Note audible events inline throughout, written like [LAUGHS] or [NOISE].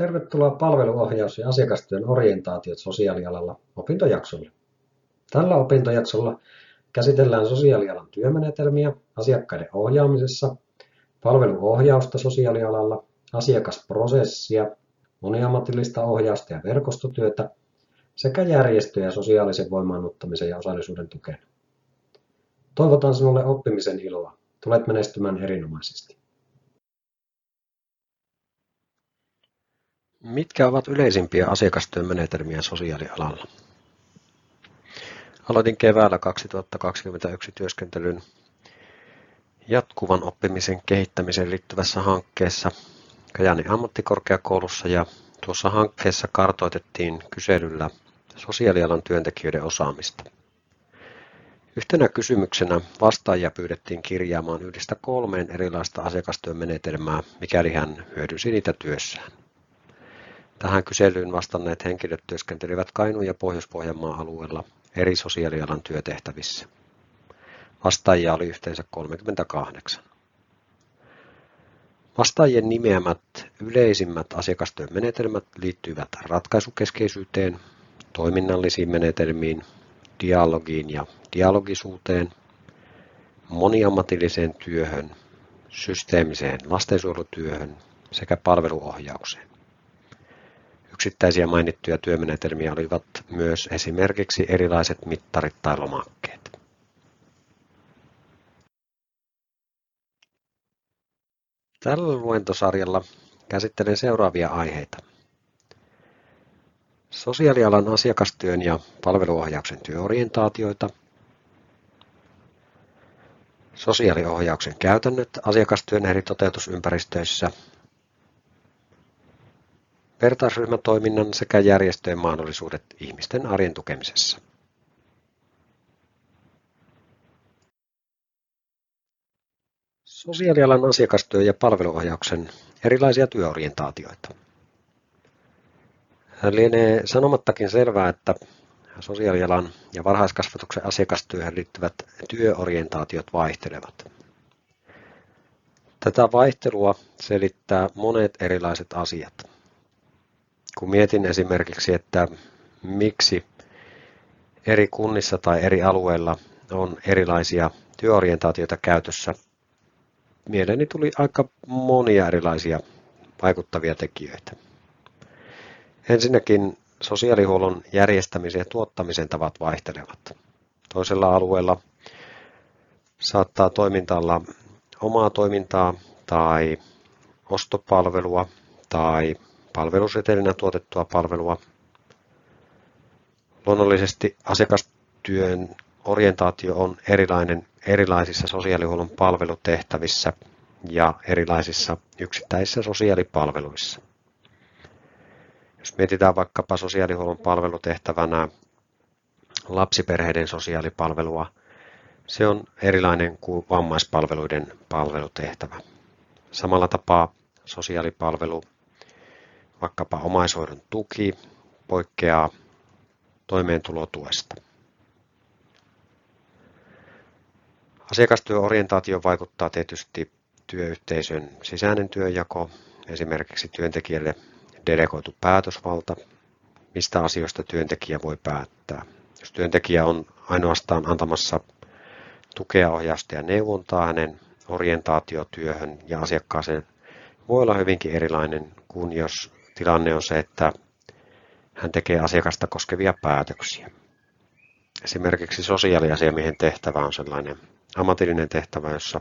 Tervetuloa palveluohjaus- ja asiakastyön orientaatiot sosiaalialalla opintojaksolle. Tällä opintojaksolla käsitellään sosiaalialan työmenetelmiä asiakkaiden ohjaamisessa, palveluohjausta sosiaalialalla, asiakasprosessia, moniammatillista ohjausta ja verkostotyötä sekä järjestöjä sosiaalisen voimaannuttamisen ja osallisuuden tukena. Toivotan sinulle oppimisen iloa. Tulet menestymään erinomaisesti. Mitkä ovat yleisimpiä asiakastyön menetelmiä sosiaalialalla? Aloitin keväällä 2021 työskentelyn jatkuvan oppimisen kehittämiseen liittyvässä hankkeessa Kajaanin ammattikorkeakoulussa ja tuossa hankkeessa kartoitettiin kyselyllä sosiaalialan työntekijöiden osaamista. Yhtenä kysymyksenä vastaajia pyydettiin kirjaamaan yhdestä kolmeen erilaista asiakastyön menetelmää, mikäli hän hyödynsi niitä työssään. Tähän kyselyyn vastanneet henkilöt työskentelivät Kainuun ja Pohjois-Pohjanmaan alueella eri sosiaalialan työtehtävissä. Vastaajia oli yhteensä 38. Vastaajien nimeämät yleisimmät asiakastyön menetelmät liittyvät ratkaisukeskeisyyteen, toiminnallisiin menetelmiin, dialogiin ja dialogisuuteen, moniammatilliseen työhön, systeemiseen lastensuojelutyöhön sekä palveluohjaukseen. Yksittäisiä mainittuja työmenetelmiä olivat myös esimerkiksi erilaiset mittarit tai lomakkeet. Tällä luentosarjalla käsittelen seuraavia aiheita. Sosiaalialan asiakastyön ja palveluohjauksen työorientaatioita, sosiaaliohjauksen käytännöt asiakastyön eri toteutusympäristöissä, vertaisryhmätoiminnan sekä järjestöjen mahdollisuudet ihmisten arjen tukemisessa. Sosiaalialan asiakastyö ja palveluohjauksen erilaisia työorientaatioita. Lienee sanomattakin selvää, että sosiaalialan ja varhaiskasvatuksen asiakastyöhön liittyvät työorientaatiot vaihtelevat. Tätä vaihtelua selittää monet erilaiset asiat kun mietin esimerkiksi, että miksi eri kunnissa tai eri alueilla on erilaisia työorientaatioita käytössä, mieleeni tuli aika monia erilaisia vaikuttavia tekijöitä. Ensinnäkin sosiaalihuollon järjestämisen ja tuottamisen tavat vaihtelevat. Toisella alueella saattaa toiminta olla omaa toimintaa tai ostopalvelua tai palvelusetelinä tuotettua palvelua. Luonnollisesti asiakastyön orientaatio on erilainen erilaisissa sosiaalihuollon palvelutehtävissä ja erilaisissa yksittäisissä sosiaalipalveluissa. Jos mietitään vaikkapa sosiaalihuollon palvelutehtävänä lapsiperheiden sosiaalipalvelua, se on erilainen kuin vammaispalveluiden palvelutehtävä. Samalla tapaa sosiaalipalvelu vaikkapa omaishoidon tuki poikkeaa toimeentulotuesta. Asiakastyöorientaatio vaikuttaa tietysti työyhteisön sisäinen työnjako, esimerkiksi työntekijälle delegoitu päätösvalta, mistä asioista työntekijä voi päättää. Jos työntekijä on ainoastaan antamassa tukea, ohjausta ja neuvontaa, hänen orientaatiotyöhön ja asiakkaaseen voi olla hyvinkin erilainen kuin jos tilanne on se, että hän tekee asiakasta koskevia päätöksiä. Esimerkiksi sosiaaliasiamiehen tehtävä on sellainen ammatillinen tehtävä, jossa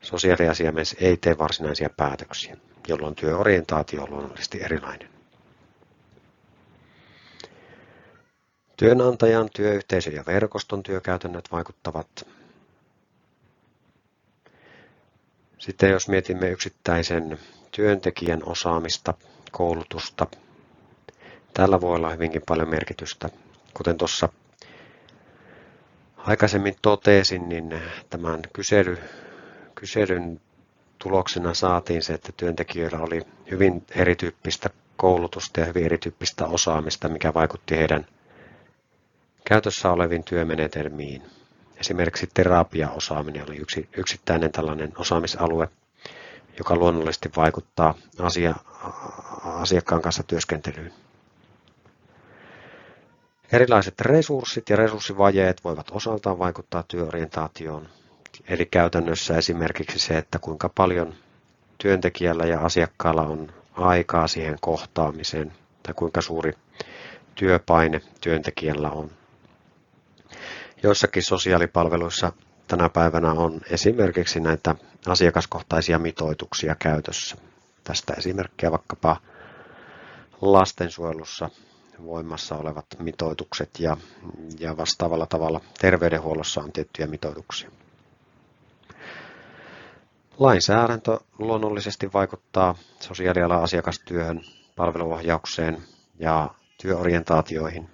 sosiaaliasiamies ei tee varsinaisia päätöksiä, jolloin työorientaatio on luonnollisesti erilainen. Työnantajan, työyhteisön ja verkoston työkäytännöt vaikuttavat. Sitten jos mietimme yksittäisen työntekijän osaamista, koulutusta. Tällä voi olla hyvinkin paljon merkitystä. Kuten tuossa aikaisemmin totesin, niin tämän kysely, kyselyn tuloksena saatiin se, että työntekijöillä oli hyvin erityyppistä koulutusta ja hyvin erityyppistä osaamista, mikä vaikutti heidän käytössä oleviin työmenetelmiin. Esimerkiksi terapiaosaaminen oli yksi, yksittäinen tällainen osaamisalue, joka luonnollisesti vaikuttaa asia, asiakkaan kanssa työskentelyyn. Erilaiset resurssit ja resurssivajeet voivat osaltaan vaikuttaa työorientaatioon. Eli käytännössä esimerkiksi se, että kuinka paljon työntekijällä ja asiakkaalla on aikaa siihen kohtaamiseen tai kuinka suuri työpaine työntekijällä on. Joissakin sosiaalipalveluissa tänä päivänä on esimerkiksi näitä asiakaskohtaisia mitoituksia käytössä. Tästä esimerkkejä vaikkapa lastensuojelussa voimassa olevat mitoitukset ja, ja vastaavalla tavalla terveydenhuollossa on tiettyjä mitoituksia. Lainsäädäntö luonnollisesti vaikuttaa sosiaalialan asiakastyöhön, palveluohjaukseen ja työorientaatioihin.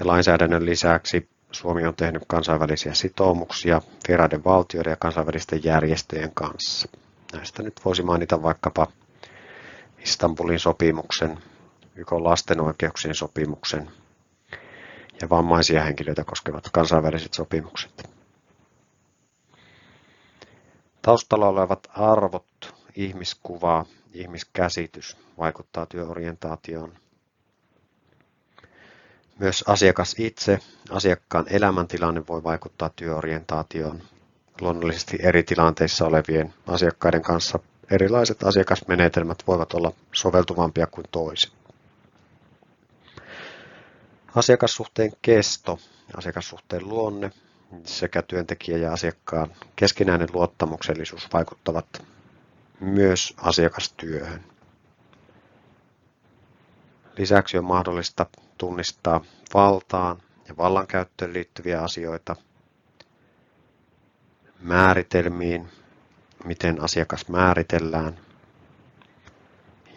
Ja lainsäädännön lisäksi Suomi on tehnyt kansainvälisiä sitoumuksia vieraiden valtioiden ja kansainvälisten järjestöjen kanssa. Näistä nyt voisi mainita vaikkapa Istanbulin sopimuksen, YK lasten oikeuksien sopimuksen ja vammaisia henkilöitä koskevat kansainväliset sopimukset. Taustalla olevat arvot, ihmiskuva, ihmiskäsitys vaikuttaa työorientaatioon. Myös asiakas itse, asiakkaan elämäntilanne voi vaikuttaa työorientaatioon. Luonnollisesti eri tilanteissa olevien asiakkaiden kanssa erilaiset asiakasmenetelmät voivat olla soveltuvampia kuin toiset. Asiakassuhteen kesto, asiakassuhteen luonne sekä työntekijä ja asiakkaan keskinäinen luottamuksellisuus vaikuttavat myös asiakastyöhön. Lisäksi on mahdollista tunnistaa valtaan ja vallankäyttöön liittyviä asioita, määritelmiin, miten asiakas määritellään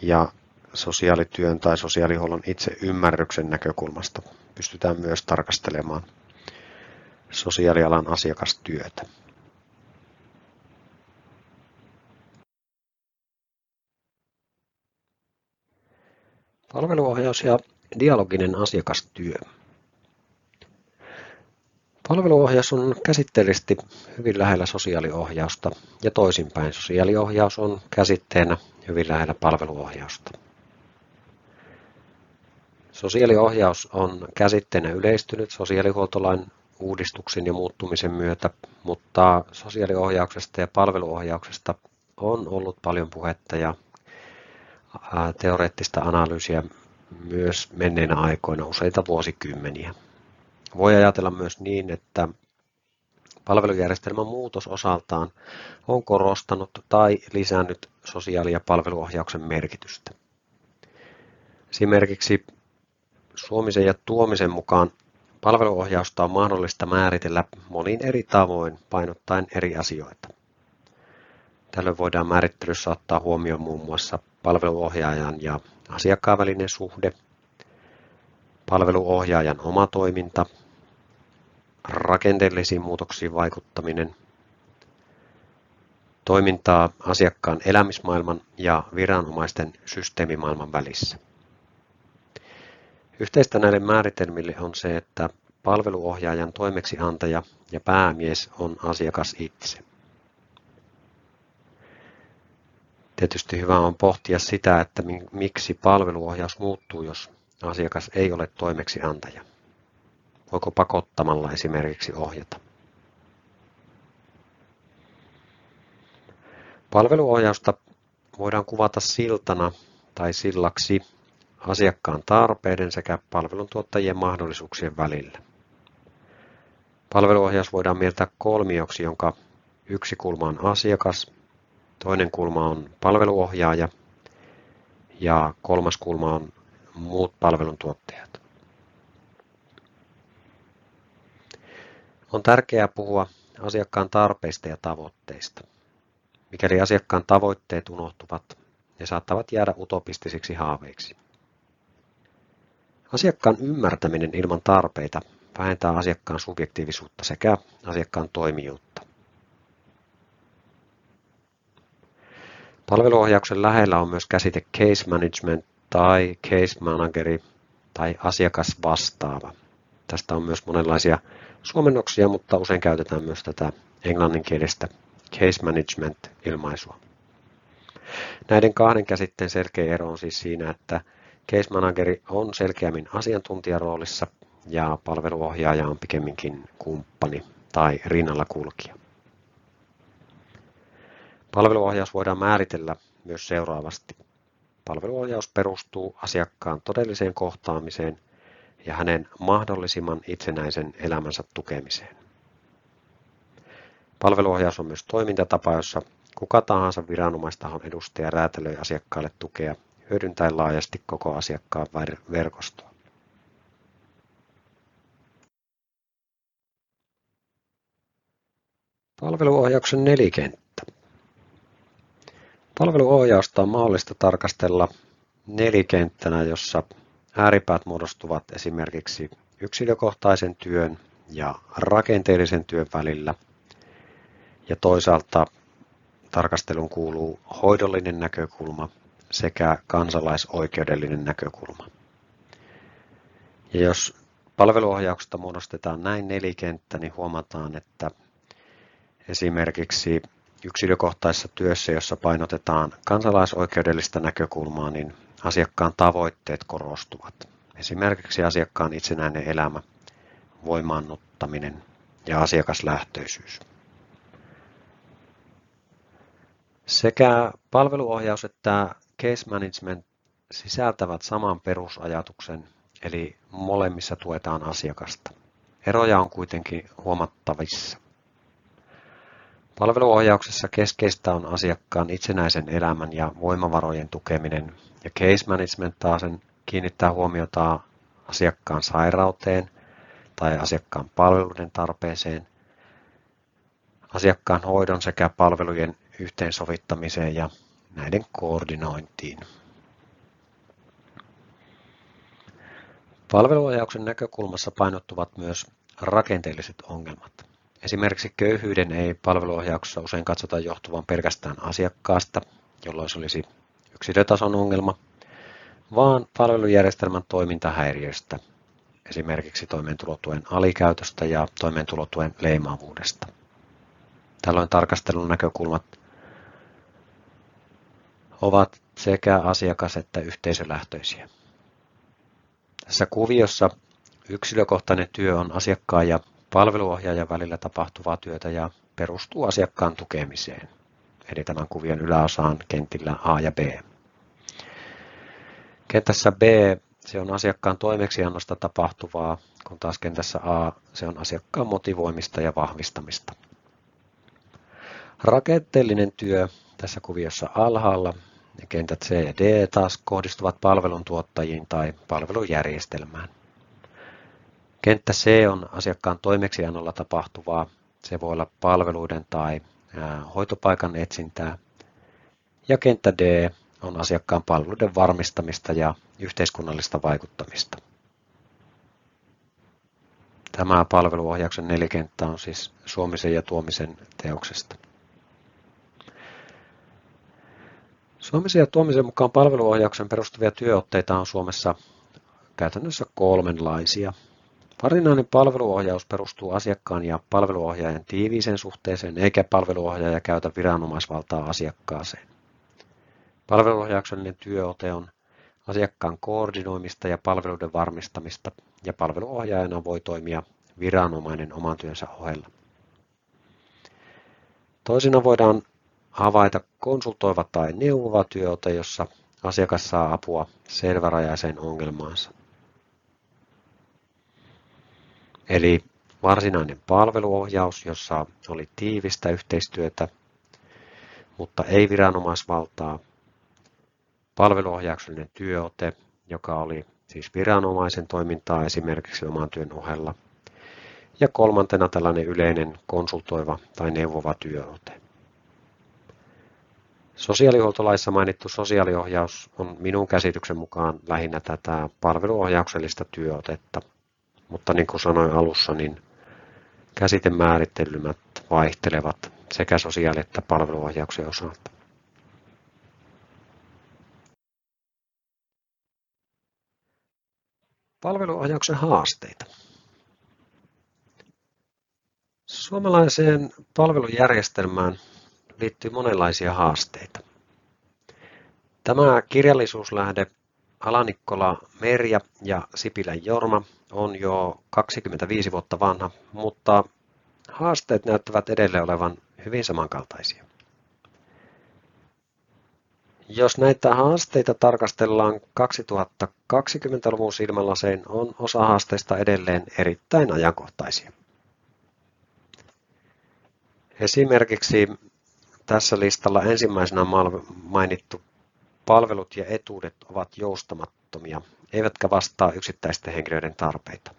ja sosiaalityön tai sosiaalihuollon itse ymmärryksen näkökulmasta pystytään myös tarkastelemaan sosiaalialan asiakastyötä. Palveluohjaus ja dialoginen asiakastyö. Palveluohjaus on käsitteellisesti hyvin lähellä sosiaaliohjausta ja toisinpäin sosiaaliohjaus on käsitteenä hyvin lähellä palveluohjausta. Sosiaaliohjaus on käsitteenä yleistynyt sosiaalihuoltolain uudistuksen ja muuttumisen myötä, mutta sosiaaliohjauksesta ja palveluohjauksesta on ollut paljon puhetta ja teoreettista analyysiä myös menneinä aikoina useita vuosikymmeniä. Voi ajatella myös niin, että palvelujärjestelmän muutos osaltaan on korostanut tai lisännyt sosiaali- ja palveluohjauksen merkitystä. Esimerkiksi Suomisen ja Tuomisen mukaan palveluohjausta on mahdollista määritellä monin eri tavoin painottaen eri asioita. Tällöin voidaan määrittelyssä ottaa huomioon muun muassa palveluohjaajan ja asiakkaan välinen suhde, palveluohjaajan oma toiminta, rakenteellisiin muutoksiin vaikuttaminen, toimintaa asiakkaan elämismaailman ja viranomaisten systeemimaailman välissä. Yhteistä näille määritelmille on se, että palveluohjaajan toimeksiantaja ja päämies on asiakas itse. Tietysti hyvä on pohtia sitä, että miksi palveluohjaus muuttuu, jos asiakas ei ole toimeksiantaja. Voiko pakottamalla esimerkiksi ohjata? Palveluohjausta voidaan kuvata siltana tai sillaksi asiakkaan tarpeiden sekä palveluntuottajien mahdollisuuksien välillä. Palveluohjaus voidaan mieltää kolmioksi, jonka yksi kulma on asiakas, toinen kulma on palveluohjaaja ja kolmas kulma on muut palveluntuottajat. On tärkeää puhua asiakkaan tarpeista ja tavoitteista. Mikäli asiakkaan tavoitteet unohtuvat, ne saattavat jäädä utopistisiksi haaveiksi. Asiakkaan ymmärtäminen ilman tarpeita vähentää asiakkaan subjektiivisuutta sekä asiakkaan toimijuutta. Palveluohjauksen lähellä on myös käsite case management tai case manageri tai asiakasvastaava. Tästä on myös monenlaisia suomennoksia, mutta usein käytetään myös tätä englanninkielistä case management-ilmaisua. Näiden kahden käsitteen selkeä ero on siis siinä, että case manageri on selkeämmin asiantuntijaroolissa ja palveluohjaaja on pikemminkin kumppani tai rinnalla kulkija. Palveluohjaus voidaan määritellä myös seuraavasti. Palveluohjaus perustuu asiakkaan todelliseen kohtaamiseen ja hänen mahdollisimman itsenäisen elämänsä tukemiseen. Palveluohjaus on myös toimintatapa, jossa kuka tahansa viranomaistahon edustaja räätälöi asiakkaalle tukea hyödyntäen laajasti koko asiakkaan verkostoa. Palveluohjauksen nelikenttä. Palveluohjausta on mahdollista tarkastella nelikenttänä, jossa ääripäät muodostuvat esimerkiksi yksilökohtaisen työn ja rakenteellisen työn välillä. Ja toisaalta tarkasteluun kuuluu hoidollinen näkökulma sekä kansalaisoikeudellinen näkökulma. Ja jos palveluohjauksesta muodostetaan näin nelikenttä, niin huomataan, että esimerkiksi yksilökohtaisessa työssä, jossa painotetaan kansalaisoikeudellista näkökulmaa, niin asiakkaan tavoitteet korostuvat. Esimerkiksi asiakkaan itsenäinen elämä, voimaannuttaminen ja asiakaslähtöisyys. Sekä palveluohjaus että case management sisältävät saman perusajatuksen, eli molemmissa tuetaan asiakasta. Eroja on kuitenkin huomattavissa. Palveluohjauksessa keskeistä on asiakkaan itsenäisen elämän ja voimavarojen tukeminen, ja case management taas kiinnittää huomiota asiakkaan sairauteen tai asiakkaan palveluiden tarpeeseen, asiakkaan hoidon sekä palvelujen yhteensovittamiseen ja näiden koordinointiin. Palveluohjauksen näkökulmassa painottuvat myös rakenteelliset ongelmat. Esimerkiksi köyhyyden ei palveluohjauksessa usein katsota johtuvan pelkästään asiakkaasta, jolloin se olisi yksilötason ongelma, vaan palvelujärjestelmän toimintahäiriöistä, esimerkiksi toimeentulotuen alikäytöstä ja toimeentulotuen leimaavuudesta. Tällöin tarkastelun näkökulmat ovat sekä asiakas- että yhteisölähtöisiä. Tässä kuviossa yksilökohtainen työ on asiakkaan ja palveluohjaajan välillä tapahtuvaa työtä ja perustuu asiakkaan tukemiseen, eli tämän kuvion yläosaan kentillä A ja B. Kentässä B se on asiakkaan toimeksiannosta tapahtuvaa, kun taas kentässä A se on asiakkaan motivoimista ja vahvistamista. Rakenteellinen työ tässä kuviossa alhaalla ja kentät C ja D taas kohdistuvat palveluntuottajiin tai palvelujärjestelmään. Kenttä C on asiakkaan toimeksiannolla tapahtuvaa. Se voi olla palveluiden tai hoitopaikan etsintää. Ja kenttä D on asiakkaan palveluiden varmistamista ja yhteiskunnallista vaikuttamista. Tämä palveluohjauksen nelikenttä on siis Suomisen ja Tuomisen teoksesta. Suomisen ja Tuomisen mukaan palveluohjauksen perustuvia työotteita on Suomessa käytännössä kolmenlaisia. Varsinainen palveluohjaus perustuu asiakkaan ja palveluohjaajan tiiviiseen suhteeseen, eikä palveluohjaaja käytä viranomaisvaltaa asiakkaaseen. Palveluohjauksellinen työote on asiakkaan koordinoimista ja palveluiden varmistamista, ja palveluohjaajana voi toimia viranomainen oman työnsä ohella. Toisina voidaan havaita konsultoiva tai neuvova työote, jossa asiakas saa apua selvärajaiseen ongelmaansa. Eli varsinainen palveluohjaus, jossa oli tiivistä yhteistyötä, mutta ei viranomaisvaltaa. Palveluohjauksellinen työote, joka oli siis viranomaisen toimintaa esimerkiksi oman työn ohella. Ja kolmantena tällainen yleinen konsultoiva tai neuvova työote. Sosiaalihuoltolaissa mainittu sosiaaliohjaus on minun käsityksen mukaan lähinnä tätä palveluohjauksellista työotetta – mutta niin kuin sanoin alussa, niin käsitemäärittelymät vaihtelevat sekä sosiaali- että palveluohjauksen osalta. Palveluohjauksen haasteita. Suomalaiseen palvelujärjestelmään liittyy monenlaisia haasteita. Tämä kirjallisuuslähde Alanikkola Merja ja Sipilän Jorma on jo 25 vuotta vanha, mutta haasteet näyttävät edelleen olevan hyvin samankaltaisia. Jos näitä haasteita tarkastellaan 2020-luvun silmälasein, on osa haasteista edelleen erittäin ajankohtaisia. Esimerkiksi tässä listalla ensimmäisenä mainittu palvelut ja etuudet ovat joustamattomia, eivätkä vastaa yksittäisten henkilöiden tarpeita.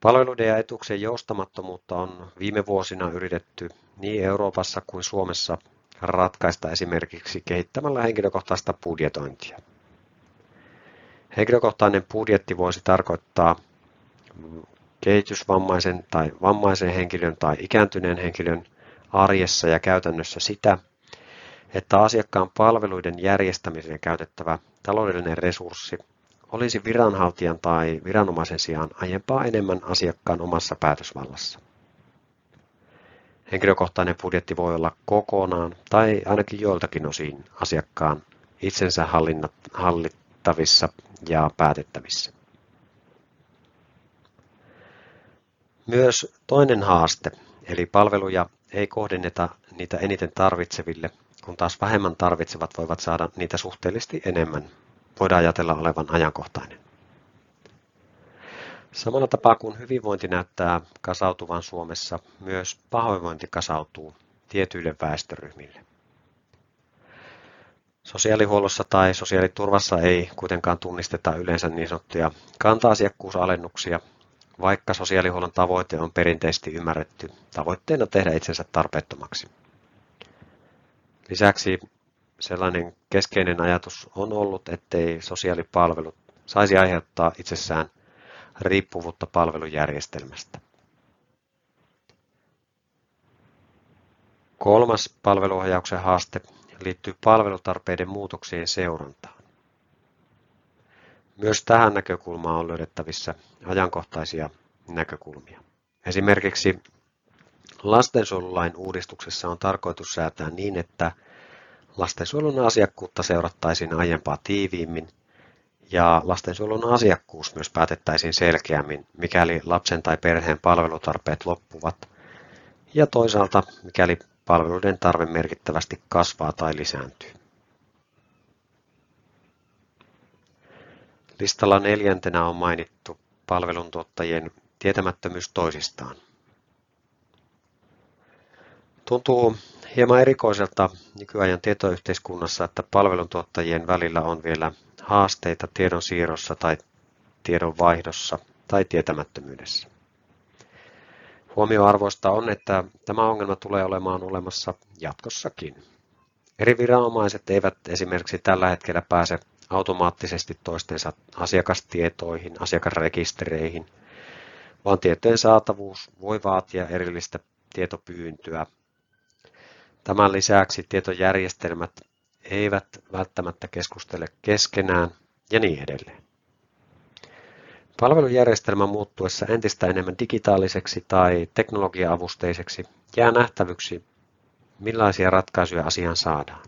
Palveluiden ja etuuksien joustamattomuutta on viime vuosina yritetty niin Euroopassa kuin Suomessa ratkaista esimerkiksi kehittämällä henkilökohtaista budjetointia. Henkilökohtainen budjetti voisi tarkoittaa kehitysvammaisen tai vammaisen henkilön tai ikääntyneen henkilön arjessa ja käytännössä sitä, että asiakkaan palveluiden järjestämiseen käytettävä taloudellinen resurssi olisi viranhaltijan tai viranomaisen sijaan aiempaa enemmän asiakkaan omassa päätösvallassa. Henkilökohtainen budjetti voi olla kokonaan tai ainakin joiltakin osin asiakkaan itsensä hallittavissa ja päätettävissä. Myös toinen haaste, eli palveluja ei kohdenneta niitä eniten tarvitseville, kun taas vähemmän tarvitsevat voivat saada niitä suhteellisesti enemmän, voidaan ajatella olevan ajankohtainen. Samalla tapaa kuin hyvinvointi näyttää kasautuvan Suomessa, myös pahoinvointi kasautuu tietyille väestöryhmille. Sosiaalihuollossa tai sosiaaliturvassa ei kuitenkaan tunnisteta yleensä niin sanottuja kanta-asiakkuusalennuksia, vaikka sosiaalihuollon tavoite on perinteisesti ymmärretty tavoitteena tehdä itsensä tarpeettomaksi. Lisäksi sellainen keskeinen ajatus on ollut, ettei sosiaalipalvelut saisi aiheuttaa itsessään riippuvuutta palvelujärjestelmästä. Kolmas palveluohjauksen haaste liittyy palvelutarpeiden muutoksien seurantaan. Myös tähän näkökulmaan on löydettävissä ajankohtaisia näkökulmia. Esimerkiksi lastensuojelulain uudistuksessa on tarkoitus säätää niin, että lastensuojelun asiakkuutta seurattaisiin aiempaa tiiviimmin ja lastensuojelun asiakkuus myös päätettäisiin selkeämmin, mikäli lapsen tai perheen palvelutarpeet loppuvat ja toisaalta mikäli palveluiden tarve merkittävästi kasvaa tai lisääntyy. Listalla neljäntenä on mainittu palveluntuottajien tietämättömyys toisistaan. Tuntuu hieman erikoiselta nykyajan tietoyhteiskunnassa, että palveluntuottajien välillä on vielä haasteita tiedon siirrossa tai tiedon vaihdossa tai tietämättömyydessä. Huomioarvoista on, että tämä ongelma tulee olemaan olemassa jatkossakin. Eri viranomaiset eivät esimerkiksi tällä hetkellä pääse automaattisesti toistensa asiakastietoihin, asiakasrekistereihin, vaan tietojen saatavuus voi vaatia erillistä tietopyyntöä. Tämän lisäksi tietojärjestelmät eivät välttämättä keskustele keskenään ja niin edelleen. Palvelujärjestelmän muuttuessa entistä enemmän digitaaliseksi tai teknologia-avusteiseksi jää nähtävyksi, millaisia ratkaisuja asiaan saadaan.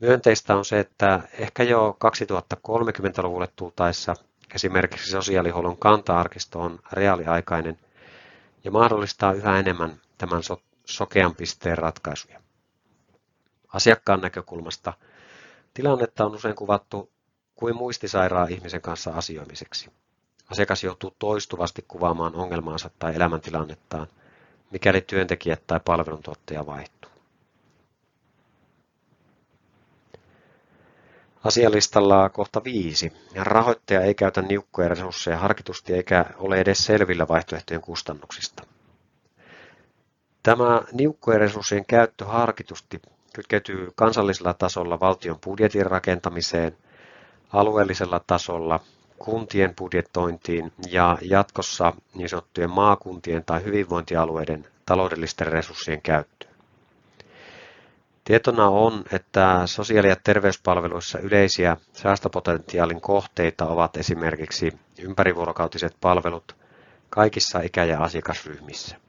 Myönteistä on se, että ehkä jo 2030-luvulle tultaessa esimerkiksi sosiaalihuollon kanta-arkisto on reaaliaikainen ja mahdollistaa yhä enemmän tämän sokean pisteen ratkaisuja. Asiakkaan näkökulmasta tilannetta on usein kuvattu kuin muistisairaan ihmisen kanssa asioimiseksi. Asiakas joutuu toistuvasti kuvaamaan ongelmaansa tai elämäntilannettaan, mikäli työntekijät tai palveluntuottaja vaihtuu. Asialistalla kohta viisi. Rahoittaja ei käytä niukkoja resursseja harkitusti eikä ole edes selvillä vaihtoehtojen kustannuksista. Tämä niukkojen resurssien käyttö harkitusti kytkeytyy kansallisella tasolla valtion budjetin rakentamiseen, alueellisella tasolla kuntien budjetointiin ja jatkossa niin sanottujen maakuntien tai hyvinvointialueiden taloudellisten resurssien käyttöön. Tietona on, että sosiaali- ja terveyspalveluissa yleisiä säästöpotentiaalin kohteita ovat esimerkiksi ympärivuorokautiset palvelut kaikissa ikä- ja asiakasryhmissä.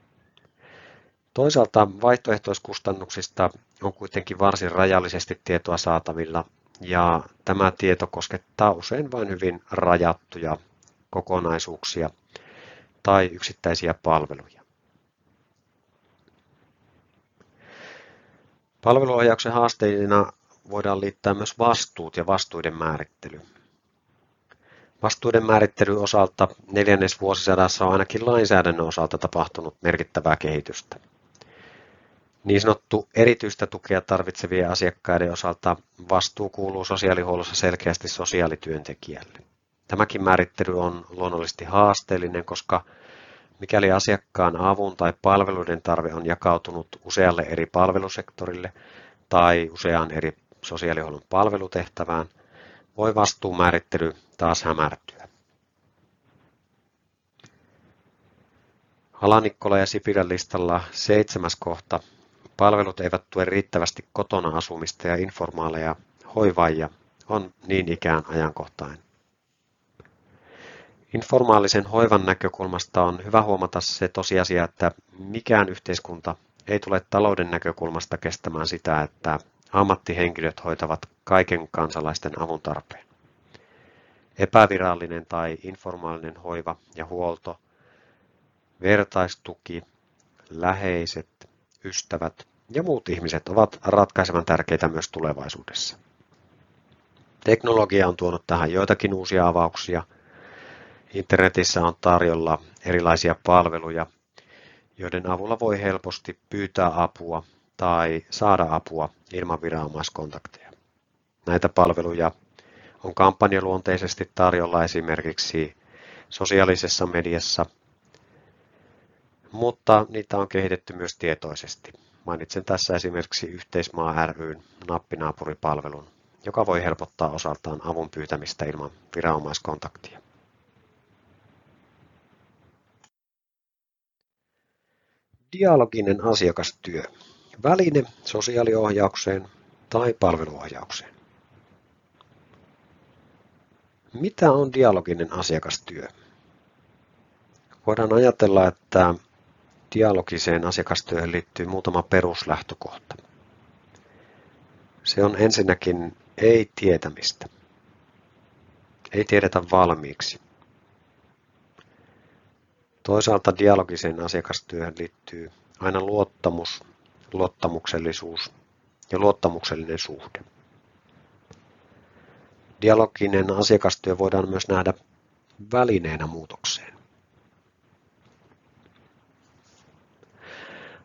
Toisaalta vaihtoehtoiskustannuksista on kuitenkin varsin rajallisesti tietoa saatavilla ja tämä tieto koskettaa usein vain hyvin rajattuja kokonaisuuksia tai yksittäisiä palveluja. Palveluohjauksen haasteina voidaan liittää myös vastuut ja vastuiden määrittely. Vastuuden määrittelyn osalta neljännesvuosisadassa on ainakin lainsäädännön osalta tapahtunut merkittävää kehitystä. Niin sanottu erityistä tukea tarvitsevien asiakkaiden osalta vastuu kuuluu sosiaalihuollossa selkeästi sosiaalityöntekijälle. Tämäkin määrittely on luonnollisesti haasteellinen, koska mikäli asiakkaan avun tai palveluiden tarve on jakautunut usealle eri palvelusektorille tai useaan eri sosiaalihuollon palvelutehtävään, voi vastuumäärittely taas hämärtyä. Alanikkola ja Sipilän listalla seitsemäs kohta Palvelut eivät tue riittävästi kotona asumista ja informaaleja hoivaajia on niin ikään ajankohtainen. Informaalisen hoivan näkökulmasta on hyvä huomata se tosiasia, että mikään yhteiskunta ei tule talouden näkökulmasta kestämään sitä, että ammattihenkilöt hoitavat kaiken kansalaisten avun tarpeen. Epävirallinen tai informaalinen hoiva ja huolto, vertaistuki, läheiset, ystävät ja muut ihmiset ovat ratkaisevan tärkeitä myös tulevaisuudessa. Teknologia on tuonut tähän joitakin uusia avauksia. Internetissä on tarjolla erilaisia palveluja, joiden avulla voi helposti pyytää apua tai saada apua ilman viranomaiskontakteja. Näitä palveluja on kampanjaluonteisesti tarjolla esimerkiksi sosiaalisessa mediassa, mutta niitä on kehitetty myös tietoisesti. Mainitsen tässä esimerkiksi Yhteismaa ryn nappinaapuripalvelun, joka voi helpottaa osaltaan avun pyytämistä ilman viranomaiskontaktia. Dialoginen asiakastyö. Väline sosiaaliohjaukseen tai palveluohjaukseen. Mitä on dialoginen asiakastyö? Voidaan ajatella, että Dialogiseen asiakastyöhön liittyy muutama peruslähtökohta. Se on ensinnäkin ei-tietämistä. Ei tiedetä valmiiksi. Toisaalta dialogiseen asiakastyöhön liittyy aina luottamus, luottamuksellisuus ja luottamuksellinen suhde. Dialoginen asiakastyö voidaan myös nähdä välineenä muutokseen.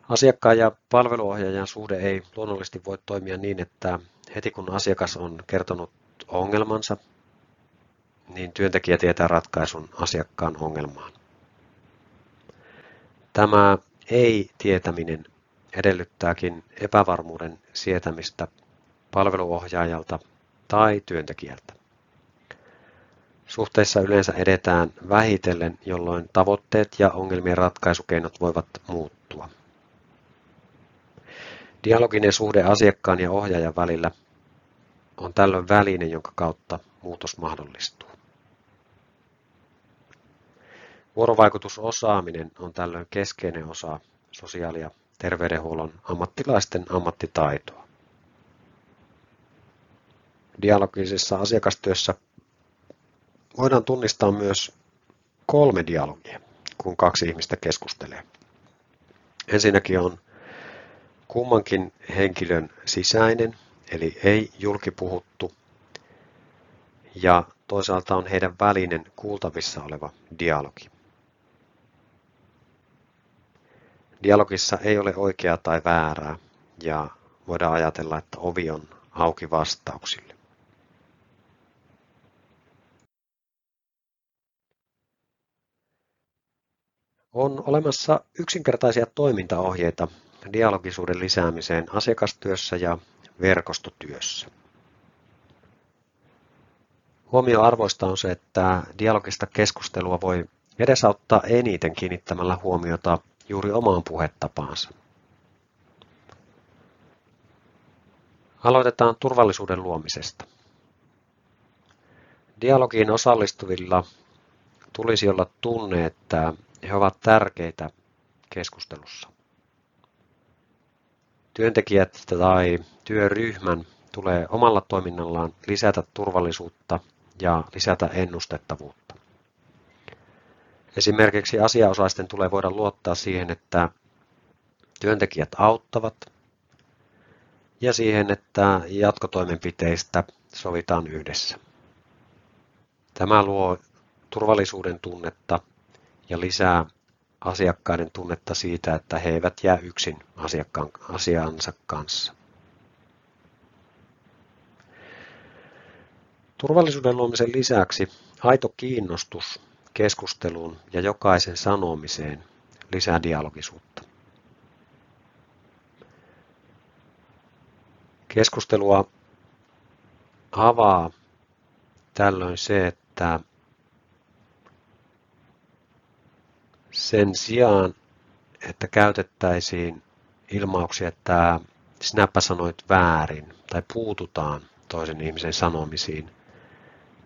Asiakkaan ja palveluohjaajan suhde ei luonnollisesti voi toimia niin, että heti kun asiakas on kertonut ongelmansa, niin työntekijä tietää ratkaisun asiakkaan ongelmaan. Tämä ei-tietäminen edellyttääkin epävarmuuden sietämistä palveluohjaajalta tai työntekijältä. Suhteessa yleensä edetään vähitellen, jolloin tavoitteet ja ongelmien ratkaisukeinot voivat muuttua. Dialoginen suhde asiakkaan ja ohjaajan välillä on tällöin väline, jonka kautta muutos mahdollistuu. Vuorovaikutusosaaminen on tällöin keskeinen osa sosiaali- ja terveydenhuollon ammattilaisten ammattitaitoa. Dialogisessa asiakastyössä voidaan tunnistaa myös kolme dialogia, kun kaksi ihmistä keskustelee. Ensinnäkin on kummankin henkilön sisäinen, eli ei julkipuhuttu, ja toisaalta on heidän välinen kuultavissa oleva dialogi. Dialogissa ei ole oikeaa tai väärää, ja voidaan ajatella, että ovi on auki vastauksille. On olemassa yksinkertaisia toimintaohjeita, dialogisuuden lisäämiseen asiakastyössä ja verkostotyössä. Huomioarvoista on se, että dialogista keskustelua voi edesauttaa eniten kiinnittämällä huomiota juuri omaan puhetapaansa. Aloitetaan turvallisuuden luomisesta. Dialogiin osallistuvilla tulisi olla tunne, että he ovat tärkeitä keskustelussa. Työntekijät tai työryhmän tulee omalla toiminnallaan lisätä turvallisuutta ja lisätä ennustettavuutta. Esimerkiksi asiaosaisten tulee voida luottaa siihen, että työntekijät auttavat ja siihen, että jatkotoimenpiteistä sovitaan yhdessä. Tämä luo turvallisuuden tunnetta ja lisää asiakkaiden tunnetta siitä, että he eivät jää yksin asiakkaan asiansa kanssa. Turvallisuuden luomisen lisäksi aito kiinnostus keskusteluun ja jokaisen sanomiseen lisää dialogisuutta. Keskustelua avaa tällöin se, että sen sijaan, että käytettäisiin ilmauksia, että sinäpä sanoit väärin tai puututaan toisen ihmisen sanomisiin,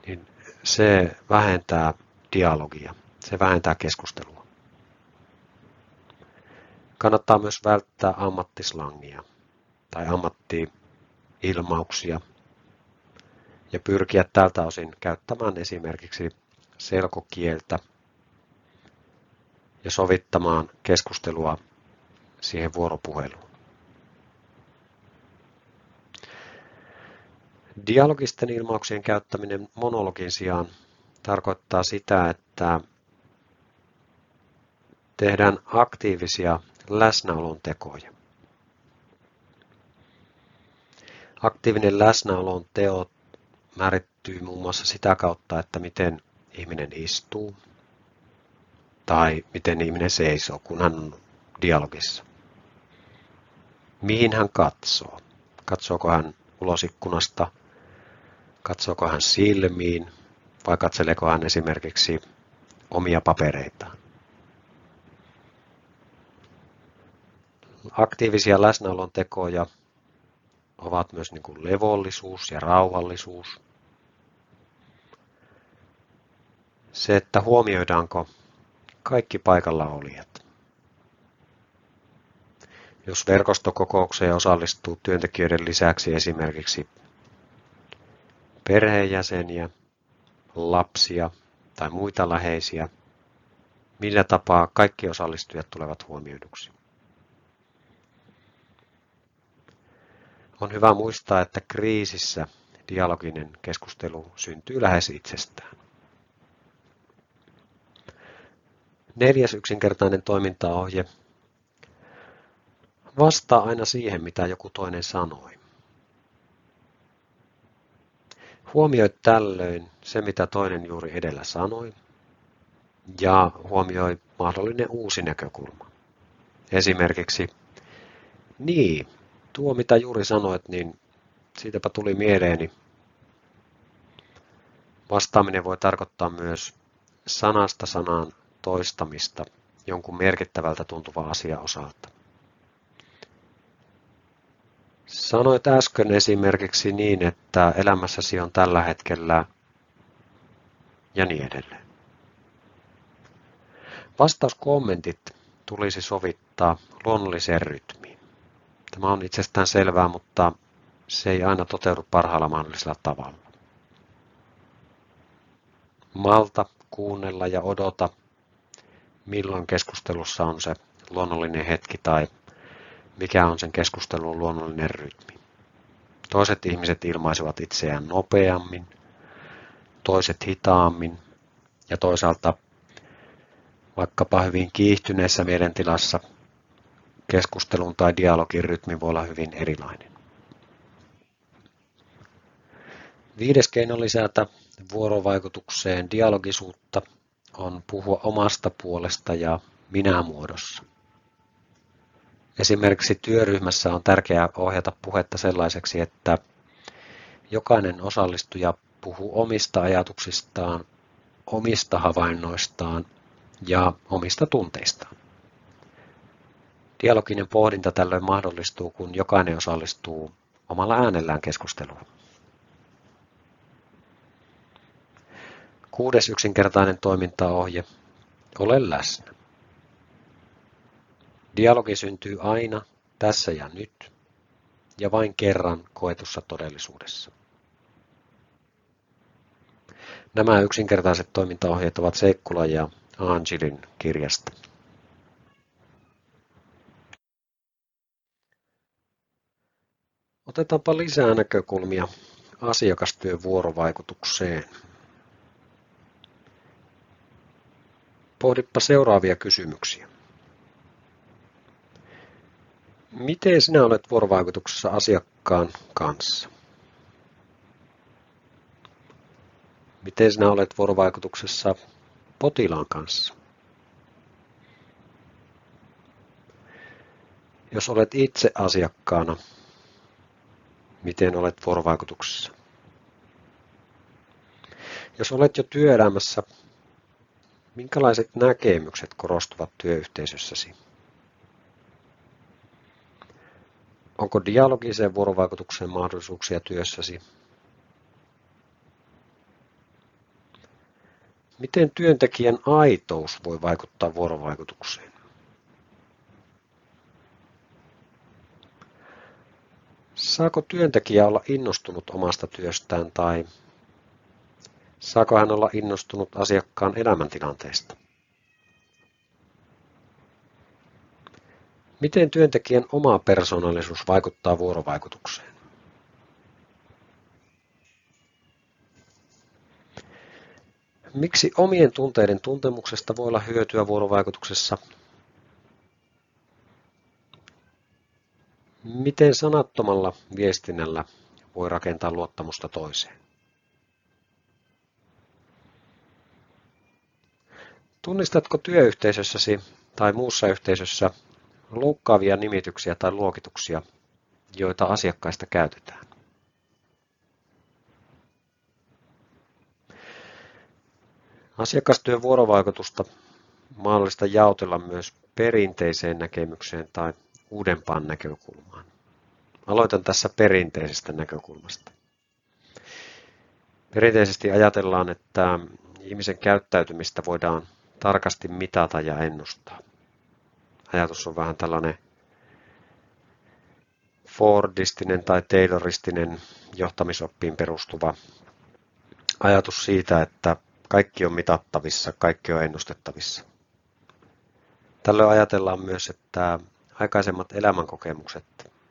niin se vähentää dialogia, se vähentää keskustelua. Kannattaa myös välttää ammattislangia tai ammattiilmauksia ja pyrkiä tältä osin käyttämään esimerkiksi selkokieltä ja sovittamaan keskustelua siihen vuoropuheluun. Dialogisten ilmauksien käyttäminen monologin sijaan tarkoittaa sitä, että tehdään aktiivisia läsnäolon tekoja. Aktiivinen läsnäolon teot määrittyy muun muassa sitä kautta, että miten ihminen istuu tai miten ihminen seisoo, kun hän on dialogissa. Mihin hän katsoo? Katsooko hän ulos ikkunasta? Katsooko hän silmiin? vai katseleeko hän esimerkiksi omia papereitaan. Aktiivisia läsnäolon tekoja ovat myös niin kuin levollisuus ja rauhallisuus. Se, että huomioidaanko kaikki paikalla olijat. Jos verkostokokoukseen osallistuu työntekijöiden lisäksi esimerkiksi perheenjäseniä, lapsia tai muita läheisiä, millä tapaa kaikki osallistujat tulevat huomioiduksi. On hyvä muistaa, että kriisissä dialoginen keskustelu syntyy lähes itsestään. Neljäs yksinkertainen toimintaohje. Vastaa aina siihen, mitä joku toinen sanoi. Huomioi tällöin se, mitä toinen juuri edellä sanoi, ja huomioi mahdollinen uusi näkökulma. Esimerkiksi, niin, tuo mitä juuri sanoit, niin siitäpä tuli mieleeni. Vastaaminen voi tarkoittaa myös sanasta sanaan toistamista jonkun merkittävältä tuntuva asia osalta. Sanoit äsken esimerkiksi niin, että elämässäsi on tällä hetkellä ja niin edelleen. Vastauskommentit tulisi sovittaa luonnolliseen rytmiin. Tämä on itsestään selvää, mutta se ei aina toteudu parhaalla mahdollisella tavalla. Malta, kuunnella ja odota, milloin keskustelussa on se luonnollinen hetki tai mikä on sen keskustelun luonnollinen rytmi. Toiset ihmiset ilmaisivat itseään nopeammin, toiset hitaammin ja toisaalta vaikkapa hyvin kiihtyneessä mielentilassa keskustelun tai dialogin rytmi voi olla hyvin erilainen. Viides keino lisätä vuorovaikutukseen dialogisuutta on puhua omasta puolesta ja minä-muodossa. Esimerkiksi työryhmässä on tärkeää ohjata puhetta sellaiseksi, että jokainen osallistuja puhuu omista ajatuksistaan, omista havainnoistaan ja omista tunteistaan. Dialoginen pohdinta tällöin mahdollistuu, kun jokainen osallistuu omalla äänellään keskusteluun. Kuudes yksinkertainen toimintaohje. Ole läsnä. Dialogi syntyy aina tässä ja nyt ja vain kerran koetussa todellisuudessa. Nämä yksinkertaiset toimintaohjeet ovat Seikkula ja Angelin kirjasta. Otetaanpa lisää näkökulmia asiakastyön vuorovaikutukseen. Pohdippa seuraavia kysymyksiä. Miten sinä olet vuorovaikutuksessa asiakkaan kanssa? Miten sinä olet vuorovaikutuksessa potilaan kanssa? Jos olet itse asiakkaana, miten olet vuorovaikutuksessa? Jos olet jo työelämässä, minkälaiset näkemykset korostuvat työyhteisössäsi? Onko dialogiseen vuorovaikutukseen mahdollisuuksia työssäsi? Miten työntekijän aitous voi vaikuttaa vuorovaikutukseen? Saako työntekijä olla innostunut omasta työstään tai saako hän olla innostunut asiakkaan elämäntilanteesta? Miten työntekijän oma persoonallisuus vaikuttaa vuorovaikutukseen? Miksi omien tunteiden tuntemuksesta voi olla hyötyä vuorovaikutuksessa? Miten sanattomalla viestinnällä voi rakentaa luottamusta toiseen? Tunnistatko työyhteisössäsi tai muussa yhteisössä loukkaavia nimityksiä tai luokituksia, joita asiakkaista käytetään? Asiakastyön vuorovaikutusta mahdollista jaotella myös perinteiseen näkemykseen tai uudempaan näkökulmaan. Aloitan tässä perinteisestä näkökulmasta. Perinteisesti ajatellaan, että ihmisen käyttäytymistä voidaan tarkasti mitata ja ennustaa. Ajatus on vähän tällainen Fordistinen tai Tayloristinen johtamisoppiin perustuva ajatus siitä, että kaikki on mitattavissa, kaikki on ennustettavissa. Tällöin ajatellaan myös, että aikaisemmat elämänkokemukset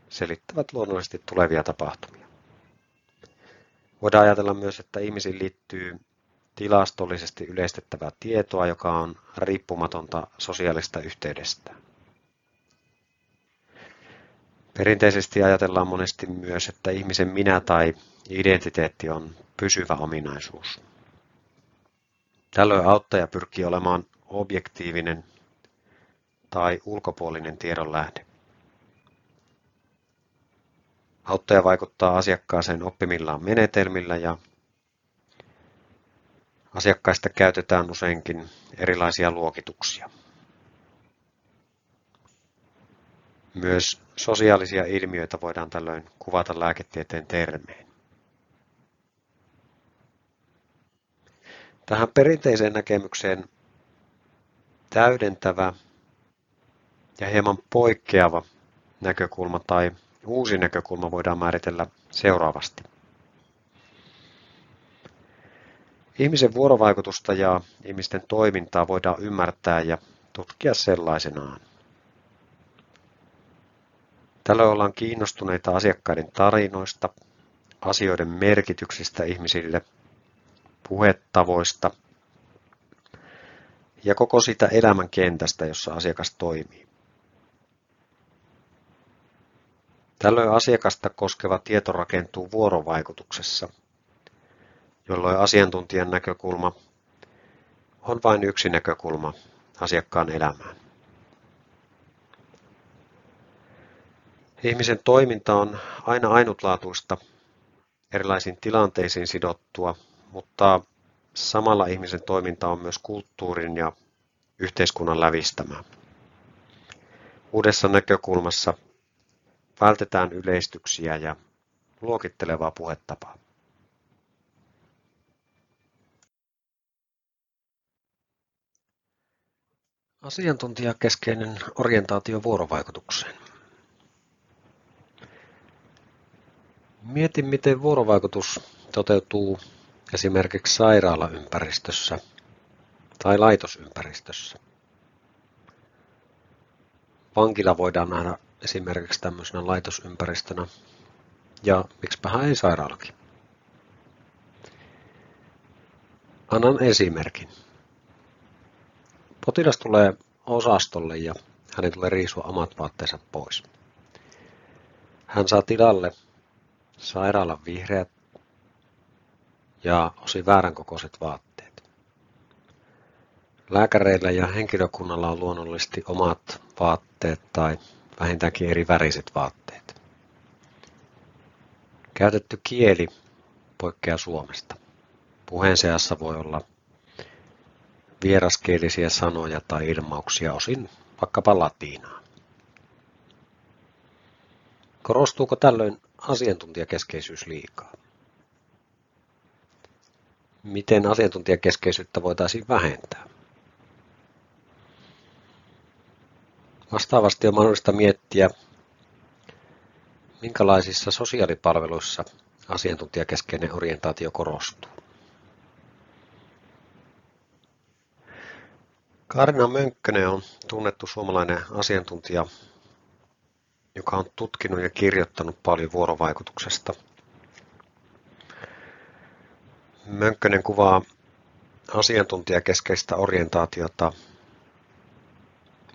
selittävät luonnollisesti tulevia tapahtumia. Voidaan ajatella myös, että ihmisiin liittyy tilastollisesti yleistettävää tietoa, joka on riippumatonta sosiaalista yhteydestä. Perinteisesti ajatellaan monesti myös, että ihmisen minä tai identiteetti on pysyvä ominaisuus. Tällöin auttaja pyrkii olemaan objektiivinen tai ulkopuolinen tiedonlähde. Auttaja vaikuttaa asiakkaaseen oppimillaan menetelmillä ja asiakkaista käytetään useinkin erilaisia luokituksia. Myös sosiaalisia ilmiöitä voidaan tällöin kuvata lääketieteen termein. Tähän perinteiseen näkemykseen täydentävä ja hieman poikkeava näkökulma tai uusi näkökulma voidaan määritellä seuraavasti. Ihmisen vuorovaikutusta ja ihmisten toimintaa voidaan ymmärtää ja tutkia sellaisenaan. Tällöin ollaan kiinnostuneita asiakkaiden tarinoista, asioiden merkityksistä ihmisille – puhetavoista ja koko sitä elämän kentästä, jossa asiakas toimii. Tällöin asiakasta koskeva tieto rakentuu vuorovaikutuksessa, jolloin asiantuntijan näkökulma on vain yksi näkökulma asiakkaan elämään. Ihmisen toiminta on aina ainutlaatuista, erilaisiin tilanteisiin sidottua mutta samalla ihmisen toiminta on myös kulttuurin ja yhteiskunnan lävistämää. Uudessa näkökulmassa vältetään yleistyksiä ja luokittelevaa puhetapaa. Asiantuntijakeskeinen orientaatio vuorovaikutukseen. Mieti, miten vuorovaikutus toteutuu esimerkiksi sairaalaympäristössä tai laitosympäristössä. Vankila voidaan nähdä esimerkiksi tämmöisenä laitosympäristönä ja miksipä ei sairaalakin. Annan esimerkin. Potilas tulee osastolle ja hänen tulee riisua omat vaatteensa pois. Hän saa tilalle sairaalan vihreät ja osin väärän kokoiset vaatteet. Lääkäreillä ja henkilökunnalla on luonnollisesti omat vaatteet tai vähintäänkin eri väriset vaatteet. Käytetty kieli poikkeaa Suomesta. Puheen seassa voi olla vieraskielisiä sanoja tai ilmauksia osin vaikkapa latiinaa. Korostuuko tällöin asiantuntijakeskeisyys liikaa? Miten asiantuntijakeskeisyyttä voitaisiin vähentää? Vastaavasti on mahdollista miettiä, minkälaisissa sosiaalipalveluissa asiantuntijakeskeinen orientaatio korostuu. Karina Mönkkönen on tunnettu suomalainen asiantuntija, joka on tutkinut ja kirjoittanut paljon vuorovaikutuksesta. Mönkkönen kuvaa asiantuntijakeskeistä orientaatiota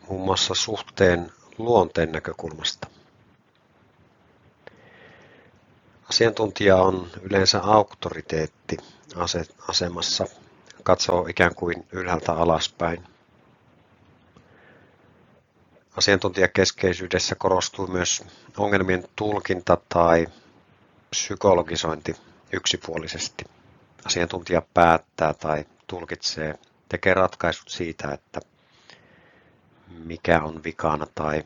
muun muassa suhteen luonteen näkökulmasta. Asiantuntija on yleensä auktoriteetti asemassa, katsoo ikään kuin ylhäältä alaspäin. Asiantuntijakeskeisyydessä korostuu myös ongelmien tulkinta tai psykologisointi yksipuolisesti. Asiantuntija päättää tai tulkitsee, tekee ratkaisut siitä, että mikä on vikana tai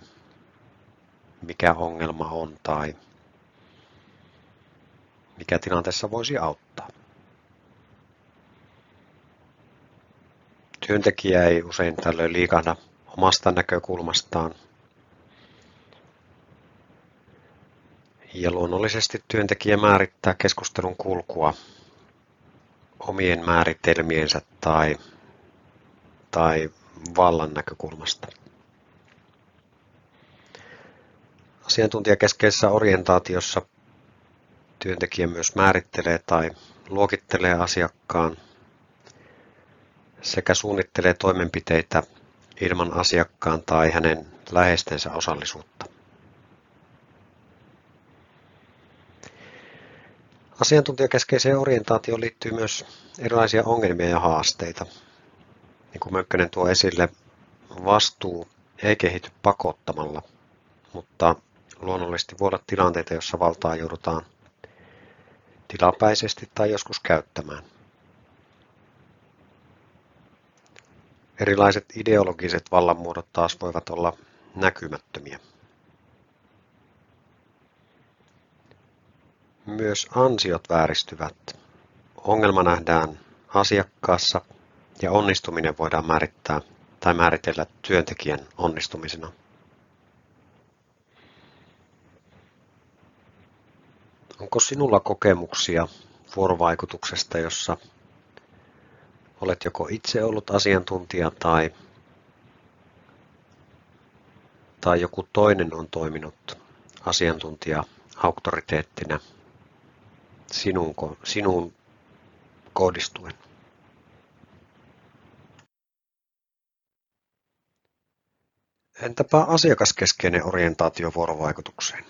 mikä ongelma on tai mikä tilanteessa voisi auttaa. Työntekijä ei usein tällöin liikahda omasta näkökulmastaan. Ja luonnollisesti työntekijä määrittää keskustelun kulkua omien määritelmiensä tai, tai vallan näkökulmasta. Asiantuntijakeskeisessä orientaatiossa työntekijä myös määrittelee tai luokittelee asiakkaan sekä suunnittelee toimenpiteitä ilman asiakkaan tai hänen läheistensä osallisuutta. Asiantuntijakeskeiseen orientaatioon liittyy myös erilaisia ongelmia ja haasteita. Niin kuin Mökkönen tuo esille, vastuu ei kehity pakottamalla, mutta luonnollisesti voi olla tilanteita, joissa valtaa joudutaan tilapäisesti tai joskus käyttämään. Erilaiset ideologiset vallanmuodot taas voivat olla näkymättömiä. Myös ansiot vääristyvät. Ongelma nähdään asiakkaassa ja onnistuminen voidaan määrittää tai määritellä työntekijän onnistumisena. Onko sinulla kokemuksia vuorovaikutuksesta, jossa Olet joko itse ollut asiantuntija tai, tai joku toinen on toiminut asiantuntija auktoriteettina sinun, sinuun kohdistuen. Entäpä asiakaskeskeinen orientaatio vuorovaikutukseen?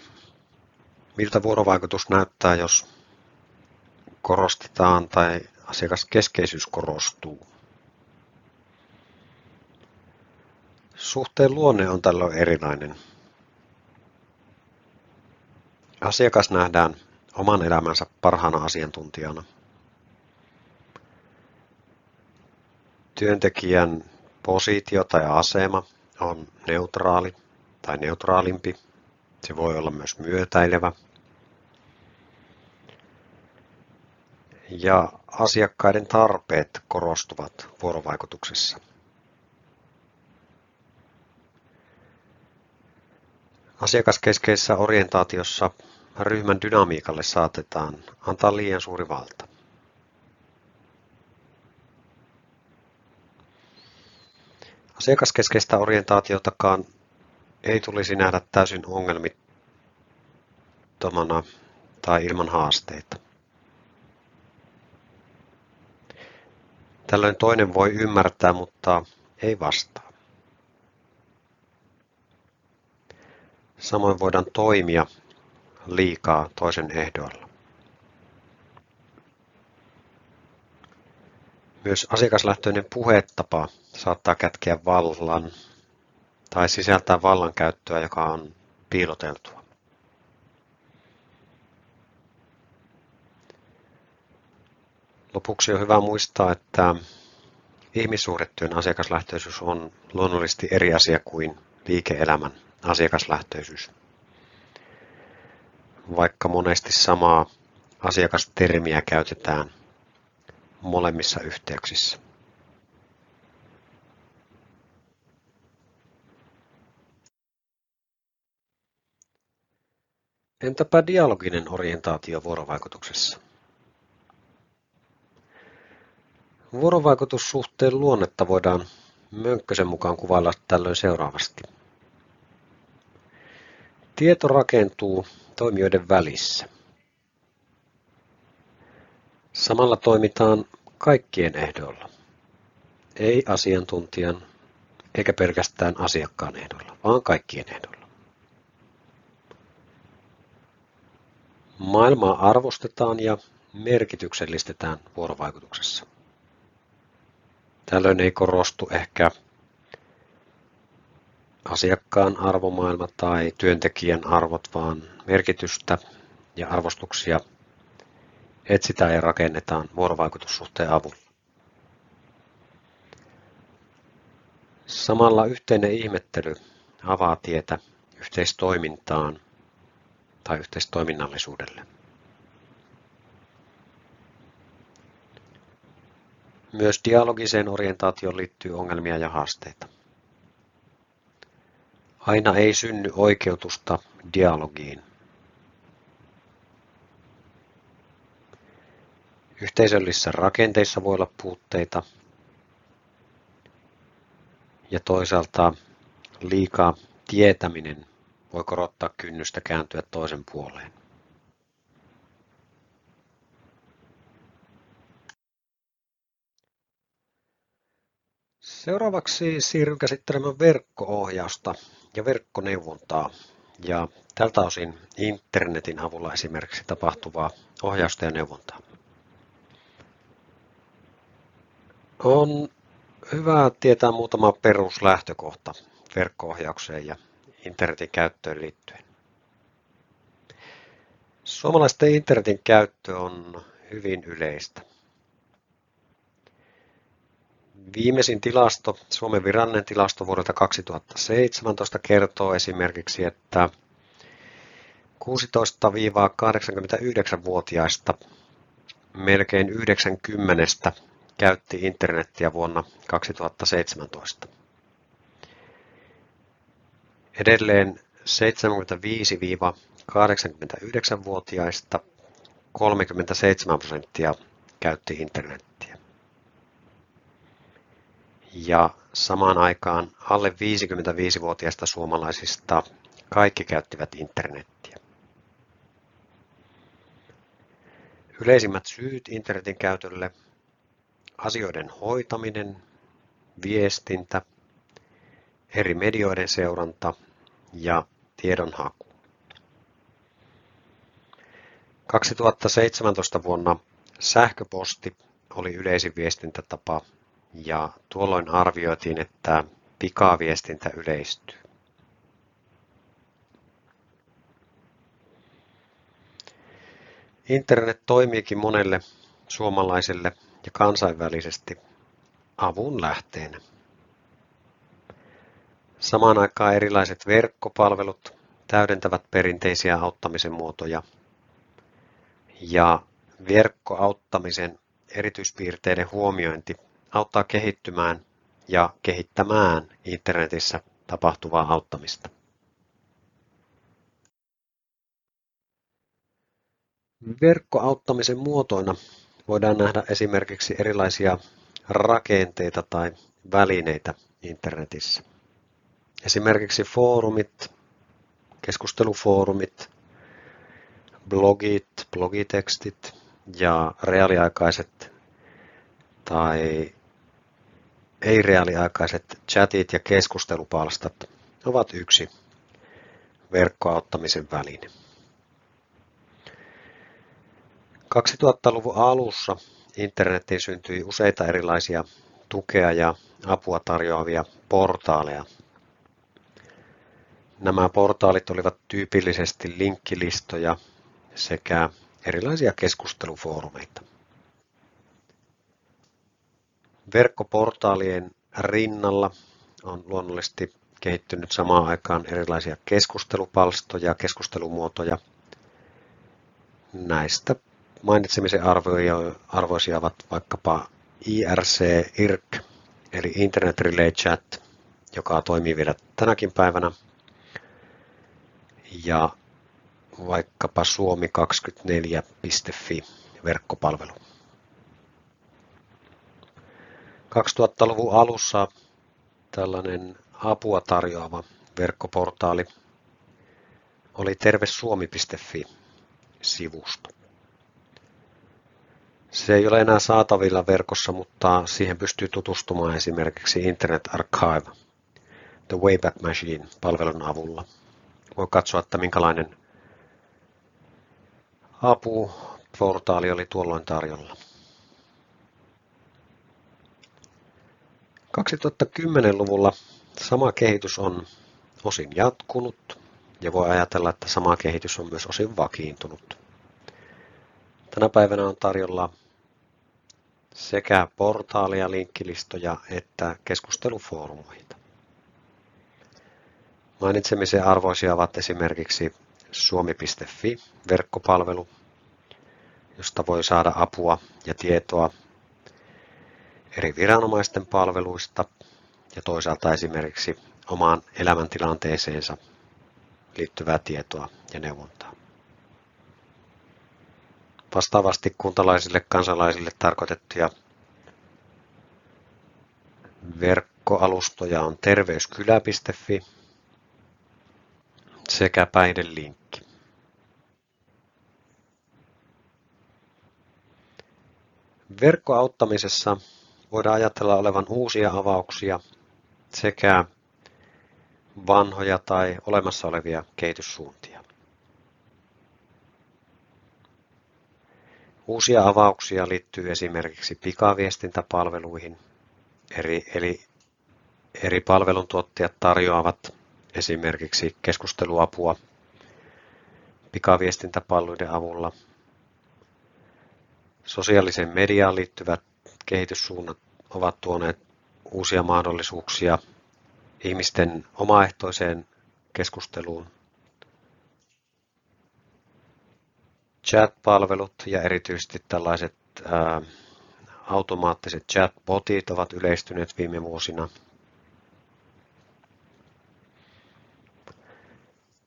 Miltä vuorovaikutus näyttää, jos korostetaan tai asiakaskeskeisyys korostuu. Suhteen luonne on tällöin erilainen. Asiakas nähdään oman elämänsä parhaana asiantuntijana. Työntekijän positio tai asema on neutraali tai neutraalimpi. Se voi olla myös myötäilevä. Ja asiakkaiden tarpeet korostuvat vuorovaikutuksessa. Asiakaskeskeisessä orientaatiossa ryhmän dynamiikalle saatetaan antaa liian suuri valta. Asiakaskeskeistä orientaatiotakaan ei tulisi nähdä täysin ongelmittomana tai ilman haasteita. Tällöin toinen voi ymmärtää, mutta ei vastaa. Samoin voidaan toimia liikaa toisen ehdoilla. Myös asiakaslähtöinen puhetapa saattaa kätkeä vallan tai sisältää vallankäyttöä, joka on piiloteltua. Lopuksi on hyvä muistaa, että ihmissuhdetyön asiakaslähtöisyys on luonnollisesti eri asia kuin liike-elämän asiakaslähtöisyys. Vaikka monesti samaa asiakastermiä käytetään molemmissa yhteyksissä. Entäpä dialoginen orientaatio vuorovaikutuksessa? Vuorovaikutussuhteen luonnetta voidaan Mönkkösen mukaan kuvailla tällöin seuraavasti. Tieto rakentuu toimijoiden välissä. Samalla toimitaan kaikkien ehdoilla, ei asiantuntijan eikä pelkästään asiakkaan ehdolla, vaan kaikkien ehdolla. Maailmaa arvostetaan ja merkityksellistetään vuorovaikutuksessa. Tällöin ei korostu ehkä asiakkaan arvomaailma tai työntekijän arvot, vaan merkitystä ja arvostuksia etsitään ja rakennetaan vuorovaikutussuhteen avulla. Samalla yhteinen ihmettely avaa tietä yhteistoimintaan tai yhteistoiminnallisuudelle. Myös dialogiseen orientaatioon liittyy ongelmia ja haasteita. Aina ei synny oikeutusta dialogiin. Yhteisöllisissä rakenteissa voi olla puutteita ja toisaalta liikaa tietäminen voi korottaa kynnystä kääntyä toisen puoleen. Seuraavaksi siirryn käsittelemään verkko-ohjausta ja verkkoneuvontaa ja tältä osin internetin avulla esimerkiksi tapahtuvaa ohjausta ja neuvontaa. On hyvä tietää muutama peruslähtökohta verkko-ohjaukseen ja internetin käyttöön liittyen. Suomalaisten internetin käyttö on hyvin yleistä. Viimeisin tilasto, Suomen virallinen tilasto vuodelta 2017 kertoo esimerkiksi, että 16-89-vuotiaista melkein 90 käytti internettiä vuonna 2017. Edelleen 75-89-vuotiaista 37 prosenttia käytti internettiä ja samaan aikaan alle 55-vuotiaista suomalaisista kaikki käyttivät internettiä. Yleisimmät syyt internetin käytölle asioiden hoitaminen, viestintä, eri medioiden seuranta ja tiedonhaku. 2017 vuonna sähköposti oli yleisin viestintätapa ja tuolloin arvioitiin, että pikaviestintä yleistyy. Internet toimiikin monelle suomalaiselle ja kansainvälisesti avun lähteenä. Samaan aikaan erilaiset verkkopalvelut täydentävät perinteisiä auttamisen muotoja ja verkkoauttamisen erityispiirteiden huomiointi auttaa kehittymään ja kehittämään internetissä tapahtuvaa auttamista. Verkkoauttamisen muotoina voidaan nähdä esimerkiksi erilaisia rakenteita tai välineitä internetissä. Esimerkiksi foorumit, keskustelufoorumit, blogit, blogitekstit ja reaaliaikaiset tai ei-reaaliaikaiset chatit ja keskustelupalstat ovat yksi verkkoauttamisen väline. 2000-luvun alussa internettiin syntyi useita erilaisia tukea ja apua tarjoavia portaaleja. Nämä portaalit olivat tyypillisesti linkkilistoja sekä erilaisia keskustelufoorumeita. Verkkoportaalien rinnalla on luonnollisesti kehittynyt samaan aikaan erilaisia keskustelupalstoja ja keskustelumuotoja. Näistä mainitsemisen arvoisia ovat vaikkapa IRC, IRC, eli Internet Relay Chat, joka toimii vielä tänäkin päivänä, ja vaikkapa suomi24.fi verkkopalvelu. 2000-luvun alussa tällainen apua tarjoava verkkoportaali oli tervesuomi.fi-sivusto. Se ei ole enää saatavilla verkossa, mutta siihen pystyy tutustumaan esimerkiksi Internet Archive, The Wayback Machine-palvelun avulla. Voi katsoa, että minkälainen apuportaali oli tuolloin tarjolla. 2010-luvulla sama kehitys on osin jatkunut ja voi ajatella, että sama kehitys on myös osin vakiintunut. Tänä päivänä on tarjolla sekä portaalia, linkkilistoja että keskustelufoorumeita. Mainitsemisen arvoisia ovat esimerkiksi suomi.fi verkkopalvelu, josta voi saada apua ja tietoa eri viranomaisten palveluista ja toisaalta esimerkiksi omaan elämäntilanteeseensa liittyvää tietoa ja neuvontaa. Vastaavasti kuntalaisille kansalaisille tarkoitettuja verkkoalustoja on terveyskylä.fi sekä päihdelinkki. Verkkoauttamisessa voidaan ajatella olevan uusia avauksia sekä vanhoja tai olemassa olevia kehityssuuntia. Uusia avauksia liittyy esimerkiksi pikaviestintäpalveluihin, eri, eli eri palveluntuottajat tarjoavat esimerkiksi keskusteluapua pikaviestintäpalveluiden avulla. Sosiaaliseen mediaan liittyvät kehityssuunnat ovat tuoneet uusia mahdollisuuksia ihmisten omaehtoiseen keskusteluun. Chat-palvelut ja erityisesti tällaiset ää, automaattiset chatbotit ovat yleistyneet viime vuosina.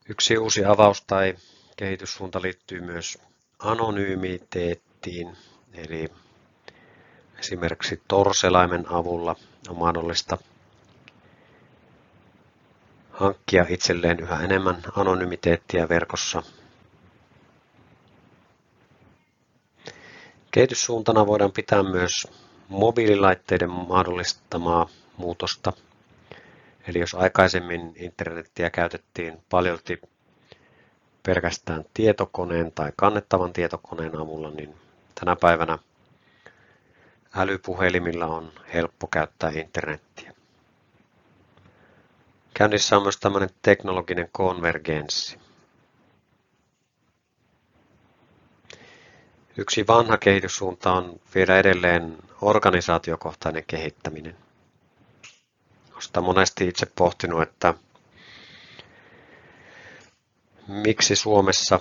Yksi uusi avaus tai kehityssuunta liittyy myös anonymiteettiin, eli esimerkiksi torselaimen avulla on mahdollista hankkia itselleen yhä enemmän anonymiteettia verkossa. Kehityssuuntana voidaan pitää myös mobiililaitteiden mahdollistamaa muutosta. Eli jos aikaisemmin internettiä käytettiin paljolti pelkästään tietokoneen tai kannettavan tietokoneen avulla, niin tänä päivänä älypuhelimilla on helppo käyttää internettiä. Käynnissä on myös tämmöinen teknologinen konvergenssi. Yksi vanha kehityssuunta on viedä edelleen organisaatiokohtainen kehittäminen. Olen monesti itse pohtinut, että miksi Suomessa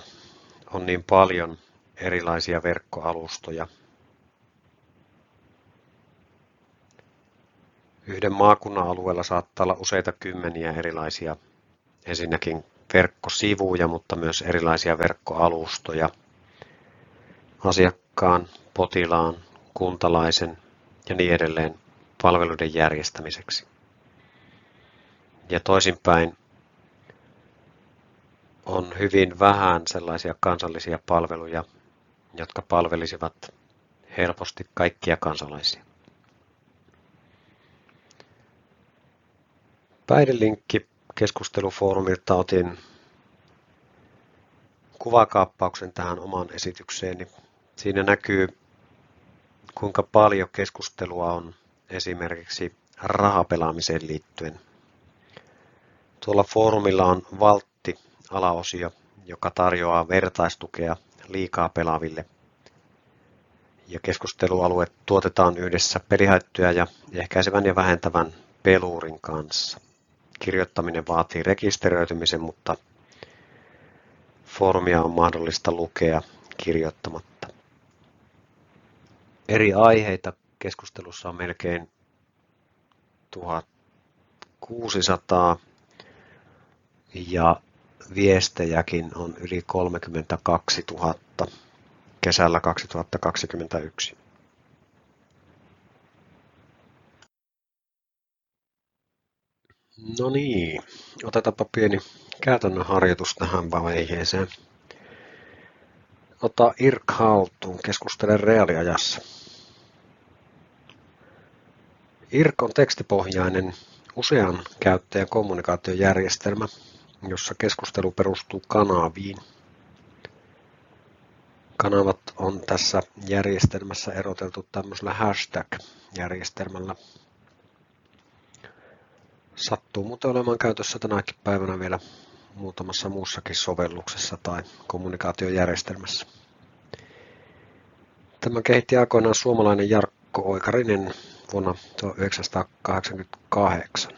on niin paljon erilaisia verkkoalustoja. Yhden maakunnan alueella saattaa olla useita kymmeniä erilaisia ensinnäkin verkkosivuja, mutta myös erilaisia verkkoalustoja – asiakkaan, potilaan, kuntalaisen ja niin edelleen palveluiden järjestämiseksi. Ja toisinpäin on hyvin vähän sellaisia kansallisia palveluja, jotka palvelisivat helposti kaikkia kansalaisia. Päihdelinkki keskustelufoorumilta otin kuvakaappauksen tähän omaan esitykseeni. Siinä näkyy, kuinka paljon keskustelua on esimerkiksi rahapelaamiseen liittyen. Tuolla foorumilla on Valtti-alaosio, joka tarjoaa vertaistukea liikaa pelaaville. Ja keskustelualue tuotetaan yhdessä pelihaittuja ja ehkäisevän ja vähentävän peluurin kanssa. Kirjoittaminen vaatii rekisteröitymisen, mutta foorumia on mahdollista lukea kirjoittamatta. Eri aiheita keskustelussa on melkein 1600 ja viestejäkin on yli 32 000 kesällä 2021. No niin, otetaanpa pieni käytännön harjoitus tähän vaiheeseen. Ota IRK haltuun, keskustele reaaliajassa. IRK on tekstipohjainen usean käyttäjän kommunikaatiojärjestelmä, jossa keskustelu perustuu kanaviin. Kanavat on tässä järjestelmässä eroteltu tämmöisellä hashtag-järjestelmällä. Sattuu muuten olemaan käytössä tänäkin päivänä vielä muutamassa muussakin sovelluksessa tai kommunikaatiojärjestelmässä. Tämä kehitti aikoinaan suomalainen Jarkko Oikarinen vuonna 1988.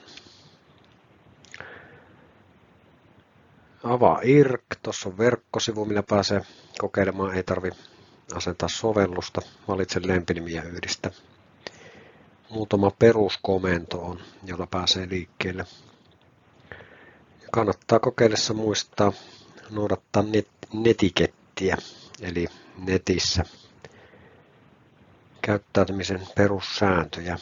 Avaa IRK. Tuossa on verkkosivu, millä pääsee kokeilemaan. Ei tarvi asentaa sovellusta. Valitse lempinimi ja yhdistä. Muutama peruskomento on, jolla pääsee liikkeelle. Kannattaa kokeillessa muistaa noudattaa net, netikettiä, eli netissä käyttäytymisen perussääntöjä.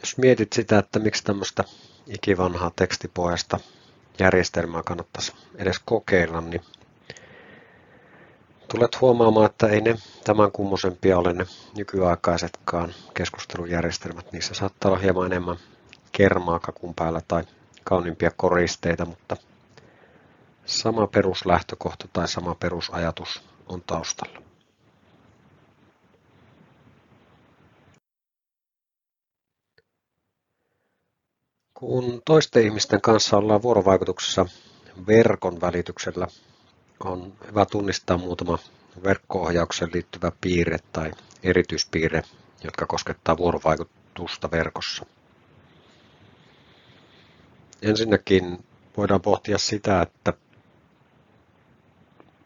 Jos mietit sitä, että miksi tämmöistä ikivanhaa tekstipohjasta järjestelmää kannattaisi edes kokeilla, niin tulet huomaamaan, että ei ne tämän kummosempia ole ne nykyaikaisetkaan keskustelujärjestelmät. Niissä saattaa olla hieman enemmän kermaa kakun päällä tai kauniimpia koristeita, mutta sama peruslähtökohta tai sama perusajatus on taustalla. Kun toisten ihmisten kanssa ollaan vuorovaikutuksessa verkon välityksellä, on hyvä tunnistaa muutama verkko-ohjaukseen liittyvä piirre tai erityispiirre, jotka koskettaa vuorovaikutusta verkossa. Ensinnäkin voidaan pohtia sitä, että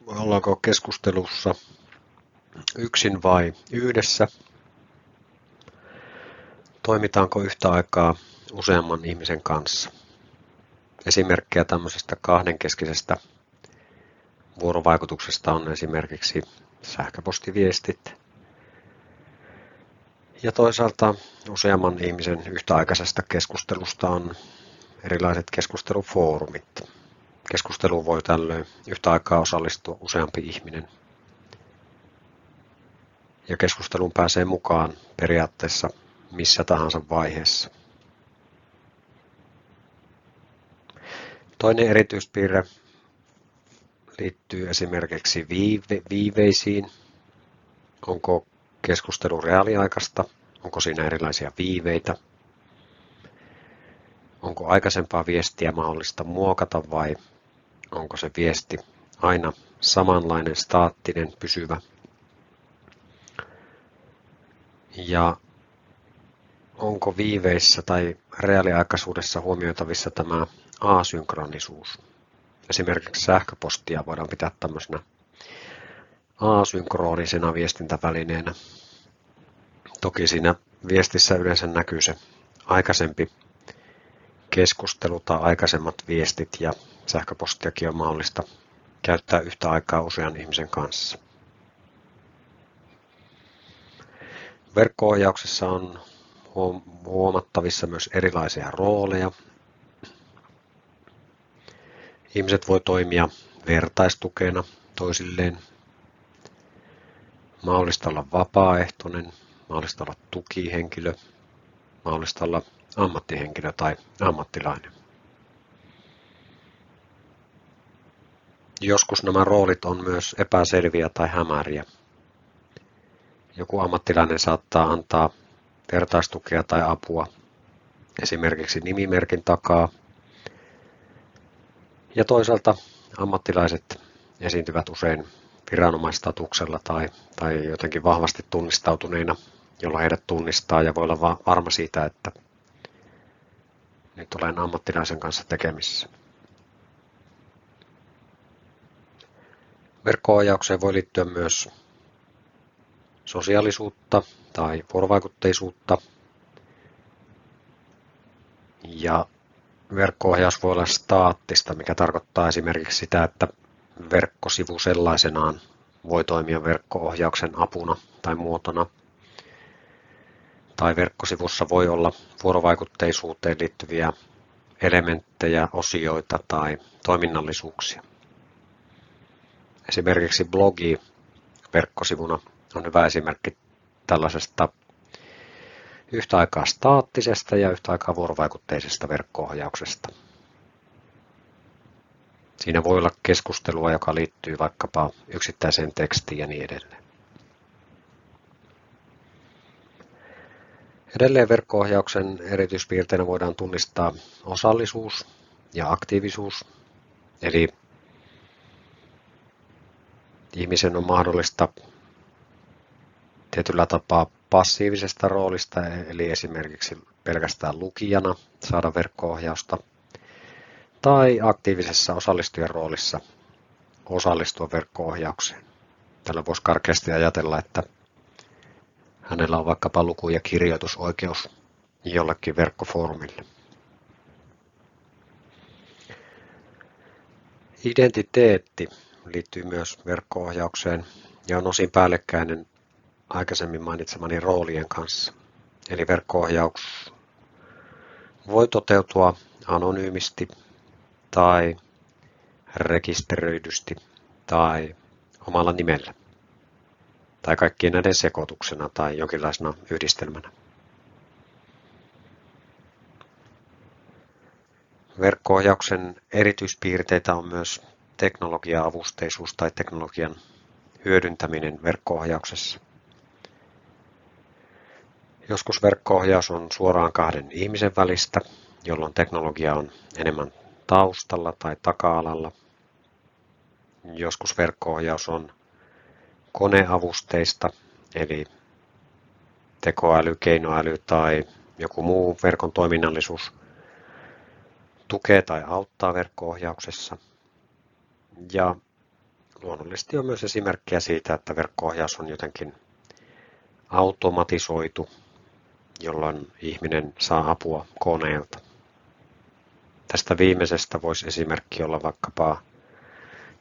ollaanko keskustelussa yksin vai yhdessä. Toimitaanko yhtä aikaa useamman ihmisen kanssa. Esimerkkejä tämmöisestä kahdenkeskisestä vuorovaikutuksesta on esimerkiksi sähköpostiviestit ja toisaalta useamman ihmisen yhtäaikaisesta keskustelusta on erilaiset keskustelufoorumit. Keskusteluun voi tällöin yhtä aikaa osallistua useampi ihminen. Ja keskusteluun pääsee mukaan periaatteessa missä tahansa vaiheessa. Toinen erityispiirre liittyy esimerkiksi viive, viiveisiin. Onko keskustelu reaaliaikaista? Onko siinä erilaisia viiveitä? Onko aikaisempaa viestiä mahdollista muokata vai onko se viesti aina samanlainen, staattinen, pysyvä? Ja onko viiveissä tai reaaliaikaisuudessa huomioitavissa tämä asynkronisuus. Esimerkiksi sähköpostia voidaan pitää tämmöisenä asynkronisena viestintävälineenä. Toki siinä viestissä yleensä näkyy se aikaisempi keskustelu tai aikaisemmat viestit ja sähköpostiakin on mahdollista käyttää yhtä aikaa usean ihmisen kanssa. Verkko-ohjauksessa on huomattavissa myös erilaisia rooleja. Ihmiset voi toimia vertaistukena toisilleen. Mahdollista olla vapaaehtoinen, mahdollista olla tukihenkilö, mahdollista olla ammattihenkilö tai ammattilainen. Joskus nämä roolit on myös epäselviä tai hämäriä. Joku ammattilainen saattaa antaa vertaistukea tai apua esimerkiksi nimimerkin takaa. Ja toisaalta ammattilaiset esiintyvät usein viranomaistatuksella tai, tai jotenkin vahvasti tunnistautuneina, jolla heidät tunnistaa ja voi olla varma siitä, että nyt olen ammattilaisen kanssa tekemisissä. Verkko-ohjaukseen voi liittyä myös sosiaalisuutta tai vuorovaikutteisuutta. Ja verkko-ohjaus voi olla staattista, mikä tarkoittaa esimerkiksi sitä, että verkkosivu sellaisenaan voi toimia verkko-ohjauksen apuna tai muotona. Tai verkkosivussa voi olla vuorovaikutteisuuteen liittyviä elementtejä, osioita tai toiminnallisuuksia. Esimerkiksi blogi verkkosivuna on hyvä esimerkki tällaisesta yhtä aikaa staattisesta ja yhtä aikaa vuorovaikutteisesta verkko-ohjauksesta. Siinä voi olla keskustelua, joka liittyy vaikkapa yksittäiseen tekstiin ja niin edelleen. Edelleen verkko-ohjauksen erityispiirteinä voidaan tunnistaa osallisuus ja aktiivisuus, eli ihmisen on mahdollista tietyllä tapaa passiivisesta roolista, eli esimerkiksi pelkästään lukijana saada verkko-ohjausta, tai aktiivisessa osallistujan roolissa osallistua verkko-ohjaukseen. Tällä voisi karkeasti ajatella, että hänellä on vaikkapa luku- ja kirjoitusoikeus jollekin verkkofoorumille. Identiteetti liittyy myös verkko-ohjaukseen ja on osin päällekkäinen aikaisemmin mainitsemani roolien kanssa. Eli verkko-ohjaus voi toteutua anonyymisti tai rekisteröidysti tai omalla nimellä tai kaikkien näiden sekoituksena tai jonkinlaisena yhdistelmänä. Verkko-ohjauksen erityispiirteitä on myös teknologia-avusteisuus tai teknologian hyödyntäminen verkko-ohjauksessa. Joskus verkko-ohjaus on suoraan kahden ihmisen välistä, jolloin teknologia on enemmän taustalla tai taka-alalla. Joskus verkko-ohjaus on koneavusteista, eli tekoäly, keinoäly tai joku muu verkon toiminnallisuus tukee tai auttaa verkko-ohjauksessa. Ja luonnollisesti on myös esimerkkejä siitä, että verkko-ohjaus on jotenkin automatisoitu jolloin ihminen saa apua koneelta. Tästä viimeisestä voisi esimerkki olla vaikkapa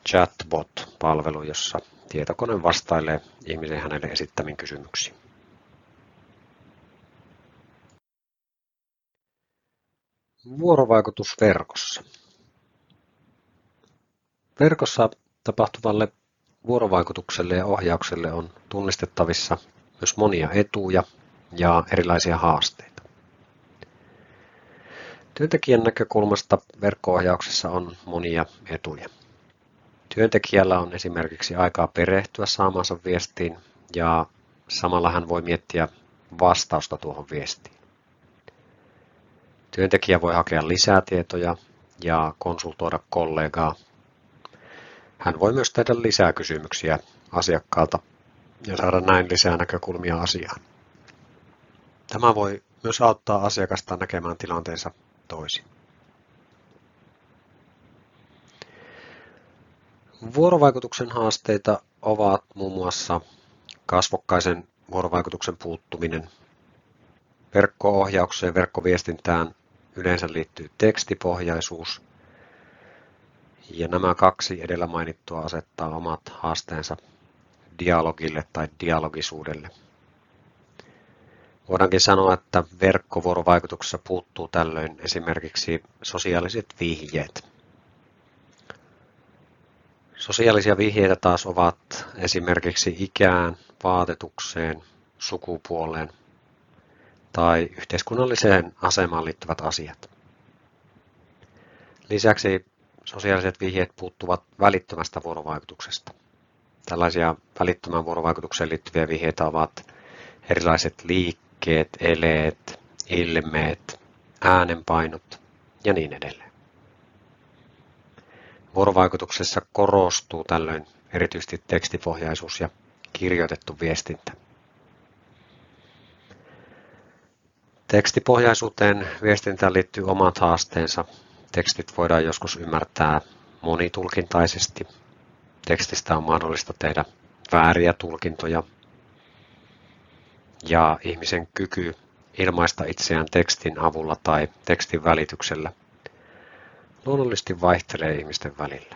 chatbot-palvelu, jossa tietokone vastailee ihmisen hänelle esittämiin kysymyksiin. Vuorovaikutus verkossa. Verkossa tapahtuvalle vuorovaikutukselle ja ohjaukselle on tunnistettavissa myös monia etuja ja erilaisia haasteita. Työntekijän näkökulmasta verkko-ohjauksessa on monia etuja. Työntekijällä on esimerkiksi aikaa perehtyä saamansa viestiin ja samalla hän voi miettiä vastausta tuohon viestiin. Työntekijä voi hakea lisää tietoja ja konsultoida kollegaa. Hän voi myös tehdä lisää kysymyksiä asiakkaalta ja saada näin lisää näkökulmia asiaan. Tämä voi myös auttaa asiakasta näkemään tilanteensa toisin. Vuorovaikutuksen haasteita ovat muun muassa kasvokkaisen vuorovaikutuksen puuttuminen. Verkko-ohjaukseen ja verkkoviestintään yleensä liittyy tekstipohjaisuus Ja nämä kaksi edellä mainittua asettaa omat haasteensa dialogille tai dialogisuudelle. Voidaankin sanoa, että verkkovuorovaikutuksessa puuttuu tällöin esimerkiksi sosiaaliset vihjeet. Sosiaalisia vihjeitä taas ovat esimerkiksi ikään, vaatetukseen, sukupuoleen tai yhteiskunnalliseen asemaan liittyvät asiat. Lisäksi sosiaaliset vihjeet puuttuvat välittömästä vuorovaikutuksesta. Tällaisia välittömään vuorovaikutukseen liittyviä vihjeitä ovat erilaiset liikkeet, eleet, ilmeet, äänenpainot ja niin edelleen. Vuorovaikutuksessa korostuu tällöin erityisesti tekstipohjaisuus ja kirjoitettu viestintä. Tekstipohjaisuuteen viestintään liittyy omat haasteensa. Tekstit voidaan joskus ymmärtää monitulkintaisesti. Tekstistä on mahdollista tehdä vääriä tulkintoja. Ja ihmisen kyky ilmaista itseään tekstin avulla tai tekstin välityksellä luonnollisesti vaihtelee ihmisten välillä.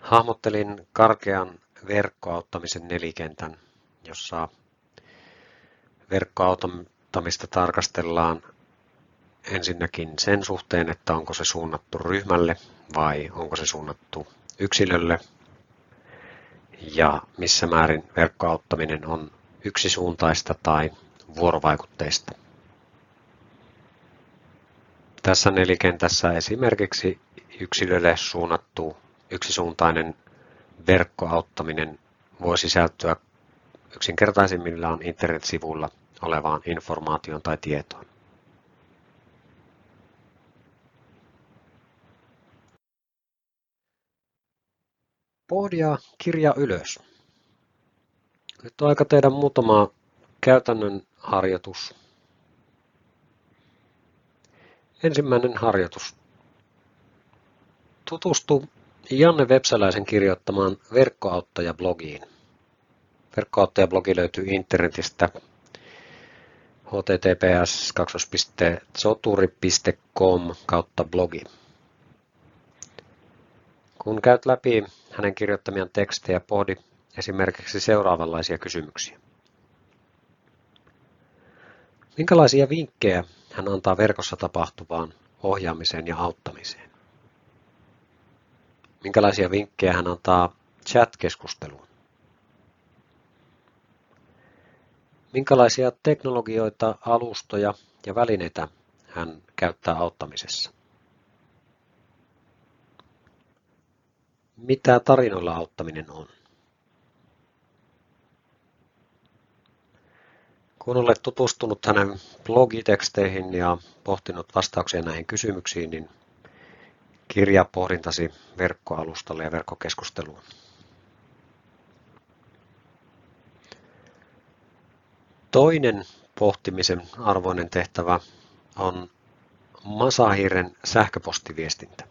Hahmottelin karkean verkkoauttamisen nelikentän, jossa verkkoauttamista tarkastellaan ensinnäkin sen suhteen, että onko se suunnattu ryhmälle vai onko se suunnattu yksilölle ja missä määrin verkkoauttaminen on yksisuuntaista tai vuorovaikutteista. Tässä nelikentässä esimerkiksi yksilölle suunnattu yksisuuntainen verkkoauttaminen voi sisältyä yksinkertaisimmillaan internetsivuilla olevaan informaation tai tietoon. Pohdia kirja ylös. Nyt on aika tehdä muutama käytännön harjoitus. Ensimmäinen harjoitus. Tutustu Janne Vepsäläisen kirjoittamaan verkkoauttaja-blogiin. Verkkoauttaja-blogi löytyy internetistä https soturi.com kautta blogi. Kun käyt läpi hänen kirjoittamiaan tekstejä, pohdi esimerkiksi seuraavanlaisia kysymyksiä. Minkälaisia vinkkejä hän antaa verkossa tapahtuvaan ohjaamiseen ja auttamiseen? Minkälaisia vinkkejä hän antaa chat-keskusteluun? Minkälaisia teknologioita, alustoja ja välineitä hän käyttää auttamisessa? Mitä tarinoilla auttaminen on? Kun olet tutustunut hänen blogiteksteihin ja pohtinut vastauksia näihin kysymyksiin, niin kirja pohdintasi verkkoalustalle ja verkkokeskusteluun. Toinen pohtimisen arvoinen tehtävä on Masahiren sähköpostiviestintä.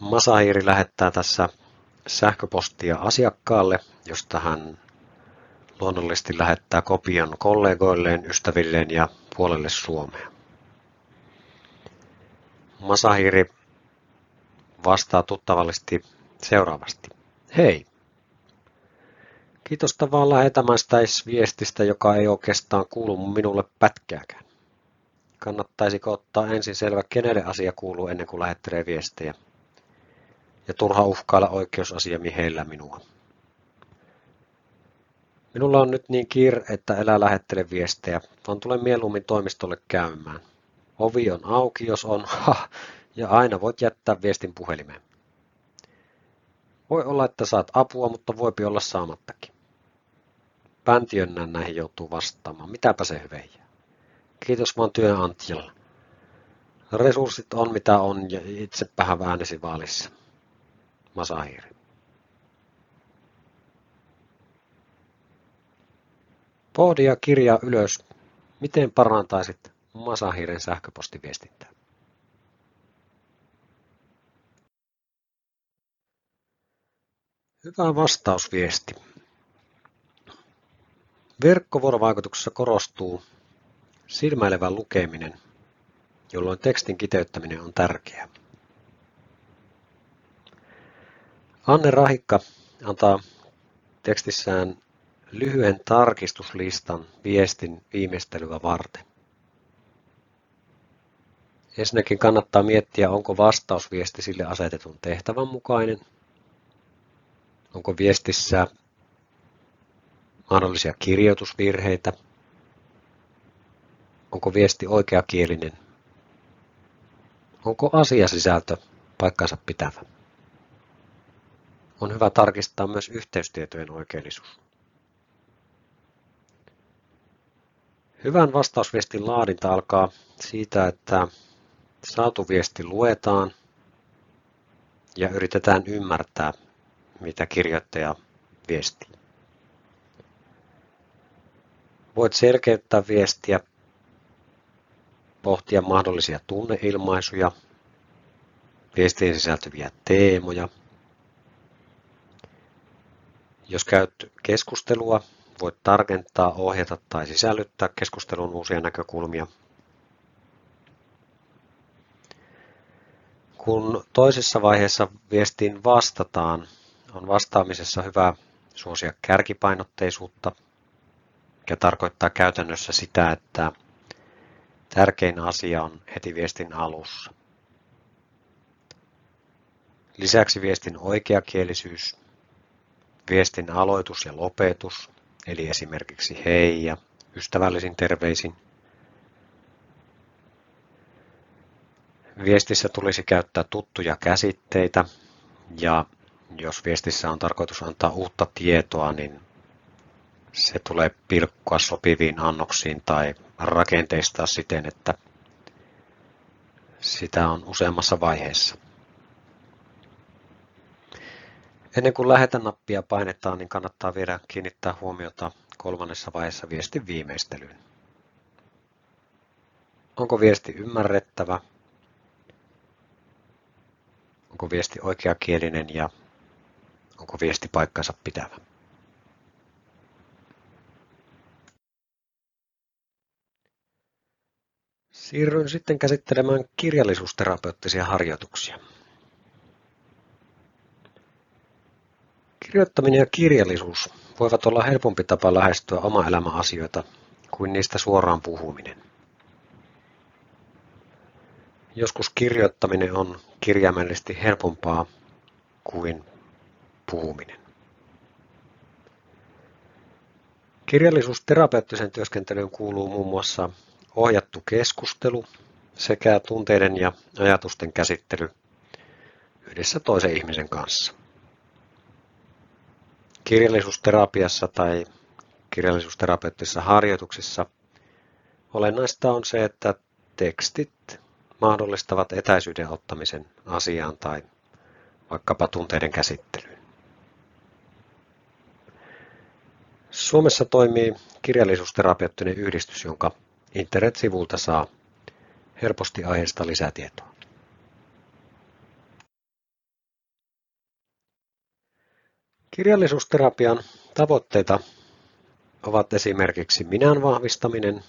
Masahiri lähettää tässä sähköpostia asiakkaalle, josta hän luonnollisesti lähettää kopion kollegoilleen, ystävilleen ja puolelle Suomea. Masahiri vastaa tuttavallisesti seuraavasti. Hei, Kiitos vaan lähetämästäisviestistä, joka ei oikeastaan kuulu minulle pätkääkään. Kannattaisiko ottaa ensin selvä, kenelle asia kuuluu ennen kuin lähettelee viestejä? Ja turha uhkailla oikeusasiamiehellä minua. Minulla on nyt niin kiire, että älä lähettele viestejä, vaan tule mieluummin toimistolle käymään. Ovi on auki, jos on, [LAUGHS] ha, ja aina voit jättää viestin puhelimeen. Voi olla, että saat apua, mutta voipi olla saamattakin. Päntiönnän näihin joutuu vastaamaan. Mitäpä se hyviä. Kiitos vaan työnantajalle. Resurssit on mitä on ja itse vähän äänesi vaalissa. Masahiri. Pohdi ja kirjaa ylös, miten parantaisit Masahiren sähköpostiviestintää. Hyvä vastausviesti. Verkkovuorovaikutuksessa korostuu silmäilevä lukeminen jolloin tekstin kiteyttäminen on tärkeää. Anne Rahikka antaa tekstissään lyhyen tarkistuslistan viestin viimeistelyä varten. Ensinnäkin kannattaa miettiä, onko vastausviesti sille asetetun tehtävän mukainen, onko viestissä mahdollisia kirjoitusvirheitä, onko viesti oikeakielinen, onko asiasisältö paikkansa pitävä. On hyvä tarkistaa myös yhteystietojen oikeellisuus. Hyvän vastausviestin laadinta alkaa siitä, että saatu viesti luetaan ja yritetään ymmärtää, mitä kirjoittaja viestii. Voit selkeyttää viestiä, pohtia mahdollisia tunneilmaisuja, viestiin sisältyviä teemoja. Jos käyt keskustelua, voit tarkentaa, ohjata tai sisällyttää keskustelun uusia näkökulmia. Kun toisessa vaiheessa viestiin vastataan, on vastaamisessa hyvä suosia kärkipainotteisuutta, mikä tarkoittaa käytännössä sitä, että tärkein asia on heti viestin alussa. Lisäksi viestin oikeakielisyys, viestin aloitus ja lopetus, eli esimerkiksi hei ja ystävällisin terveisin. Viestissä tulisi käyttää tuttuja käsitteitä ja jos viestissä on tarkoitus antaa uutta tietoa, niin se tulee pilkkoa sopiviin annoksiin tai rakenteistaa siten, että sitä on useammassa vaiheessa. Ennen kuin lähetä-nappia painetaan, niin kannattaa vielä kiinnittää huomiota kolmannessa vaiheessa viestin viimeistelyyn. Onko viesti ymmärrettävä? Onko viesti oikeakielinen ja onko viesti paikkansa pitävä? Siirryn sitten käsittelemään kirjallisuusterapeuttisia harjoituksia. Kirjoittaminen ja kirjallisuus voivat olla helpompi tapa lähestyä oma elämä asioita kuin niistä suoraan puhuminen. Joskus kirjoittaminen on kirjaimellisesti helpompaa kuin puhuminen. Kirjallisuusterapeuttisen työskentelyyn kuuluu muun muassa ohjattu keskustelu sekä tunteiden ja ajatusten käsittely yhdessä toisen ihmisen kanssa. Kirjallisuusterapiassa tai kirjallisuusterapeuttisissa harjoituksissa olennaista on se, että tekstit mahdollistavat etäisyyden ottamisen asiaan tai vaikkapa tunteiden käsittelyyn. Suomessa toimii kirjallisuusterapeuttinen yhdistys, jonka internet-sivulta saa helposti aiheesta lisätietoa. Kirjallisuusterapian tavoitteita ovat esimerkiksi minän vahvistaminen,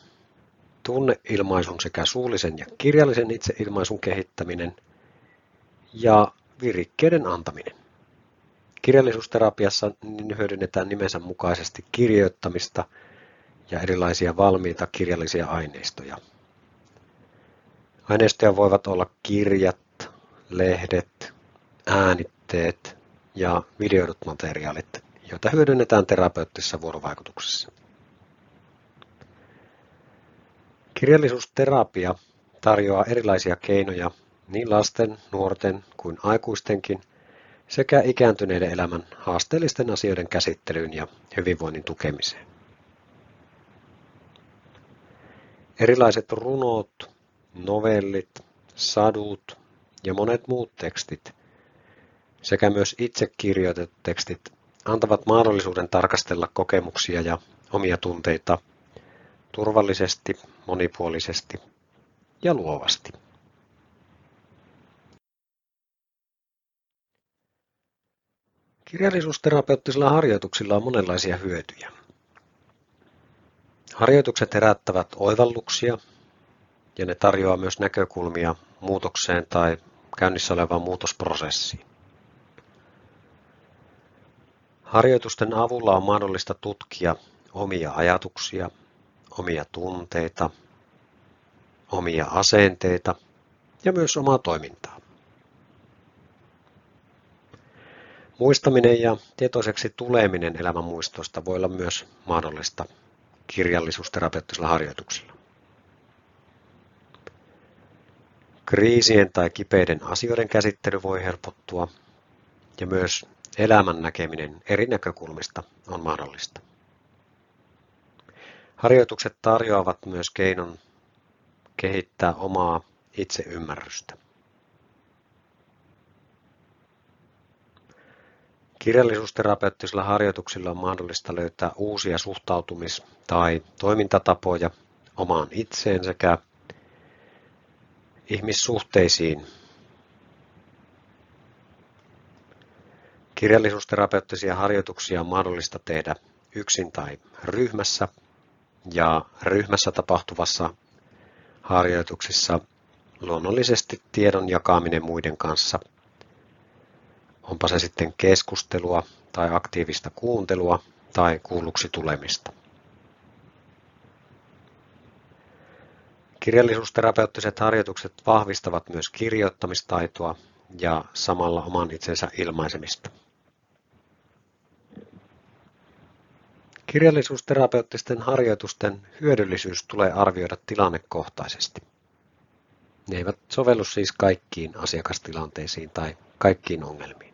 tunneilmaisun sekä suullisen ja kirjallisen itseilmaisun kehittäminen ja virikkeiden antaminen. Kirjallisuusterapiassa hyödynnetään nimensä mukaisesti kirjoittamista ja erilaisia valmiita kirjallisia aineistoja. Aineistoja voivat olla kirjat, lehdet, äänitteet ja videoidut materiaalit, joita hyödynnetään terapeuttisessa vuorovaikutuksessa. Kirjallisuusterapia tarjoaa erilaisia keinoja niin lasten, nuorten kuin aikuistenkin sekä ikääntyneiden elämän haasteellisten asioiden käsittelyyn ja hyvinvoinnin tukemiseen. Erilaiset runot, novellit, sadut ja monet muut tekstit sekä myös itse kirjoitetut tekstit antavat mahdollisuuden tarkastella kokemuksia ja omia tunteita turvallisesti, monipuolisesti ja luovasti. Kirjallisuusterapeuttisilla harjoituksilla on monenlaisia hyötyjä. Harjoitukset herättävät oivalluksia ja ne tarjoaa myös näkökulmia muutokseen tai käynnissä olevaan muutosprosessiin. Harjoitusten avulla on mahdollista tutkia omia ajatuksia, omia tunteita, omia asenteita ja myös omaa toimintaa. Muistaminen ja tietoiseksi tuleminen elämän muistoista voi olla myös mahdollista kirjallisuusterapeuttisilla harjoituksilla. Kriisien tai kipeiden asioiden käsittely voi helpottua ja myös elämän näkeminen eri näkökulmista on mahdollista. Harjoitukset tarjoavat myös keinon kehittää omaa itseymmärrystä. Kirjallisuusterapeuttisilla harjoituksilla on mahdollista löytää uusia suhtautumis- tai toimintatapoja omaan itseen sekä ihmissuhteisiin. Kirjallisuusterapeuttisia harjoituksia on mahdollista tehdä yksin tai ryhmässä ja ryhmässä tapahtuvassa harjoituksissa luonnollisesti tiedon jakaminen muiden kanssa, onpa se sitten keskustelua tai aktiivista kuuntelua tai kuulluksi tulemista. Kirjallisuusterapeuttiset harjoitukset vahvistavat myös kirjoittamistaitoa ja samalla oman itsensä ilmaisemista. Kirjallisuusterapeuttisten harjoitusten hyödyllisyys tulee arvioida tilannekohtaisesti. Ne eivät sovellu siis kaikkiin asiakastilanteisiin tai kaikkiin ongelmiin.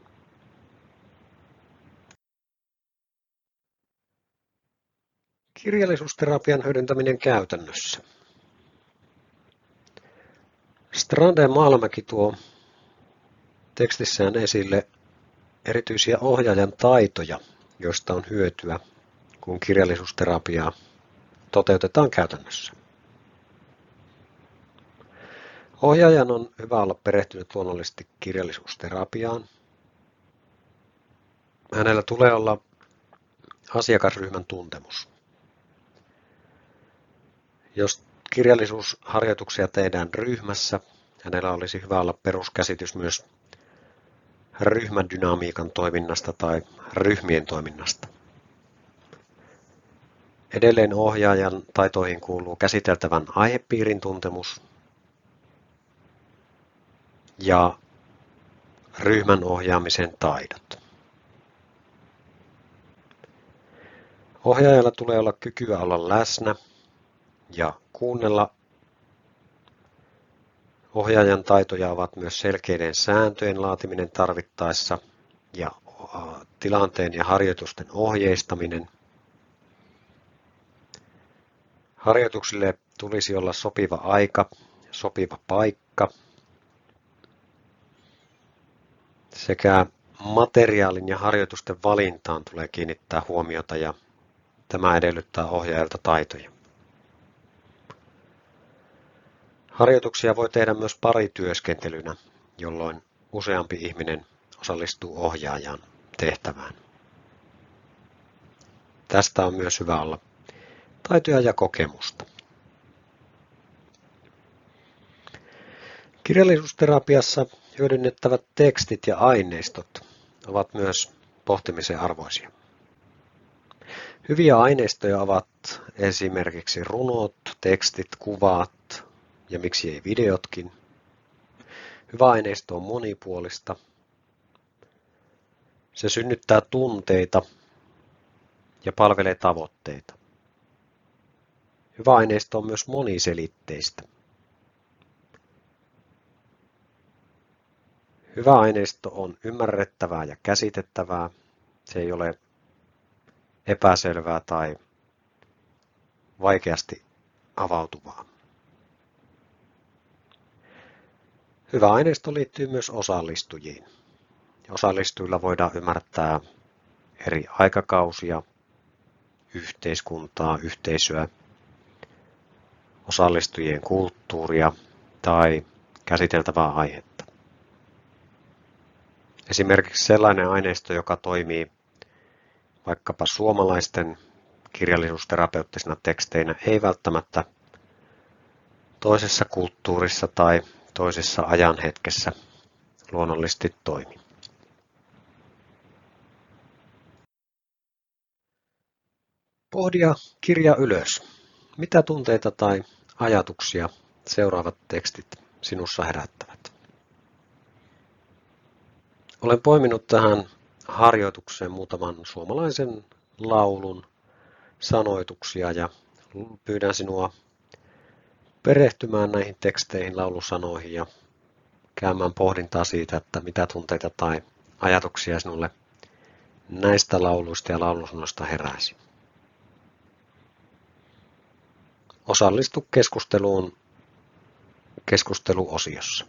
Kirjallisuusterapian hyödyntäminen käytännössä. Strande Malmäki tuo tekstissään esille erityisiä ohjaajan taitoja, joista on hyötyä kun kirjallisuusterapiaa toteutetaan käytännössä. Ohjaajan on hyvä olla perehtynyt luonnollisesti kirjallisuusterapiaan. Hänellä tulee olla asiakasryhmän tuntemus. Jos kirjallisuusharjoituksia tehdään ryhmässä, hänellä olisi hyvä olla peruskäsitys myös ryhmän dynamiikan toiminnasta tai ryhmien toiminnasta. Edelleen ohjaajan taitoihin kuuluu käsiteltävän aihepiirin tuntemus ja ryhmän ohjaamisen taidot. Ohjaajalla tulee olla kykyä olla läsnä ja kuunnella. Ohjaajan taitoja ovat myös selkeiden sääntöjen laatiminen tarvittaessa ja tilanteen ja harjoitusten ohjeistaminen Harjoituksille tulisi olla sopiva aika, sopiva paikka sekä materiaalin ja harjoitusten valintaan tulee kiinnittää huomiota ja tämä edellyttää ohjaajalta taitoja. Harjoituksia voi tehdä myös parityöskentelynä, jolloin useampi ihminen osallistuu ohjaajan tehtävään. Tästä on myös hyvä olla taitoja ja kokemusta. Kirjallisuusterapiassa hyödynnettävät tekstit ja aineistot ovat myös pohtimisen arvoisia. Hyviä aineistoja ovat esimerkiksi runot, tekstit, kuvat ja miksi ei videotkin. Hyvä aineisto on monipuolista. Se synnyttää tunteita ja palvelee tavoitteita. Hyvä aineisto on myös moniselitteistä. Hyvä aineisto on ymmärrettävää ja käsitettävää. Se ei ole epäselvää tai vaikeasti avautuvaa. Hyvä aineisto liittyy myös osallistujiin. Osallistujilla voidaan ymmärtää eri aikakausia, yhteiskuntaa, yhteisöä osallistujien kulttuuria tai käsiteltävää aihetta. Esimerkiksi sellainen aineisto, joka toimii vaikkapa suomalaisten kirjallisuusterapeuttisina teksteinä, ei välttämättä toisessa kulttuurissa tai toisessa ajanhetkessä luonnollisesti toimi. Pohdia kirja ylös. Mitä tunteita tai ajatuksia seuraavat tekstit sinussa herättävät? Olen poiminut tähän harjoitukseen muutaman suomalaisen laulun sanoituksia ja pyydän sinua perehtymään näihin teksteihin, laulusanoihin ja käymään pohdintaa siitä, että mitä tunteita tai ajatuksia sinulle näistä lauluista ja laulusanoista heräisi. Osallistu keskusteluun keskusteluosiossa.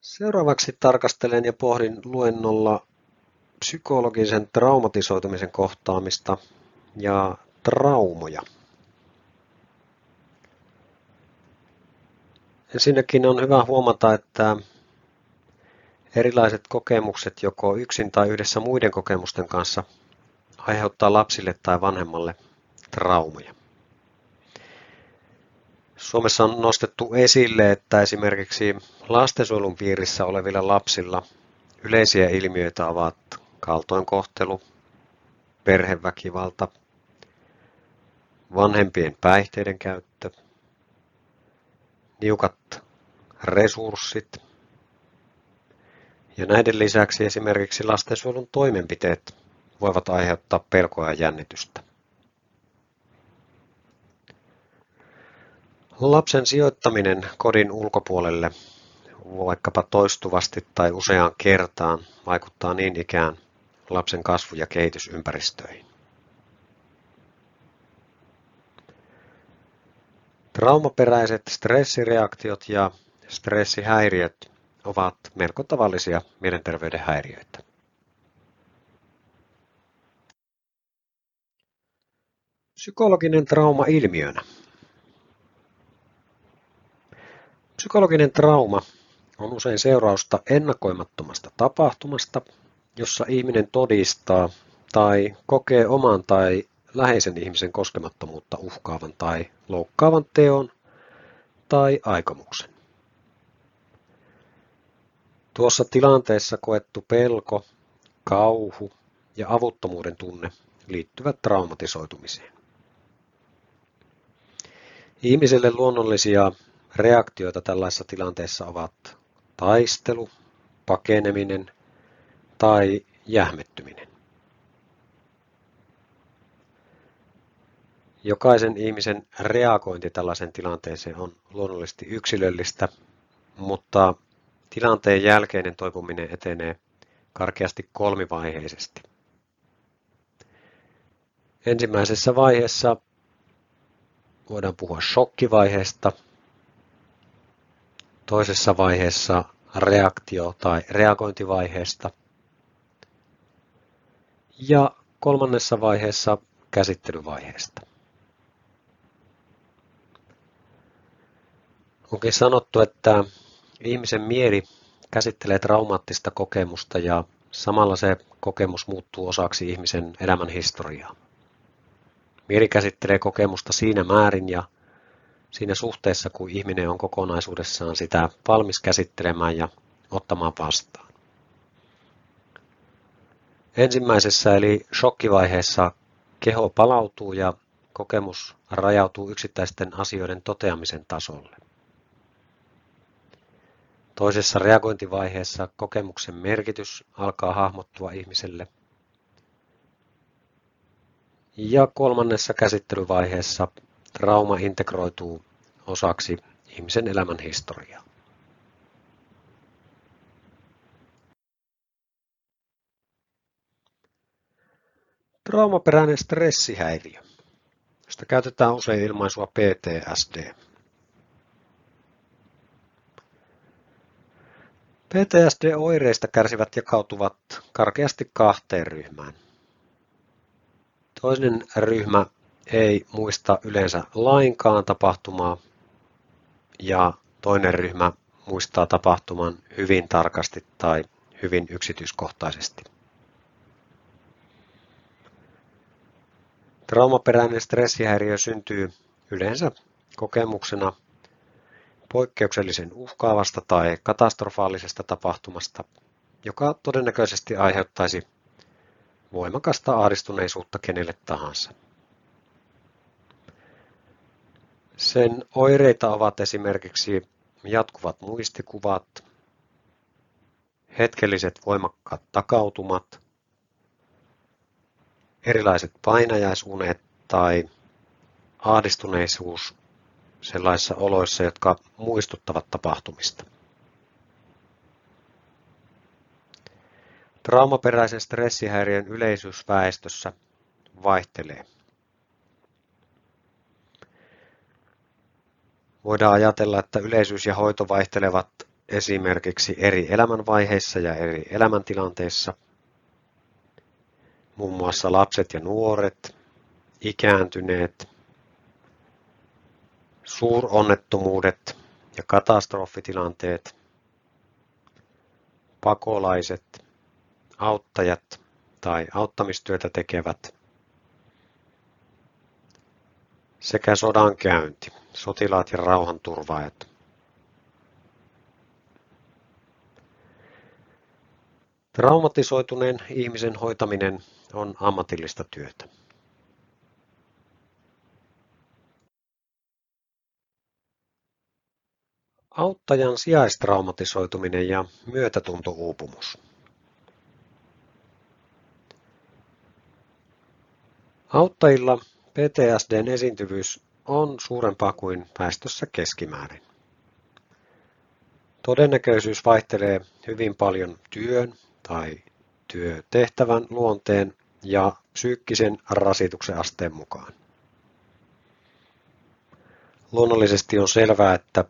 Seuraavaksi tarkastelen ja pohdin luennolla psykologisen traumatisoitumisen kohtaamista ja traumoja. Ensinnäkin on hyvä huomata, että erilaiset kokemukset joko yksin tai yhdessä muiden kokemusten kanssa aiheuttaa lapsille tai vanhemmalle traumoja. Suomessa on nostettu esille, että esimerkiksi lastensuojelun piirissä olevilla lapsilla yleisiä ilmiöitä ovat kaltoinkohtelu, perheväkivalta, vanhempien päihteiden käyttö, niukat resurssit ja näiden lisäksi esimerkiksi lastensuojelun toimenpiteet voivat aiheuttaa pelkoa ja jännitystä. Lapsen sijoittaminen kodin ulkopuolelle vaikkapa toistuvasti tai useaan kertaan vaikuttaa niin ikään lapsen kasvu- ja kehitysympäristöihin. Traumaperäiset stressireaktiot ja stressihäiriöt ovat melko tavallisia mielenterveyden häiriöitä. Psykologinen trauma ilmiönä. Psykologinen trauma on usein seurausta ennakoimattomasta tapahtumasta, jossa ihminen todistaa tai kokee oman tai läheisen ihmisen koskemattomuutta uhkaavan tai loukkaavan teon tai aikomuksen. Tuossa tilanteessa koettu pelko, kauhu ja avuttomuuden tunne liittyvät traumatisoitumiseen. Ihmiselle luonnollisia reaktioita tällaisessa tilanteessa ovat taistelu, pakeneminen tai jähmettyminen. Jokaisen ihmisen reagointi tällaisen tilanteeseen on luonnollisesti yksilöllistä, mutta tilanteen jälkeinen toipuminen etenee karkeasti kolmivaiheisesti. Ensimmäisessä vaiheessa voidaan puhua shokkivaiheesta, toisessa vaiheessa reaktio- tai reagointivaiheesta ja kolmannessa vaiheessa käsittelyvaiheesta. Onkin sanottu, että ihmisen mieli käsittelee traumaattista kokemusta ja samalla se kokemus muuttuu osaksi ihmisen elämän historiaa. Mieli käsittelee kokemusta siinä määrin ja siinä suhteessa, kun ihminen on kokonaisuudessaan sitä valmis käsittelemään ja ottamaan vastaan. Ensimmäisessä eli shokkivaiheessa keho palautuu ja kokemus rajautuu yksittäisten asioiden toteamisen tasolle. Toisessa reagointivaiheessa kokemuksen merkitys alkaa hahmottua ihmiselle. Ja kolmannessa käsittelyvaiheessa trauma integroituu osaksi ihmisen elämän historiaa. Traumaperäinen stressihäiriö, josta käytetään usein ilmaisua PTSD. PTSD-oireista kärsivät jakautuvat karkeasti kahteen ryhmään. Toinen ryhmä ei muista yleensä lainkaan tapahtumaa ja toinen ryhmä muistaa tapahtuman hyvin tarkasti tai hyvin yksityiskohtaisesti. Traumaperäinen stressihäiriö syntyy yleensä kokemuksena poikkeuksellisen uhkaavasta tai katastrofaalisesta tapahtumasta, joka todennäköisesti aiheuttaisi voimakasta ahdistuneisuutta kenelle tahansa. Sen oireita ovat esimerkiksi jatkuvat muistikuvat, hetkelliset voimakkaat takautumat, erilaiset painajaisuunet tai ahdistuneisuus sellaisissa oloissa, jotka muistuttavat tapahtumista. Traumaperäisen stressihäiriön yleisyys väestössä vaihtelee. Voidaan ajatella, että yleisyys ja hoito vaihtelevat esimerkiksi eri elämänvaiheissa ja eri elämäntilanteissa. Muun muassa lapset ja nuoret, ikääntyneet, suuronnettomuudet ja katastrofitilanteet, pakolaiset, auttajat tai auttamistyötä tekevät sekä sodankäynti, sotilaat ja rauhanturvaajat. Traumatisoituneen ihmisen hoitaminen on ammatillista työtä. Auttajan sijaistraumatisoituminen ja myötätuntouupumus. Auttajilla PTSDn esiintyvyys on suurempaa kuin väestössä keskimäärin. Todennäköisyys vaihtelee hyvin paljon työn tai työtehtävän luonteen ja psyykkisen rasituksen asteen mukaan. Luonnollisesti on selvää, että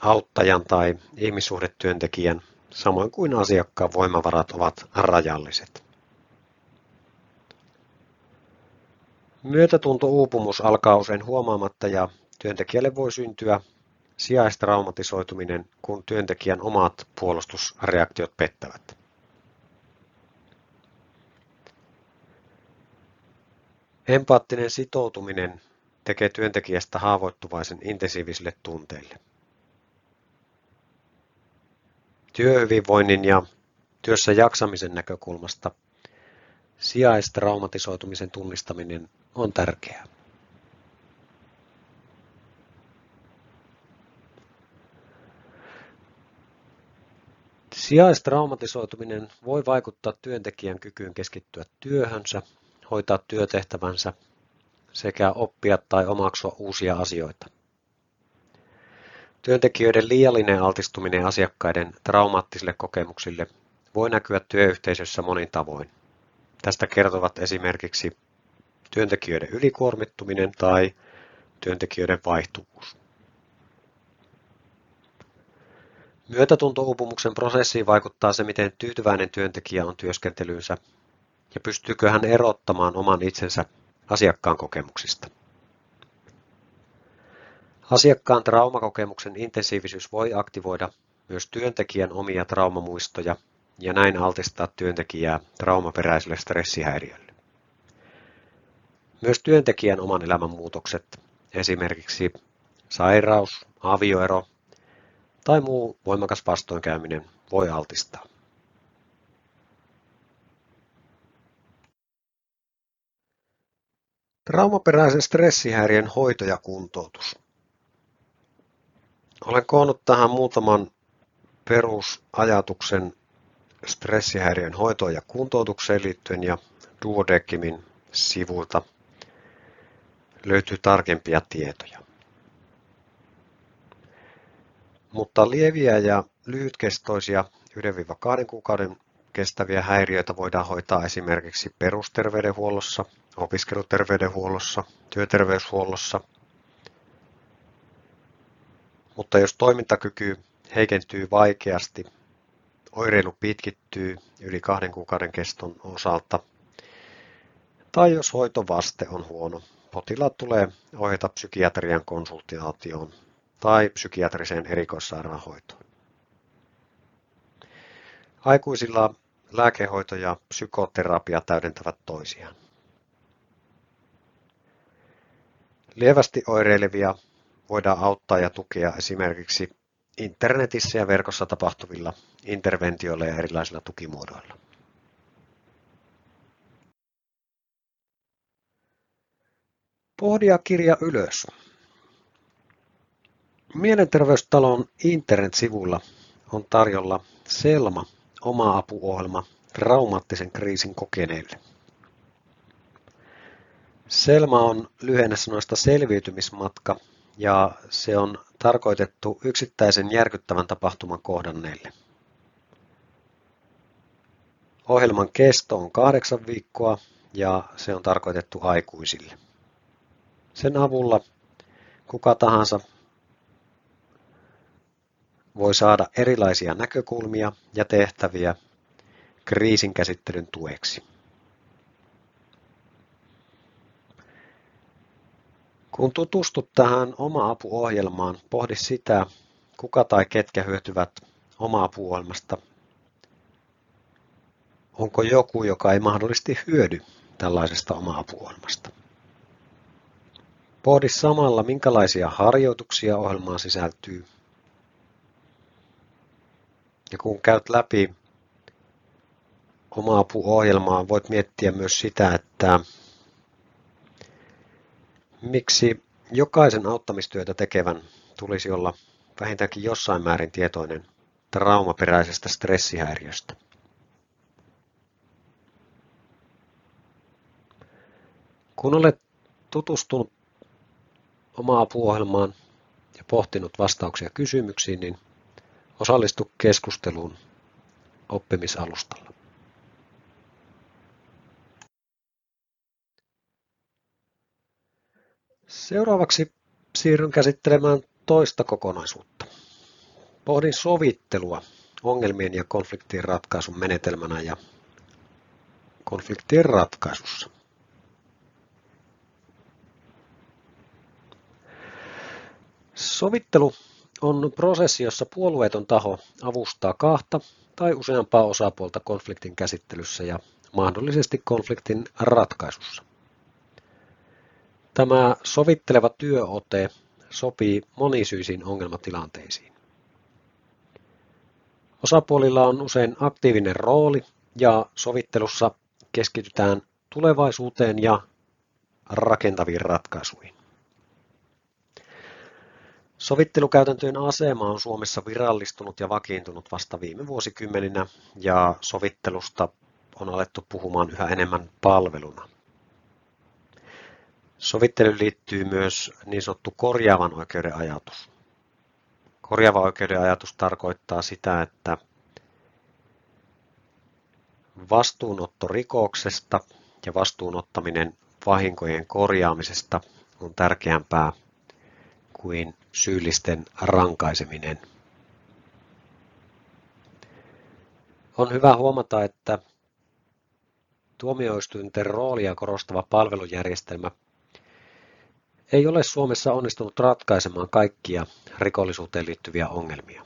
auttajan tai ihmissuhdetyöntekijän, samoin kuin asiakkaan voimavarat ovat rajalliset. Myötätunto-uupumus alkaa usein huomaamatta ja työntekijälle voi syntyä sijaistraumatisoituminen, kun työntekijän omat puolustusreaktiot pettävät. Empaattinen sitoutuminen tekee työntekijästä haavoittuvaisen intensiivisille tunteille. Työhyvinvoinnin ja työssä jaksamisen näkökulmasta sijaistraumatisoitumisen tunnistaminen on tärkeää. Sijaistraumatisoituminen voi vaikuttaa työntekijän kykyyn keskittyä työhönsä, hoitaa työtehtävänsä sekä oppia tai omaksua uusia asioita. Työntekijöiden liiallinen altistuminen asiakkaiden traumaattisille kokemuksille voi näkyä työyhteisössä monin tavoin. Tästä kertovat esimerkiksi työntekijöiden ylikuormittuminen tai työntekijöiden vaihtuvuus. Myötätuntouupumuksen prosessiin vaikuttaa se, miten tyytyväinen työntekijä on työskentelyynsä ja pystyykö hän erottamaan oman itsensä asiakkaan kokemuksista. Asiakkaan traumakokemuksen intensiivisyys voi aktivoida myös työntekijän omia traumamuistoja ja näin altistaa työntekijää traumaperäiselle stressihäiriölle. Myös työntekijän oman elämän muutokset, esimerkiksi sairaus, avioero tai muu voimakas vastoinkäyminen voi altistaa. Traumaperäisen stressihäiriön hoito ja kuntoutus. Olen koonnut tähän muutaman perusajatuksen stressihäiriön hoitoon ja kuntoutukseen liittyen ja Duodecimin sivuilta löytyy tarkempia tietoja. Mutta lieviä ja lyhytkestoisia 1-2 kuukauden kestäviä häiriöitä voidaan hoitaa esimerkiksi perusterveydenhuollossa, opiskeluterveydenhuollossa, työterveyshuollossa. Mutta jos toimintakyky heikentyy vaikeasti, oireilu pitkittyy yli kahden kuukauden keston osalta, tai jos hoitovaste on huono, potilaat tulee ohjata psykiatrian konsultaatioon tai psykiatriseen erikoissairaanhoitoon. Aikuisilla lääkehoito ja psykoterapia täydentävät toisiaan. Lievästi oireilevia voidaan auttaa ja tukea esimerkiksi internetissä ja verkossa tapahtuvilla interventioilla ja erilaisilla tukimuodoilla. Pohdia kirja ylös. Mielenterveystalon internet-sivulla on tarjolla Selma, oma apuohjelma traumaattisen kriisin kokeneille. Selma on lyhenne sanoista selviytymismatka ja se on tarkoitettu yksittäisen järkyttävän tapahtuman kohdanneille. Ohjelman kesto on kahdeksan viikkoa ja se on tarkoitettu aikuisille. Sen avulla kuka tahansa voi saada erilaisia näkökulmia ja tehtäviä kriisinkäsittelyn tueksi. Kun tutustut tähän oma-apuohjelmaan, pohdi sitä, kuka tai ketkä hyötyvät oma-apuohjelmasta. Onko joku, joka ei mahdollisesti hyödy tällaisesta oma-apuohjelmasta? Pohdi samalla, minkälaisia harjoituksia ohjelmaan sisältyy. Ja kun käyt läpi oma-apuohjelmaa, voit miettiä myös sitä, että miksi jokaisen auttamistyötä tekevän tulisi olla vähintäänkin jossain määrin tietoinen traumaperäisestä stressihäiriöstä. Kun olet tutustunut omaa apuohjelmaan ja pohtinut vastauksia kysymyksiin, niin osallistu keskusteluun oppimisalustalla. Seuraavaksi siirryn käsittelemään toista kokonaisuutta. Pohdin sovittelua ongelmien ja konfliktien ratkaisun menetelmänä ja konfliktien ratkaisussa. Sovittelu on prosessi, jossa puolueeton taho avustaa kahta tai useampaa osapuolta konfliktin käsittelyssä ja mahdollisesti konfliktin ratkaisussa. Tämä sovitteleva työote sopii monisyisiin ongelmatilanteisiin. Osapuolilla on usein aktiivinen rooli ja sovittelussa keskitytään tulevaisuuteen ja rakentaviin ratkaisuihin. Sovittelukäytäntöjen asema on Suomessa virallistunut ja vakiintunut vasta viime vuosikymmeninä ja sovittelusta on alettu puhumaan yhä enemmän palveluna. Sovittelyyn liittyy myös niin sanottu korjaavan oikeuden ajatus. Korjaava oikeuden ajatus tarkoittaa sitä, että vastuunotto rikoksesta ja vastuunottaminen vahinkojen korjaamisesta on tärkeämpää kuin syyllisten rankaiseminen. On hyvä huomata, että tuomioistuinten roolia korostava palvelujärjestelmä ei ole Suomessa onnistunut ratkaisemaan kaikkia rikollisuuteen liittyviä ongelmia.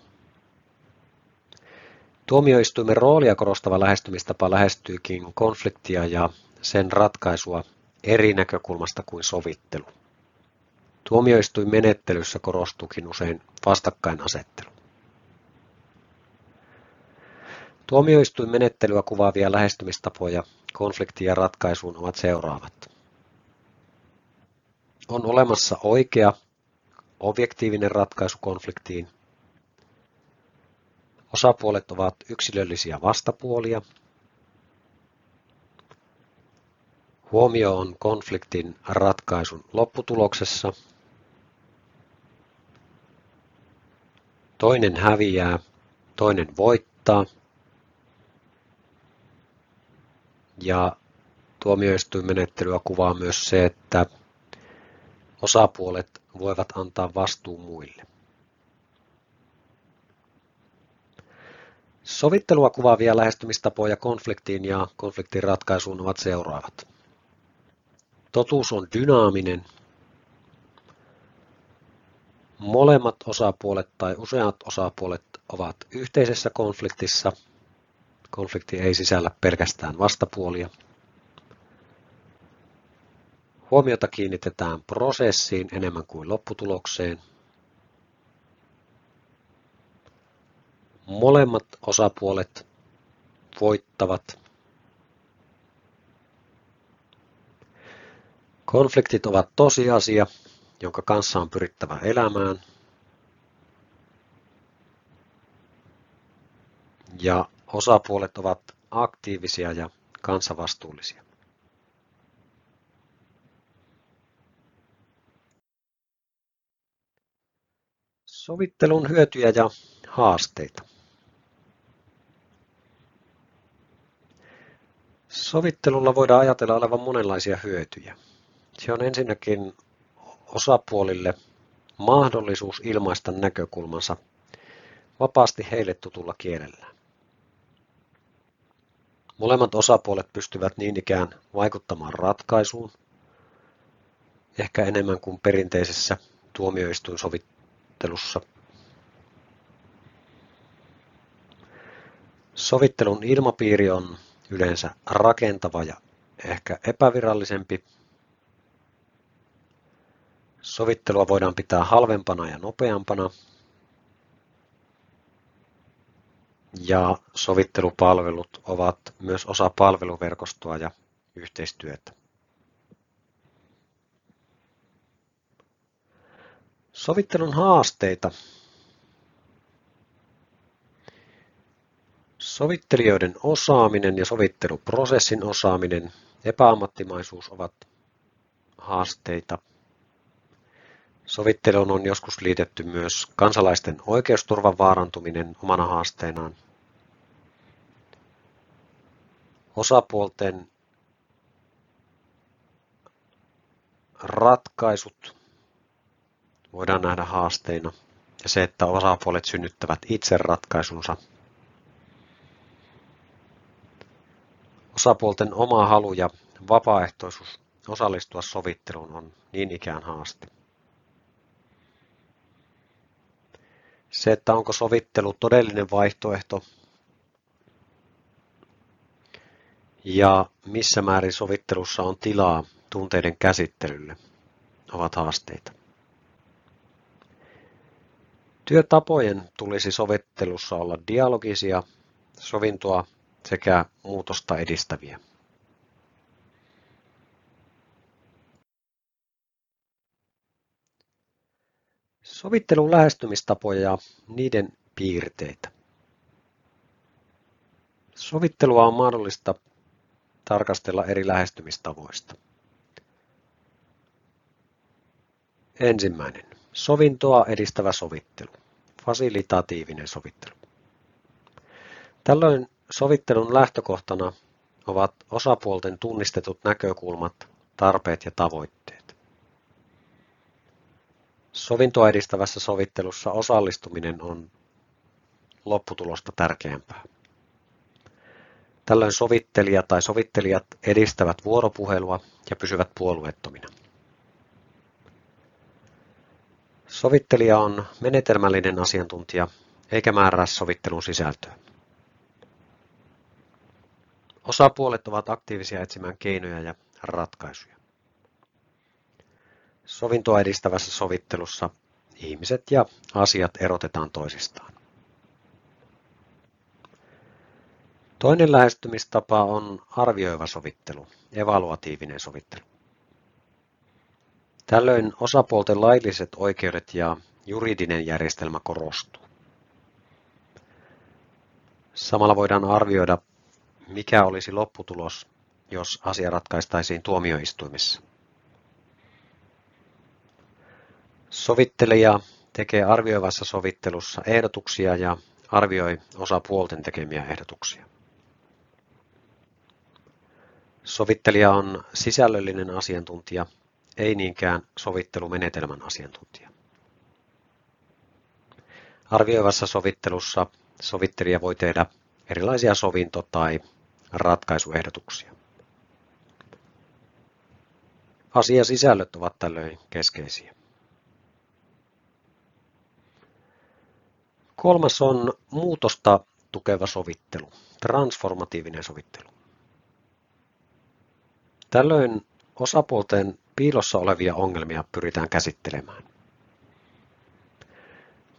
Tuomioistuimen roolia korostava lähestymistapa lähestyykin konfliktia ja sen ratkaisua eri näkökulmasta kuin sovittelu. Tuomioistuinmenettelyssä korostuukin usein vastakkainasettelu. Tuomioistuinmenettelyä kuvaavia lähestymistapoja konfliktien ratkaisuun ovat seuraavat. On olemassa oikea, objektiivinen ratkaisu konfliktiin. Osapuolet ovat yksilöllisiä vastapuolia. Huomio on konfliktin ratkaisun lopputuloksessa. Toinen häviää, toinen voittaa. Ja tuomioistuinmenettelyä kuvaa myös se, että Osapuolet voivat antaa vastuun muille. Sovittelua kuvaavia lähestymistapoja konfliktiin ja konfliktin ratkaisuun ovat seuraavat. Totuus on dynaaminen. Molemmat osapuolet tai useat osapuolet ovat yhteisessä konfliktissa. Konflikti ei sisällä pelkästään vastapuolia. Huomiota kiinnitetään prosessiin enemmän kuin lopputulokseen. Molemmat osapuolet voittavat. Konfliktit ovat tosiasia, jonka kanssa on pyrittävä elämään. Ja osapuolet ovat aktiivisia ja kansavastuullisia. Sovittelun hyötyjä ja haasteita. Sovittelulla voidaan ajatella olevan monenlaisia hyötyjä. Se on ensinnäkin osapuolille mahdollisuus ilmaista näkökulmansa vapaasti heille tutulla kielellä. Molemmat osapuolet pystyvät niin ikään vaikuttamaan ratkaisuun, ehkä enemmän kuin perinteisessä tuomioistuinsovittelussa. Sovittelun ilmapiiri on yleensä rakentava ja ehkä epävirallisempi. Sovittelua voidaan pitää halvempana ja nopeampana. Ja sovittelupalvelut ovat myös osa palveluverkostoa ja yhteistyötä. Sovittelun haasteita Sovittelijoiden osaaminen ja sovitteluprosessin osaaminen, epäammattimaisuus ovat haasteita. Sovitteluun on joskus liitetty myös kansalaisten oikeusturvan vaarantuminen omana haasteenaan. Osapuolten ratkaisut voidaan nähdä haasteina ja se, että osapuolet synnyttävät itse ratkaisunsa Osapuolten oma halu ja vapaaehtoisuus osallistua sovitteluun on niin ikään haaste. Se, että onko sovittelu todellinen vaihtoehto ja missä määrin sovittelussa on tilaa tunteiden käsittelylle, ovat haasteita. Työtapojen tulisi sovittelussa olla dialogisia, sovintoa sekä muutosta edistäviä. Sovittelun lähestymistapoja ja niiden piirteitä. Sovittelua on mahdollista tarkastella eri lähestymistavoista. Ensimmäinen. Sovintoa edistävä sovittelu. Fasilitatiivinen sovittelu. Tällöin Sovittelun lähtökohtana ovat osapuolten tunnistetut näkökulmat, tarpeet ja tavoitteet. Sovintoa edistävässä sovittelussa osallistuminen on lopputulosta tärkeämpää. Tällöin sovittelija tai sovittelijat edistävät vuoropuhelua ja pysyvät puolueettomina. Sovittelija on menetelmällinen asiantuntija eikä määrää sovittelun sisältöä. Osapuolet ovat aktiivisia etsimään keinoja ja ratkaisuja. Sovintoa edistävässä sovittelussa ihmiset ja asiat erotetaan toisistaan. Toinen lähestymistapa on arvioiva sovittelu, evaluatiivinen sovittelu. Tällöin osapuolten lailliset oikeudet ja juridinen järjestelmä korostuu. Samalla voidaan arvioida mikä olisi lopputulos, jos asia ratkaistaisiin tuomioistuimessa? Sovittelija tekee arvioivassa sovittelussa ehdotuksia ja arvioi osapuolten tekemiä ehdotuksia. Sovittelija on sisällöllinen asiantuntija, ei niinkään sovittelumenetelmän asiantuntija. Arvioivassa sovittelussa sovittelija voi tehdä erilaisia sovinto- tai ratkaisuehdotuksia. Asiasisällöt ovat tällöin keskeisiä. Kolmas on muutosta tukeva sovittelu, transformatiivinen sovittelu. Tällöin osapuolten piilossa olevia ongelmia pyritään käsittelemään.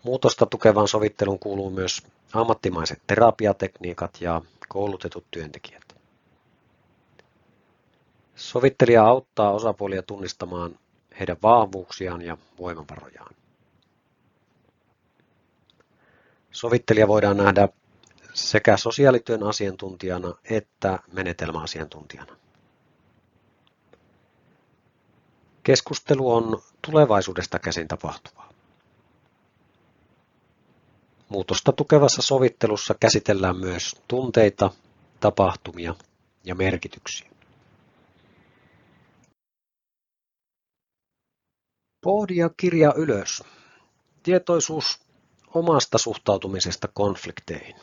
Muutosta tukevaan sovitteluun kuuluu myös ammattimaiset terapiatekniikat ja koulutetut työntekijät. Sovittelija auttaa osapuolia tunnistamaan heidän vahvuuksiaan ja voimavarojaan. Sovittelija voidaan nähdä sekä sosiaalityön asiantuntijana että menetelmäasiantuntijana. Keskustelu on tulevaisuudesta käsin tapahtuvaa. Muutosta tukevassa sovittelussa käsitellään myös tunteita, tapahtumia ja merkityksiä. Pohdi ja kirja ylös. Tietoisuus omasta suhtautumisesta konflikteihin.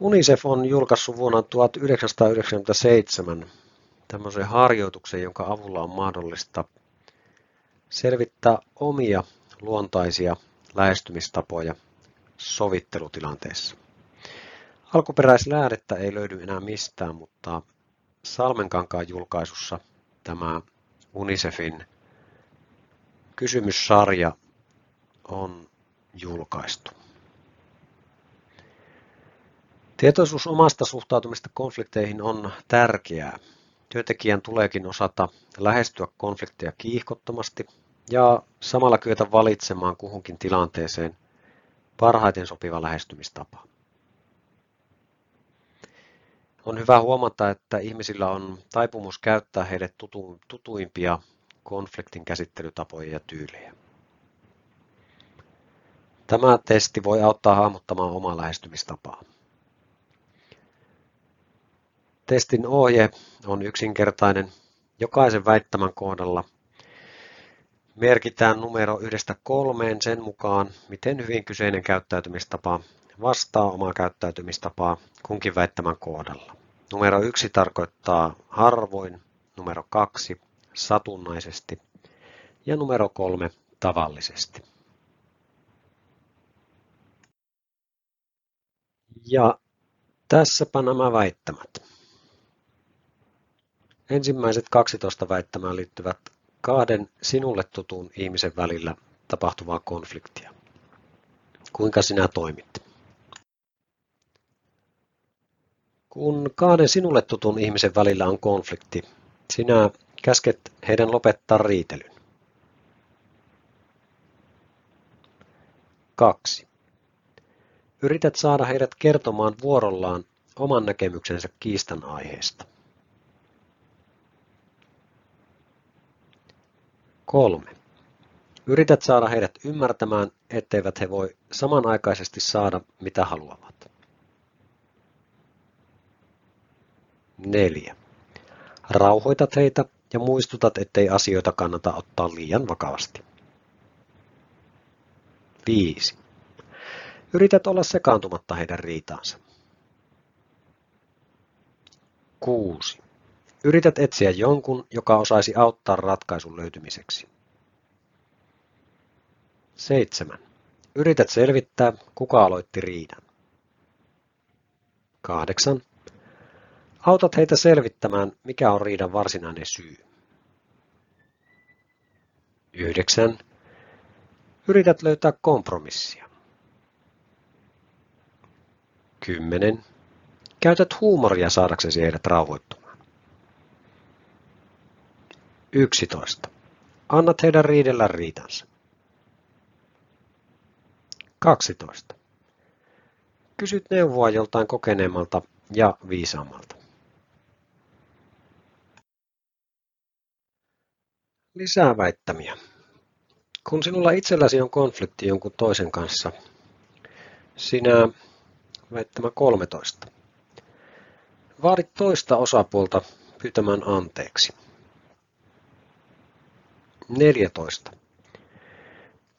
UNICEF on julkaissut vuonna 1997 tämmöisen harjoituksen, jonka avulla on mahdollista selvittää omia luontaisia lähestymistapoja sovittelutilanteessa. Alkuperäislähdettä ei löydy enää mistään, mutta Salmenkankaan julkaisussa tämä UNICEFin kysymyssarja on julkaistu. Tietoisuus omasta suhtautumista konflikteihin on tärkeää. Työntekijän tuleekin osata lähestyä konflikteja kiihkottomasti ja samalla kyetä valitsemaan kuhunkin tilanteeseen parhaiten sopiva lähestymistapa. On hyvä huomata, että ihmisillä on taipumus käyttää heille tutu, tutuimpia konfliktin käsittelytapoja ja tyylejä. Tämä testi voi auttaa hahmottamaan omaa lähestymistapaa. Testin ohje on yksinkertainen. Jokaisen väittämän kohdalla merkitään numero yhdestä kolmeen sen mukaan, miten hyvin kyseinen käyttäytymistapa vastaa omaa käyttäytymistapaa kunkin väittämän kohdalla. Numero yksi tarkoittaa harvoin, numero kaksi satunnaisesti ja numero kolme tavallisesti. Ja tässäpä nämä väittämät. Ensimmäiset 12 väittämään liittyvät kahden sinulle tutun ihmisen välillä tapahtuvaa konfliktia. Kuinka sinä toimit? Kun kahden sinulle tutun ihmisen välillä on konflikti, sinä käsket heidän lopettaa riitelyn. 2. Yrität saada heidät kertomaan vuorollaan oman näkemyksensä kiistan aiheesta. 3. Yrität saada heidät ymmärtämään, etteivät he voi samanaikaisesti saada mitä haluavat. 4. Rauhoitat heitä ja muistutat, ettei asioita kannata ottaa liian vakavasti. 5. Yrität olla sekaantumatta heidän riitaansa. 6. Yrität etsiä jonkun, joka osaisi auttaa ratkaisun löytymiseksi. 7. Yrität selvittää, kuka aloitti riidan. 8. Autat heitä selvittämään, mikä on riidan varsinainen syy. 9. Yrität löytää kompromissia. 10. Käytät huumoria saadaksesi heidät rauhoittumaan. 11. Annat heidän riidellä riitansa. 12. Kysyt neuvoa joltain kokeneemmalta ja viisaammalta. Lisää väittämiä. Kun sinulla itselläsi on konflikti jonkun toisen kanssa, sinä väittämä 13. Vaadit toista osapuolta pyytämään anteeksi. 14.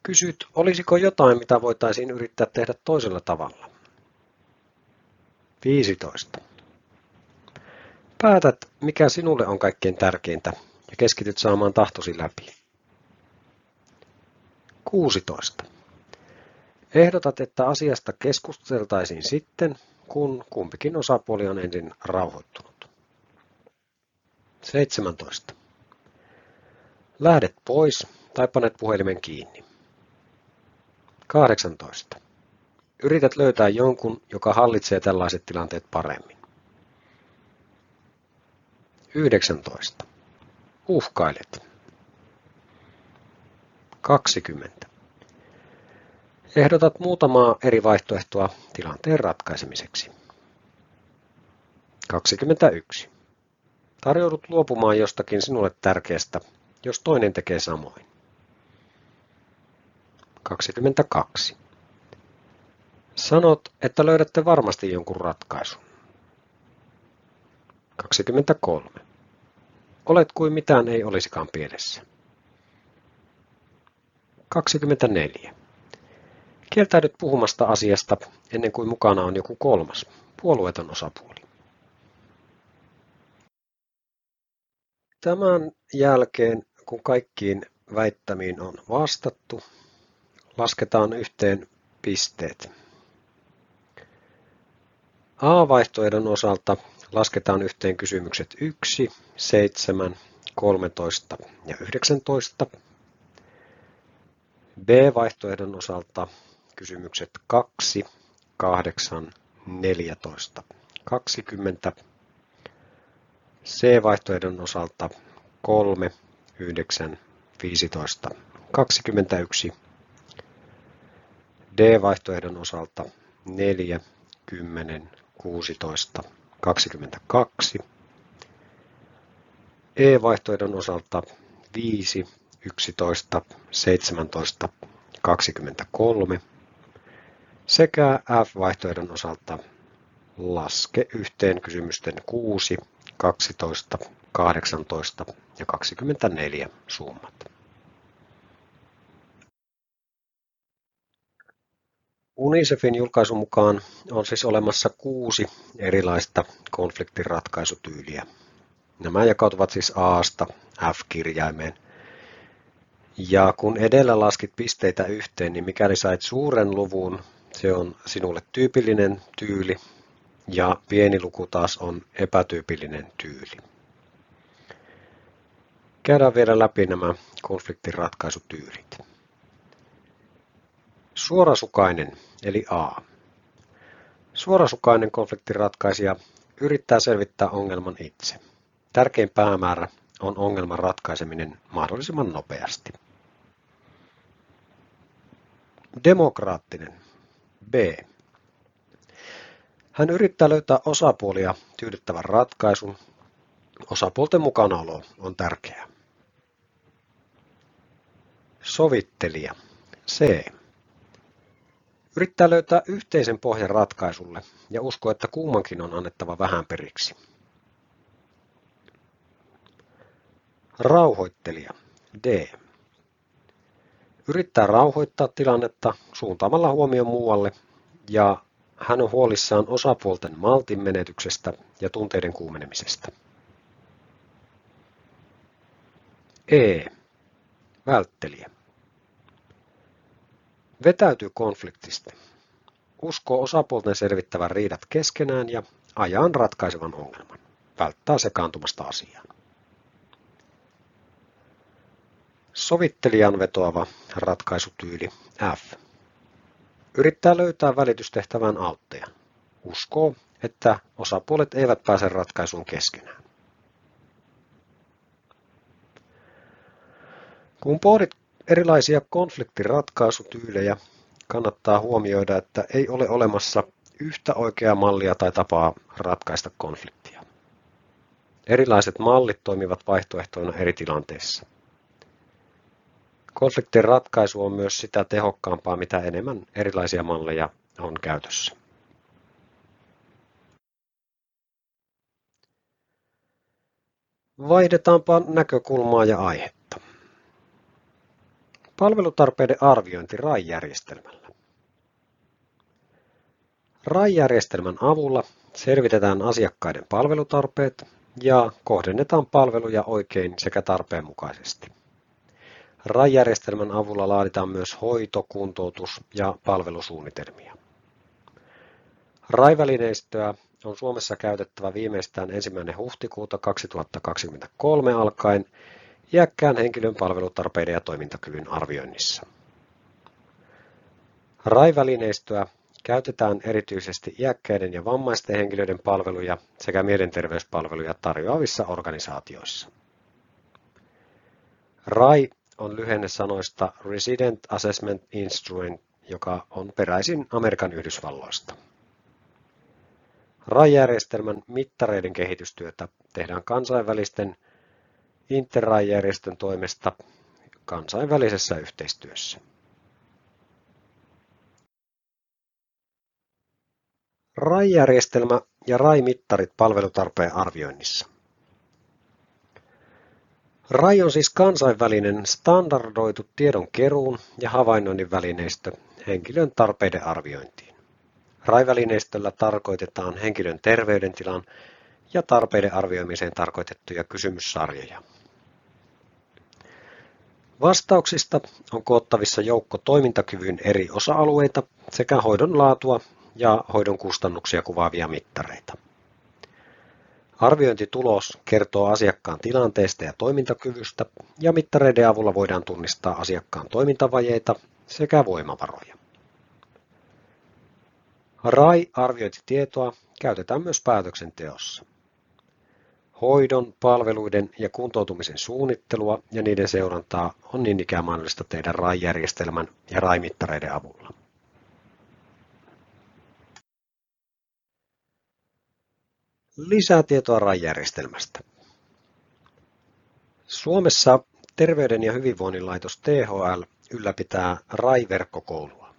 Kysyt, olisiko jotain, mitä voitaisiin yrittää tehdä toisella tavalla. 15. Päätät, mikä sinulle on kaikkein tärkeintä ja keskityt saamaan tahtosi läpi. 16. Ehdotat, että asiasta keskusteltaisiin sitten, kun kumpikin osapuoli on ensin rauhoittunut. 17. Lähdet pois tai panet puhelimen kiinni. 18. Yrität löytää jonkun, joka hallitsee tällaiset tilanteet paremmin. 19. Uhkailet. 20. Ehdotat muutamaa eri vaihtoehtoa tilanteen ratkaisemiseksi. 21. Tarjoudut luopumaan jostakin sinulle tärkeästä, jos toinen tekee samoin. 22. Sanot, että löydätte varmasti jonkun ratkaisun. 23. Olet kuin mitään ei olisikaan pielessä. 24. Kieltäydyt puhumasta asiasta ennen kuin mukana on joku kolmas, puolueeton osapuoli. Tämän jälkeen, kun kaikkiin väittämiin on vastattu, lasketaan yhteen pisteet. A-vaihtoehdon osalta lasketaan yhteen kysymykset 1, 7, 13 ja 19. B-vaihtoehdon osalta kysymykset 2, 8, 14, 20. C-vaihtoehdon osalta 3, 9, 15, 21. D-vaihtoehdon osalta 4, 10, 16, 22. E-vaihtoehdon osalta 5, 11, 17, 23 sekä F-vaihtoehdon osalta laske yhteen kysymysten 6, 12, 18 ja 24 summat. Unicefin julkaisun mukaan on siis olemassa kuusi erilaista konfliktinratkaisutyyliä. Nämä jakautuvat siis A-sta F-kirjaimeen. Ja kun edellä laskit pisteitä yhteen, niin mikäli sait suuren luvun, se on sinulle tyypillinen tyyli, ja pieni luku taas on epätyypillinen tyyli. Käydään vielä läpi nämä konfliktinratkaisutyylit. Suorasukainen eli A. Suorasukainen konfliktinratkaisija yrittää selvittää ongelman itse. Tärkein päämäärä on ongelman ratkaiseminen mahdollisimman nopeasti. Demokraattinen B. Hän yrittää löytää osapuolia tyydyttävän ratkaisun. Osapuolten mukanaolo on tärkeää. Sovittelija C. Yrittää löytää yhteisen pohjan ratkaisulle ja uskoo, että kummankin on annettava vähän periksi. Rauhoittelija D. Yrittää rauhoittaa tilannetta suuntaamalla huomion muualle ja hän on huolissaan osapuolten maltin menetyksestä ja tunteiden kuumenemisesta. E. Välttelijä. Vetäytyy konfliktista. Uskoo osapuolten selvittävän riidat keskenään ja ajan ratkaisevan ongelman. Välttää sekaantumasta asiaan. Sovittelijan vetoava ratkaisutyyli F. Yrittää löytää välitystehtävän autteja. Uskoo, että osapuolet eivät pääse ratkaisuun keskenään. Kun pohdit erilaisia konfliktiratkaisutyylejä, kannattaa huomioida, että ei ole olemassa yhtä oikeaa mallia tai tapaa ratkaista konfliktia. Erilaiset mallit toimivat vaihtoehtoina eri tilanteissa. Konfliktin ratkaisu on myös sitä tehokkaampaa, mitä enemmän erilaisia malleja on käytössä. Vaihdetaanpa näkökulmaa ja aihetta. Palvelutarpeiden arviointi RAI-järjestelmällä. RAI-järjestelmän avulla selvitetään asiakkaiden palvelutarpeet ja kohdennetaan palveluja oikein sekä tarpeenmukaisesti. RAI-järjestelmän avulla laaditaan myös hoito-, kuntoutus- ja palvelusuunnitelmia. RAI-välineistöä on Suomessa käytettävä viimeistään 1. huhtikuuta 2023 alkaen iäkkään henkilön palvelutarpeiden ja toimintakyvyn arvioinnissa. RAI-välineistöä käytetään erityisesti iäkkäiden ja vammaisten henkilöiden palveluja sekä mielenterveyspalveluja tarjoavissa organisaatioissa. RAI on lyhenne sanoista Resident Assessment Instrument, joka on peräisin Amerikan Yhdysvalloista. RAI-järjestelmän mittareiden kehitystyötä tehdään kansainvälisten Interrai-järjestön toimesta kansainvälisessä yhteistyössä. RAI-järjestelmä ja RAI-mittarit palvelutarpeen arvioinnissa. RAI on siis kansainvälinen standardoitu tiedonkeruun ja havainnoinnin välineistö henkilön tarpeiden arviointiin. RAI-välineistöllä tarkoitetaan henkilön terveydentilan ja tarpeiden arvioimiseen tarkoitettuja kysymyssarjoja. Vastauksista on koottavissa joukko toimintakyvyn eri osa-alueita sekä hoidon laatua ja hoidon kustannuksia kuvaavia mittareita. Arviointitulos kertoo asiakkaan tilanteesta ja toimintakyvystä ja mittareiden avulla voidaan tunnistaa asiakkaan toimintavajeita sekä voimavaroja. RAI-arviointitietoa käytetään myös päätöksenteossa. Hoidon, palveluiden ja kuntoutumisen suunnittelua ja niiden seurantaa on niin ikään mahdollista tehdä RAI-järjestelmän ja RAI-mittareiden avulla. Lisää tietoa RAI-järjestelmästä. Suomessa Terveyden ja hyvinvoinnin laitos THL ylläpitää RAI-verkkokoulua.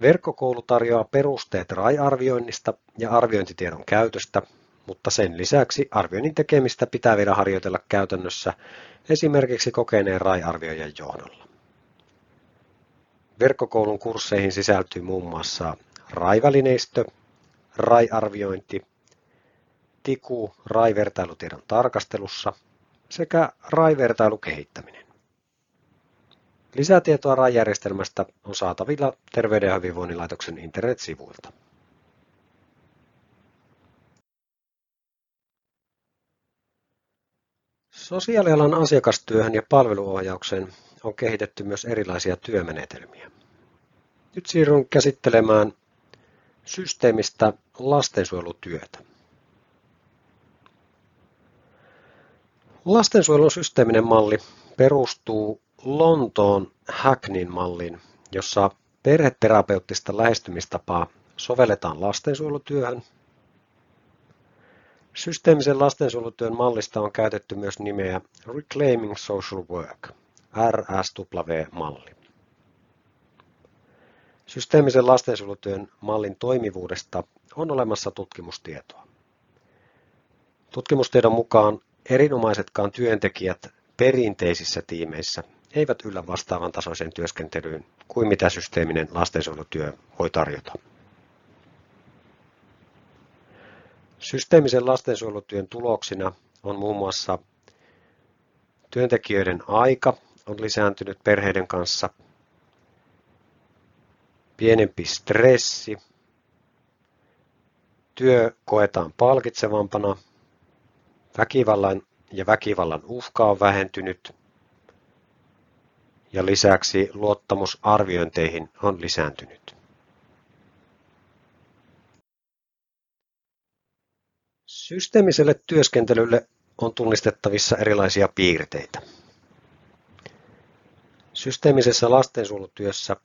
Verkkokoulu tarjoaa perusteet RAI-arvioinnista ja arviointitiedon käytöstä, mutta sen lisäksi arvioinnin tekemistä pitää vielä harjoitella käytännössä esimerkiksi kokeneen RAI-arvioijan johdolla. Verkkokoulun kursseihin sisältyy muun muassa RAI-välineistö, RAI-arviointi, TIKU RAI-vertailutiedon tarkastelussa sekä RAI-vertailukehittäminen. Lisätietoa RAI-järjestelmästä on saatavilla Terveyden ja hyvinvoinnin laitoksen internetsivuilta. Sosiaalialan asiakastyöhön ja palveluohjaukseen on kehitetty myös erilaisia työmenetelmiä. Nyt siirryn käsittelemään systeemistä lastensuojelutyötä. Lastensuojelun systeeminen malli perustuu Lontoon Hacknin malliin, jossa perheterapeuttista lähestymistapaa sovelletaan lastensuojelutyöhön. Systeemisen lastensuojelutyön mallista on käytetty myös nimeä Reclaiming Social Work, RSW-malli. Systeemisen lastensuojelutyön mallin toimivuudesta on olemassa tutkimustietoa. Tutkimustiedon mukaan erinomaisetkaan työntekijät perinteisissä tiimeissä eivät yllä vastaavan tasoiseen työskentelyyn kuin mitä systeeminen lastensuojelutyö voi tarjota. Systeemisen lastensuojelutyön tuloksina on muun muassa työntekijöiden aika on lisääntynyt perheiden kanssa pienempi stressi, työ koetaan palkitsevampana, väkivallan ja väkivallan uhka on vähentynyt ja lisäksi luottamus arviointeihin on lisääntynyt. Systeemiselle työskentelylle on tunnistettavissa erilaisia piirteitä. Systeemisessä lastensuojelutyössä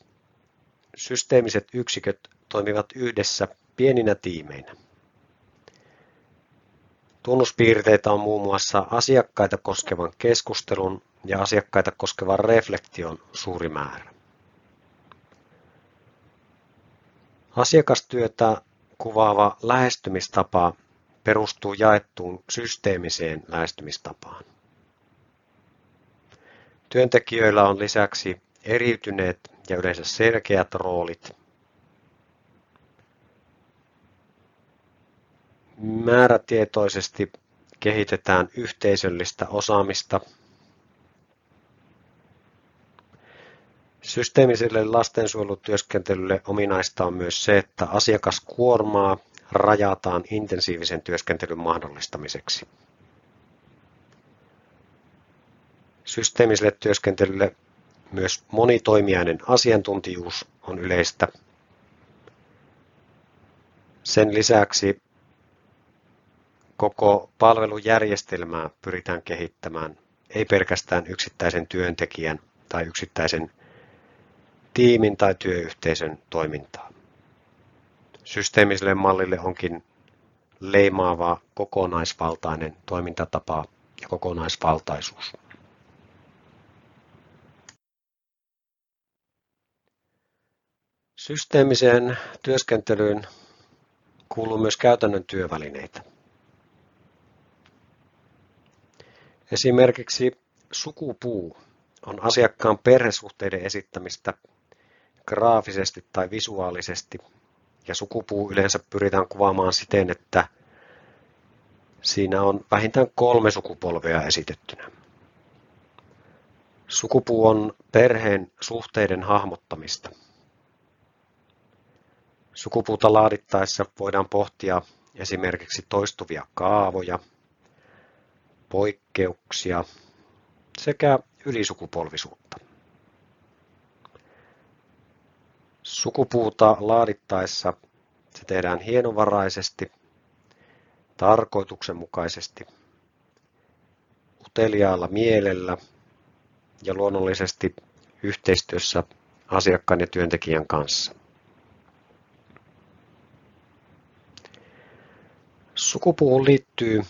Systeemiset yksiköt toimivat yhdessä pieninä tiimeinä. Tunnuspiirteitä on muun muassa asiakkaita koskevan keskustelun ja asiakkaita koskevan reflektion suuri määrä. Asiakastyötä kuvaava lähestymistapa perustuu jaettuun systeemiseen lähestymistapaan. Työntekijöillä on lisäksi eriytyneet ja yleensä selkeät roolit. Määrätietoisesti kehitetään yhteisöllistä osaamista. Systeemiselle lastensuojelutyöskentelylle ominaista on myös se, että asiakaskuormaa rajataan intensiivisen työskentelyn mahdollistamiseksi. Systeemiselle työskentelylle myös monitoimijainen asiantuntijuus on yleistä. Sen lisäksi koko palvelujärjestelmää pyritään kehittämään, ei pelkästään yksittäisen työntekijän tai yksittäisen tiimin tai työyhteisön toimintaa. Systeemiselle mallille onkin leimaava kokonaisvaltainen toimintatapa ja kokonaisvaltaisuus. Systeemiseen työskentelyyn kuuluu myös käytännön työvälineitä. Esimerkiksi sukupuu on asiakkaan perhesuhteiden esittämistä graafisesti tai visuaalisesti, ja sukupuu yleensä pyritään kuvaamaan siten, että siinä on vähintään kolme sukupolvea esitettynä. Sukupuu on perheen suhteiden hahmottamista. Sukupuuta laadittaessa voidaan pohtia esimerkiksi toistuvia kaavoja, poikkeuksia sekä ylisukupolvisuutta. Sukupuuta laadittaessa se tehdään hienovaraisesti, tarkoituksenmukaisesti, uteliaalla mielellä ja luonnollisesti yhteistyössä asiakkaan ja työntekijän kanssa. Sukupuuhun liittyy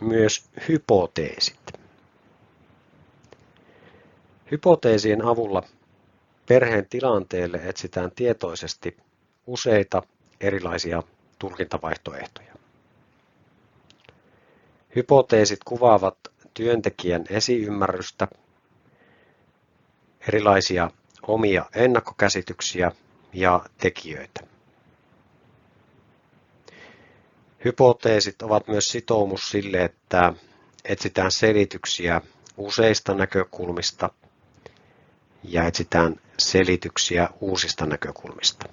myös hypoteesit. Hypoteesien avulla perheen tilanteelle etsitään tietoisesti useita erilaisia tulkintavaihtoehtoja. Hypoteesit kuvaavat työntekijän esiymmärrystä, erilaisia omia ennakkokäsityksiä ja tekijöitä. Hypoteesit ovat myös sitoumus sille, että etsitään selityksiä useista näkökulmista ja etsitään selityksiä uusista näkökulmista.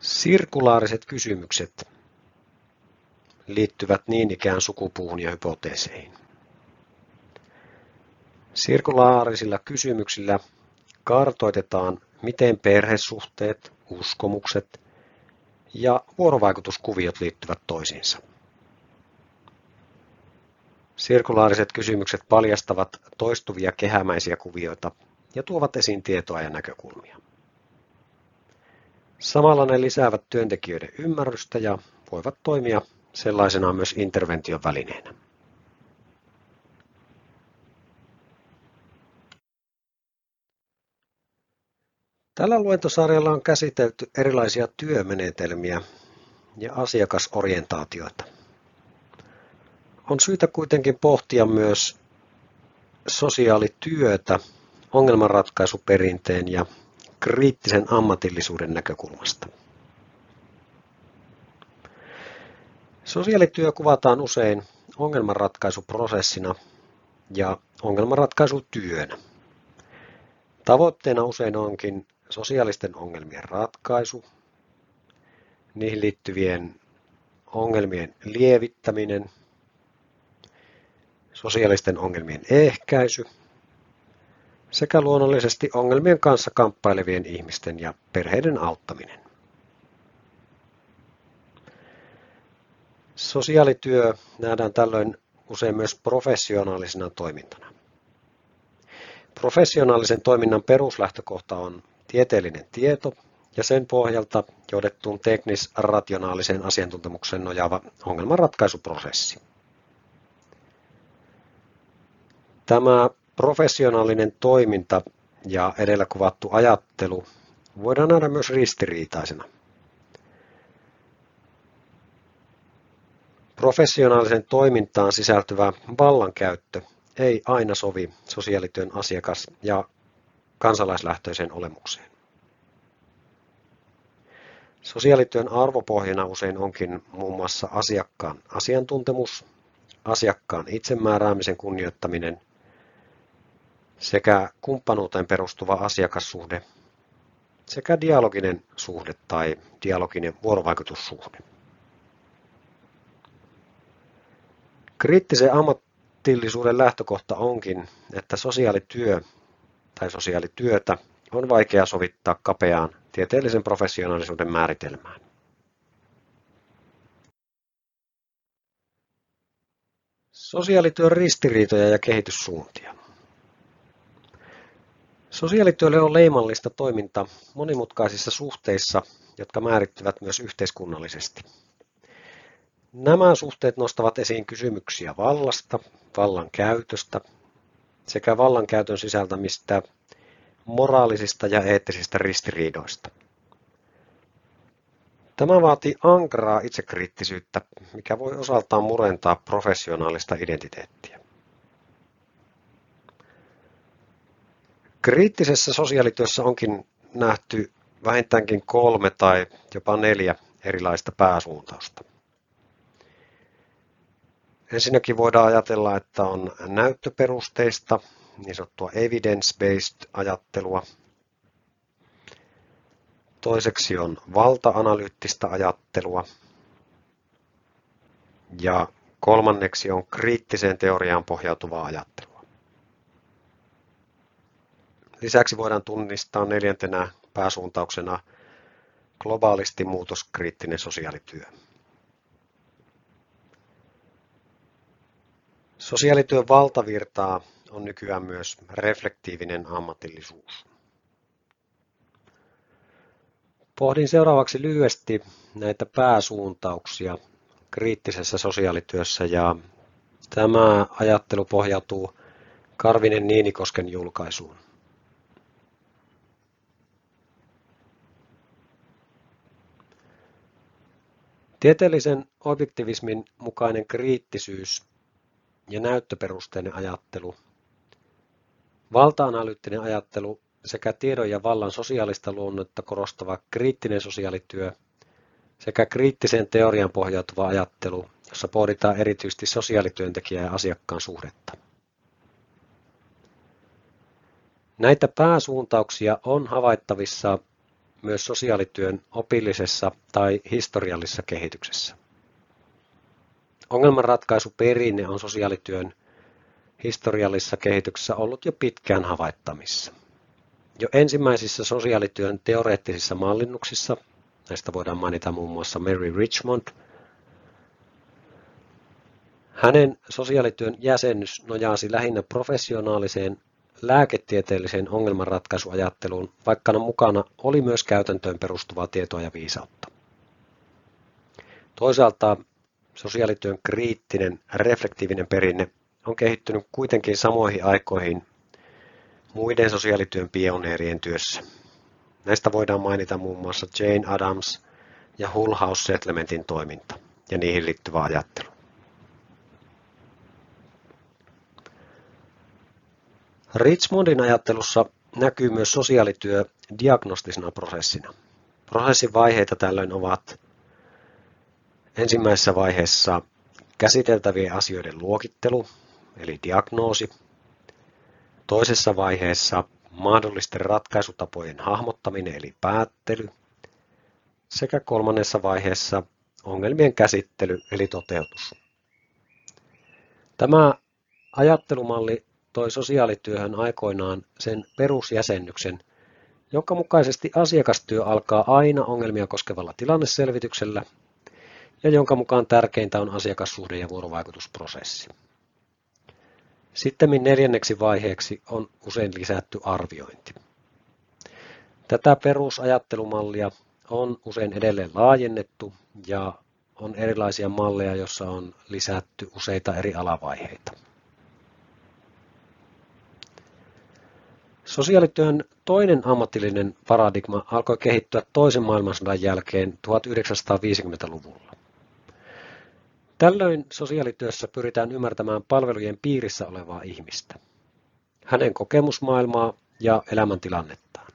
Sirkulaariset kysymykset liittyvät niin ikään sukupuuhun ja hypoteeseihin. Sirkulaarisilla kysymyksillä kartoitetaan, miten perhesuhteet, uskomukset ja vuorovaikutuskuviot liittyvät toisiinsa. Sirkulaariset kysymykset paljastavat toistuvia kehämäisiä kuvioita ja tuovat esiin tietoa ja näkökulmia. Samalla ne lisäävät työntekijöiden ymmärrystä ja voivat toimia sellaisenaan myös intervention välineenä. Tällä luentosarjalla on käsitelty erilaisia työmenetelmiä ja asiakasorientaatioita. On syytä kuitenkin pohtia myös sosiaalityötä ongelmanratkaisuperinteen ja kriittisen ammatillisuuden näkökulmasta. Sosiaalityö kuvataan usein ongelmanratkaisuprosessina ja ongelmanratkaisutyönä. Tavoitteena usein onkin sosiaalisten ongelmien ratkaisu, niihin liittyvien ongelmien lievittäminen, sosiaalisten ongelmien ehkäisy sekä luonnollisesti ongelmien kanssa kamppailevien ihmisten ja perheiden auttaminen. Sosiaalityö nähdään tällöin usein myös professionaalisena toimintana. Professionaalisen toiminnan peruslähtökohta on tieteellinen tieto ja sen pohjalta johdettuun teknis-rationaaliseen asiantuntemukseen nojaava ongelmanratkaisuprosessi. Tämä professionaalinen toiminta ja edellä kuvattu ajattelu voidaan nähdä myös ristiriitaisena. Professionaalisen toimintaan sisältyvä vallankäyttö ei aina sovi sosiaalityön asiakas- ja kansalaislähtöiseen olemukseen. Sosiaalityön arvopohjana usein onkin muun muassa asiakkaan asiantuntemus, asiakkaan itsemääräämisen kunnioittaminen sekä kumppanuuteen perustuva asiakassuhde sekä dialoginen suhde tai dialoginen vuorovaikutussuhde. Kriittisen ammatillisuuden lähtökohta onkin, että sosiaalityö tai sosiaalityötä on vaikea sovittaa kapeaan tieteellisen professionaalisuuden määritelmään. Sosiaalityön ristiriitoja ja kehityssuuntia. Sosiaalityölle on leimallista toiminta monimutkaisissa suhteissa, jotka määrittyvät myös yhteiskunnallisesti. Nämä suhteet nostavat esiin kysymyksiä vallasta, vallan käytöstä sekä vallankäytön sisältämistä moraalisista ja eettisistä ristiriidoista. Tämä vaatii ankaraa itsekriittisyyttä, mikä voi osaltaan murentaa professionaalista identiteettiä. Kriittisessä sosiaalityössä onkin nähty vähintäänkin kolme tai jopa neljä erilaista pääsuuntausta. Ensinnäkin voidaan ajatella, että on näyttöperusteista, niin sanottua evidence-based ajattelua. Toiseksi on valta-analyyttistä ajattelua. Ja kolmanneksi on kriittiseen teoriaan pohjautuvaa ajattelua. Lisäksi voidaan tunnistaa neljäntenä pääsuuntauksena globaalisti muutoskriittinen sosiaalityö. Sosiaalityön valtavirtaa on nykyään myös reflektiivinen ammatillisuus. Pohdin seuraavaksi lyhyesti näitä pääsuuntauksia kriittisessä sosiaalityössä ja tämä ajattelu pohjautuu Karvinen Niinikosken julkaisuun. Tieteellisen objektivismin mukainen kriittisyys ja näyttöperusteinen ajattelu, valta-analyyttinen ajattelu sekä tiedon ja vallan sosiaalista luonnetta korostava kriittinen sosiaalityö sekä kriittiseen teorian pohjautuva ajattelu, jossa pohditaan erityisesti sosiaalityöntekijän ja asiakkaan suhdetta. Näitä pääsuuntauksia on havaittavissa myös sosiaalityön opillisessa tai historiallisessa kehityksessä. Ongelmanratkaisuperinne on sosiaalityön historiallisessa kehityksessä ollut jo pitkään havaittamissa. Jo ensimmäisissä sosiaalityön teoreettisissa mallinnuksissa, näistä voidaan mainita muun muassa Mary Richmond, hänen sosiaalityön jäsennys nojasi lähinnä professionaaliseen lääketieteelliseen ongelmanratkaisuajatteluun, vaikka mukana oli myös käytäntöön perustuvaa tietoa ja viisautta. Toisaalta sosiaalityön kriittinen, reflektiivinen perinne on kehittynyt kuitenkin samoihin aikoihin muiden sosiaalityön pioneerien työssä. Näistä voidaan mainita muun muassa Jane Adams ja Hull House Settlementin toiminta ja niihin liittyvä ajattelu. Richmondin ajattelussa näkyy myös sosiaalityö diagnostisena prosessina. Prosessin vaiheita tällöin ovat ensimmäisessä vaiheessa käsiteltävien asioiden luokittelu, eli diagnoosi. Toisessa vaiheessa mahdollisten ratkaisutapojen hahmottaminen, eli päättely. Sekä kolmannessa vaiheessa ongelmien käsittely, eli toteutus. Tämä ajattelumalli toi sosiaalityöhön aikoinaan sen perusjäsennyksen, jonka mukaisesti asiakastyö alkaa aina ongelmia koskevalla tilanneselvityksellä ja jonka mukaan tärkeintä on asiakassuhde ja vuorovaikutusprosessi. Sitten neljänneksi vaiheeksi on usein lisätty arviointi. Tätä perusajattelumallia on usein edelleen laajennettu ja on erilaisia malleja, joissa on lisätty useita eri alavaiheita. Sosiaalityön toinen ammatillinen paradigma alkoi kehittyä toisen maailmansodan jälkeen 1950-luvulla. Tällöin sosiaalityössä pyritään ymmärtämään palvelujen piirissä olevaa ihmistä, hänen kokemusmaailmaa ja elämäntilannettaan.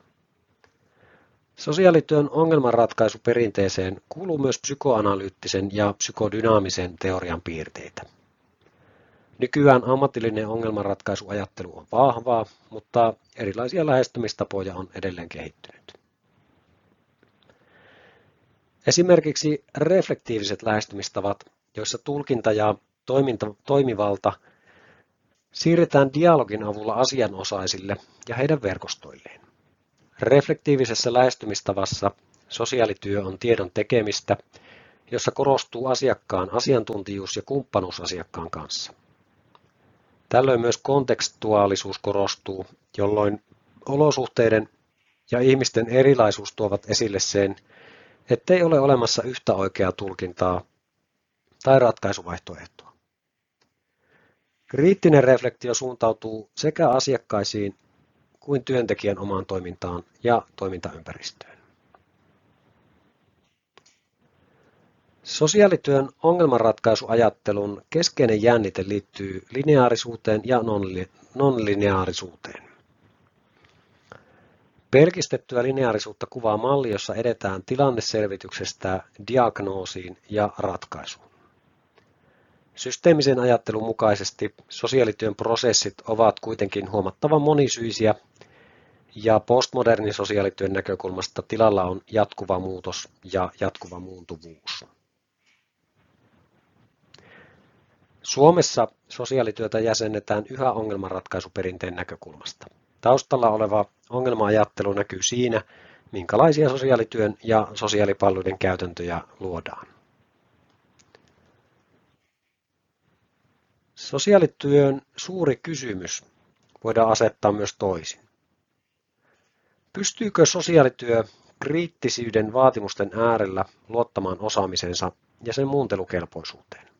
Sosiaalityön ongelmanratkaisu perinteeseen kuuluu myös psykoanalyyttisen ja psykodynaamisen teorian piirteitä. Nykyään ammatillinen ongelmanratkaisuajattelu on vahvaa, mutta erilaisia lähestymistapoja on edelleen kehittynyt. Esimerkiksi reflektiiviset lähestymistavat, joissa tulkinta ja toiminta, toimivalta siirretään dialogin avulla asianosaisille ja heidän verkostoilleen. Reflektiivisessä lähestymistavassa sosiaalityö on tiedon tekemistä, jossa korostuu asiakkaan asiantuntijuus ja kumppanuus asiakkaan kanssa. Tällöin myös kontekstuaalisuus korostuu, jolloin olosuhteiden ja ihmisten erilaisuus tuovat esille sen, ettei ole olemassa yhtä oikeaa tulkintaa tai ratkaisuvaihtoehtoa. Kriittinen reflektio suuntautuu sekä asiakkaisiin kuin työntekijän omaan toimintaan ja toimintaympäristöön. Sosiaalityön ongelmanratkaisuajattelun keskeinen jännite liittyy lineaarisuuteen ja nonlineaarisuuteen. Pelkistettyä lineaarisuutta kuvaa malli, jossa edetään tilanneselvityksestä diagnoosiin ja ratkaisuun. Systeemisen ajattelun mukaisesti sosiaalityön prosessit ovat kuitenkin huomattavan monisyisiä ja postmodernin sosiaalityön näkökulmasta tilalla on jatkuva muutos ja jatkuva muuntuvuus. Suomessa sosiaalityötä jäsennetään yhä ongelmanratkaisuperinteen näkökulmasta. Taustalla oleva ongelma-ajattelu näkyy siinä, minkälaisia sosiaalityön ja sosiaalipalveluiden käytäntöjä luodaan. Sosiaalityön suuri kysymys voidaan asettaa myös toisin. Pystyykö sosiaalityö kriittisyyden vaatimusten äärellä luottamaan osaamisensa ja sen muuntelukelpoisuuteen?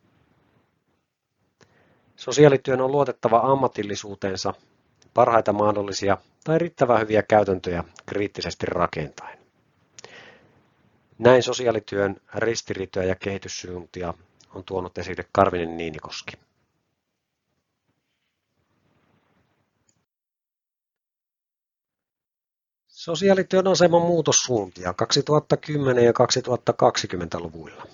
Sosiaalityön on luotettava ammatillisuutensa parhaita mahdollisia tai riittävän hyviä käytäntöjä kriittisesti rakentaen. Näin sosiaalityön ristiriitoja ja kehityssuuntia on tuonut esille Karvinen Niinikoski. Sosiaalityön aseman muutossuuntia 2010- ja 2020-luvuilla.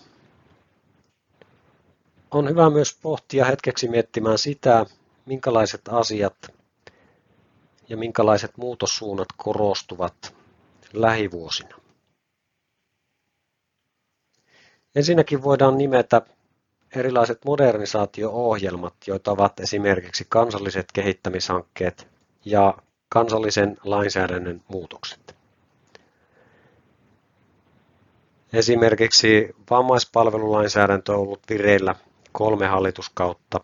On hyvä myös pohtia hetkeksi miettimään sitä, minkälaiset asiat ja minkälaiset muutossuunnat korostuvat lähivuosina. Ensinnäkin voidaan nimetä erilaiset modernisaatio-ohjelmat, joita ovat esimerkiksi kansalliset kehittämishankkeet ja kansallisen lainsäädännön muutokset. Esimerkiksi vammaispalvelulainsäädäntö on ollut vireillä kolme hallituskautta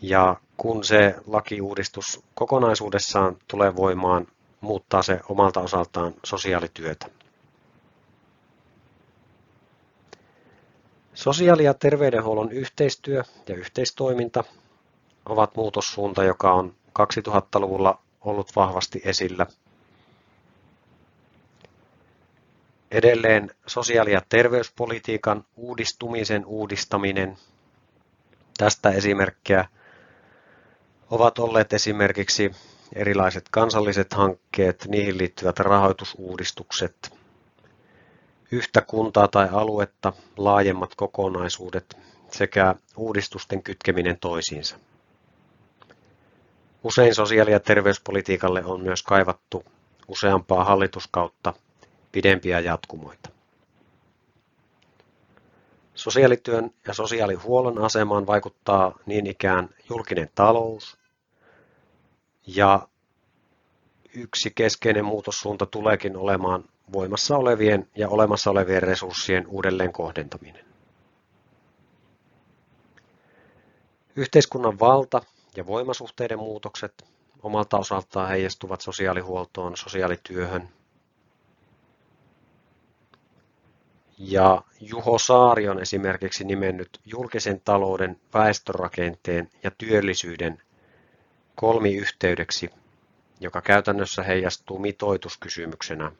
ja kun se lakiuudistus kokonaisuudessaan tulee voimaan, muuttaa se omalta osaltaan sosiaalityötä. Sosiaali- ja terveydenhuollon yhteistyö ja yhteistoiminta ovat muutossuunta, joka on 2000-luvulla ollut vahvasti esillä. Edelleen sosiaali- ja terveyspolitiikan uudistumisen uudistaminen. Tästä esimerkkejä ovat olleet esimerkiksi erilaiset kansalliset hankkeet, niihin liittyvät rahoitusuudistukset, yhtä kuntaa tai aluetta laajemmat kokonaisuudet sekä uudistusten kytkeminen toisiinsa. Usein sosiaali- ja terveyspolitiikalle on myös kaivattu useampaa hallituskautta pidempiä jatkumoita. Sosiaalityön ja sosiaalihuollon asemaan vaikuttaa niin ikään julkinen talous, ja yksi keskeinen muutossuunta tuleekin olemaan voimassa olevien ja olemassa olevien resurssien uudelleen kohdentaminen. Yhteiskunnan valta ja voimasuhteiden muutokset omalta osaltaan heijastuvat sosiaalihuoltoon, sosiaalityöhön. Ja Juho Saari on esimerkiksi nimennyt julkisen talouden, väestörakenteen ja työllisyyden kolmiyhteydeksi, joka käytännössä heijastuu mitoituskysymyksenä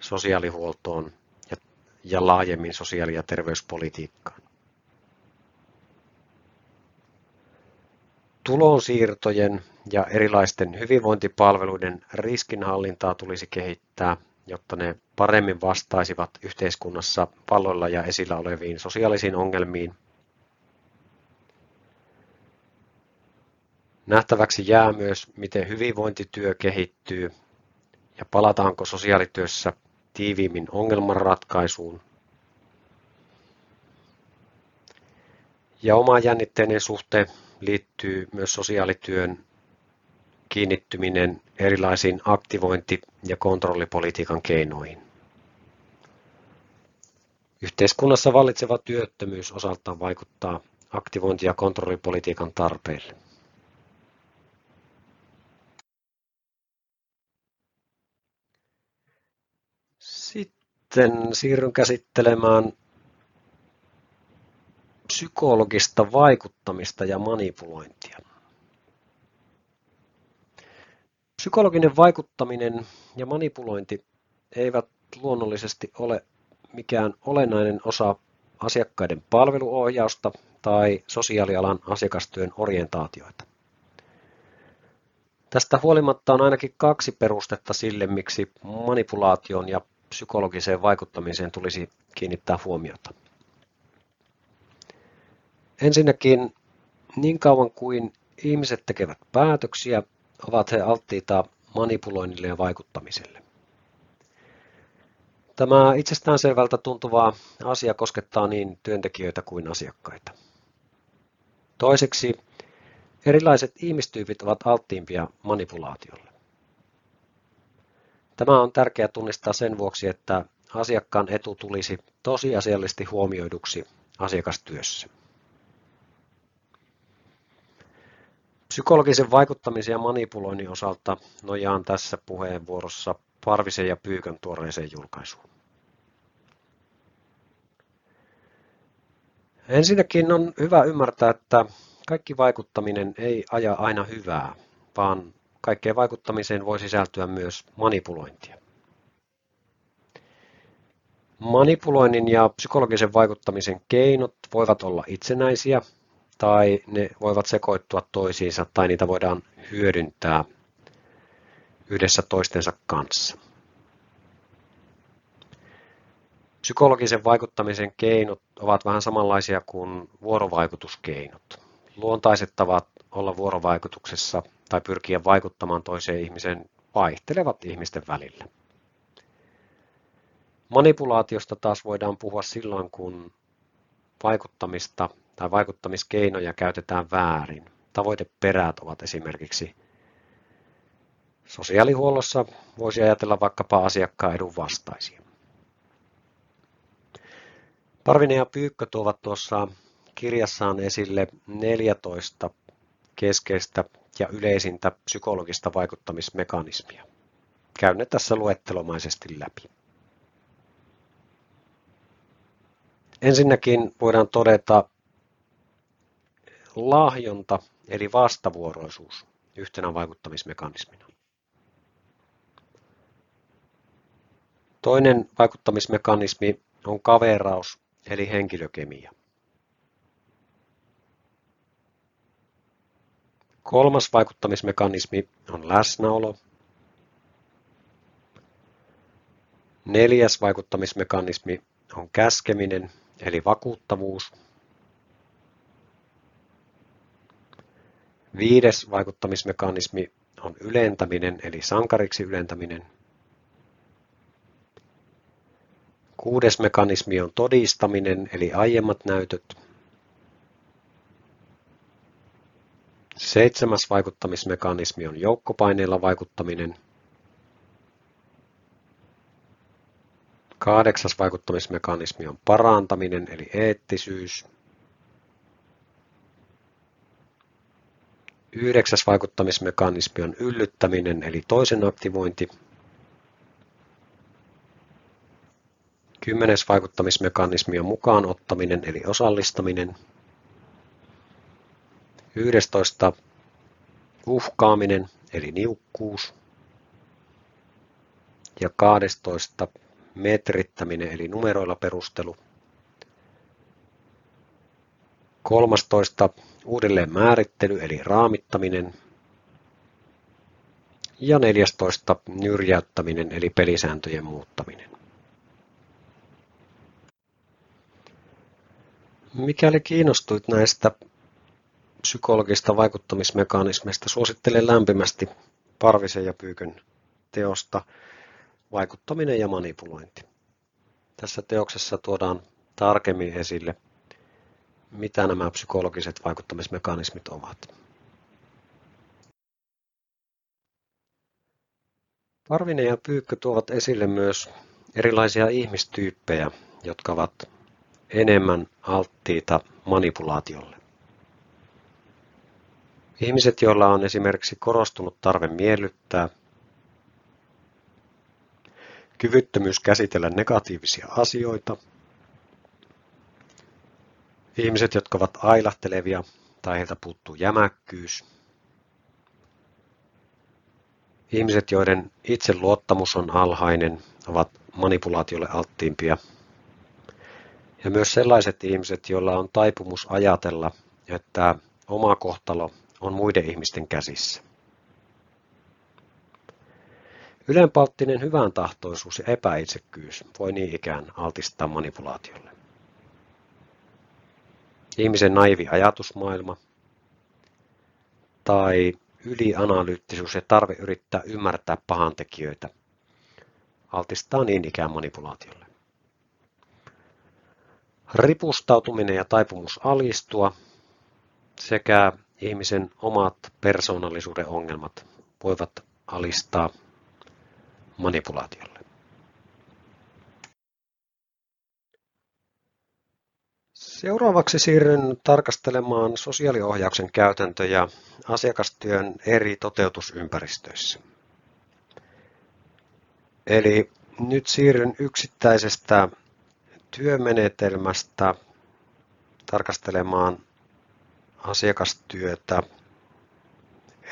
sosiaalihuoltoon ja, laajemmin sosiaali- ja terveyspolitiikkaan. Tulonsiirtojen ja erilaisten hyvinvointipalveluiden riskinhallintaa tulisi kehittää, jotta ne paremmin vastaisivat yhteiskunnassa palloilla ja esillä oleviin sosiaalisiin ongelmiin Nähtäväksi jää myös, miten hyvinvointityö kehittyy ja palataanko sosiaalityössä tiiviimmin ongelmanratkaisuun. Ja oma jännitteinen suhte liittyy myös sosiaalityön kiinnittyminen erilaisiin aktivointi- ja kontrollipolitiikan keinoihin. Yhteiskunnassa vallitseva työttömyys osaltaan vaikuttaa aktivointi- ja kontrollipolitiikan tarpeille. Sitten siirryn käsittelemään psykologista vaikuttamista ja manipulointia. Psykologinen vaikuttaminen ja manipulointi eivät luonnollisesti ole mikään olennainen osa asiakkaiden palveluohjausta tai sosiaalialan asiakastyön orientaatioita. Tästä huolimatta on ainakin kaksi perustetta sille, miksi manipulaation ja psykologiseen vaikuttamiseen tulisi kiinnittää huomiota. Ensinnäkin, niin kauan kuin ihmiset tekevät päätöksiä, ovat he alttiita manipuloinnille ja vaikuttamiselle. Tämä itsestäänselvältä tuntuva asia koskettaa niin työntekijöitä kuin asiakkaita. Toiseksi, erilaiset ihmistyypit ovat alttiimpia manipulaatiolle. Tämä on tärkeää tunnistaa sen vuoksi, että asiakkaan etu tulisi tosiasiallisesti huomioiduksi asiakastyössä. Psykologisen vaikuttamisen ja manipuloinnin osalta nojaan tässä puheenvuorossa Parvisen ja Pyykön tuoreeseen julkaisuun. Ensinnäkin on hyvä ymmärtää, että kaikki vaikuttaminen ei aja aina hyvää, vaan kaikkeen vaikuttamiseen voi sisältyä myös manipulointia. Manipuloinnin ja psykologisen vaikuttamisen keinot voivat olla itsenäisiä tai ne voivat sekoittua toisiinsa tai niitä voidaan hyödyntää yhdessä toistensa kanssa. Psykologisen vaikuttamisen keinot ovat vähän samanlaisia kuin vuorovaikutuskeinot. Luontaiset tavat olla vuorovaikutuksessa tai pyrkiä vaikuttamaan toiseen ihmiseen vaihtelevat ihmisten välillä. Manipulaatiosta taas voidaan puhua silloin, kun vaikuttamista tai vaikuttamiskeinoja käytetään väärin. Tavoiteperät ovat esimerkiksi sosiaalihuollossa voisi ajatella vaikkapa asiakkaan edun vastaisia. Parvinen ja Pyykkö tuovat tuossa kirjassaan esille 14 keskeistä ja yleisintä psykologista vaikuttamismekanismia. Käyn ne tässä luettelomaisesti läpi. Ensinnäkin voidaan todeta lahjonta eli vastavuoroisuus yhtenä vaikuttamismekanismina. Toinen vaikuttamismekanismi on kaveraus eli henkilökemia. Kolmas vaikuttamismekanismi on läsnäolo. Neljäs vaikuttamismekanismi on käskeminen eli vakuuttavuus. Viides vaikuttamismekanismi on ylentäminen eli sankariksi ylentäminen. Kuudes mekanismi on todistaminen eli aiemmat näytöt. Seitsemäs vaikuttamismekanismi on joukkopaineilla vaikuttaminen. Kahdeksas vaikuttamismekanismi on parantaminen eli eettisyys. Yhdeksäs vaikuttamismekanismi on yllyttäminen eli toisen aktivointi. Kymmenes vaikuttamismekanismi on mukaan ottaminen eli osallistaminen. 11. Uhkaaminen eli niukkuus. Ja 12. Metrittäminen eli numeroilla perustelu. 13. Uudelleen määrittely eli raamittaminen. Ja 14. Nyrjäyttäminen eli pelisääntöjen muuttaminen. Mikäli kiinnostuit näistä psykologista vaikuttamismekanismeista, suosittelen lämpimästi Parvisen ja Pyykön teosta Vaikuttaminen ja manipulointi. Tässä teoksessa tuodaan tarkemmin esille mitä nämä psykologiset vaikuttamismekanismit ovat. Parvinen ja Pyykkö tuovat esille myös erilaisia ihmistyyppejä, jotka ovat enemmän alttiita manipulaatiolle. Ihmiset, joilla on esimerkiksi korostunut tarve miellyttää, kyvyttömyys käsitellä negatiivisia asioita, ihmiset, jotka ovat ailahtelevia tai heiltä puuttuu jämäkkyys, ihmiset, joiden itseluottamus on alhainen, ovat manipulaatiolle alttiimpia. Ja myös sellaiset ihmiset, joilla on taipumus ajatella, että oma kohtalo on muiden ihmisten käsissä. Ylenpalttinen hyvän tahtoisuus ja epäitsekkyys voi niin ikään altistaa manipulaatiolle. Ihmisen naivi ajatusmaailma tai ylianalyyttisuus ja tarve yrittää ymmärtää pahantekijöitä altistaa niin ikään manipulaatiolle. Ripustautuminen ja taipumus alistua sekä ihmisen omat persoonallisuuden ongelmat voivat alistaa manipulaatiolle. Seuraavaksi siirryn tarkastelemaan sosiaaliohjauksen käytäntöjä asiakastyön eri toteutusympäristöissä. Eli nyt siirryn yksittäisestä työmenetelmästä tarkastelemaan asiakastyötä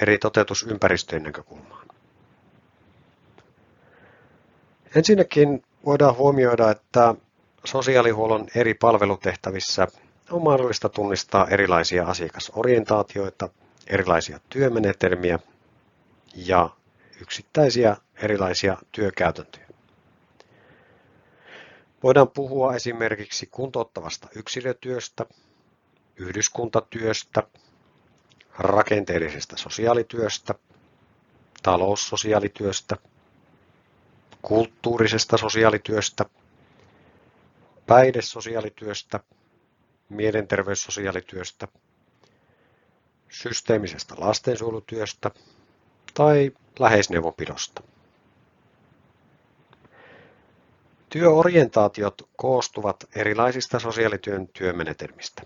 eri toteutusympäristöjen näkökulmaan. Ensinnäkin voidaan huomioida, että sosiaalihuollon eri palvelutehtävissä on mahdollista tunnistaa erilaisia asiakasorientaatioita, erilaisia työmenetelmiä ja yksittäisiä erilaisia työkäytäntöjä. Voidaan puhua esimerkiksi kuntouttavasta yksilötyöstä, yhdyskuntatyöstä, rakenteellisesta sosiaalityöstä, taloussosiaalityöstä, kulttuurisesta sosiaalityöstä, päihdesosiaalityöstä, mielenterveyssosiaalityöstä, systeemisestä lastensuojelutyöstä tai läheisneuvonpidosta. Työorientaatiot koostuvat erilaisista sosiaalityön työmenetelmistä.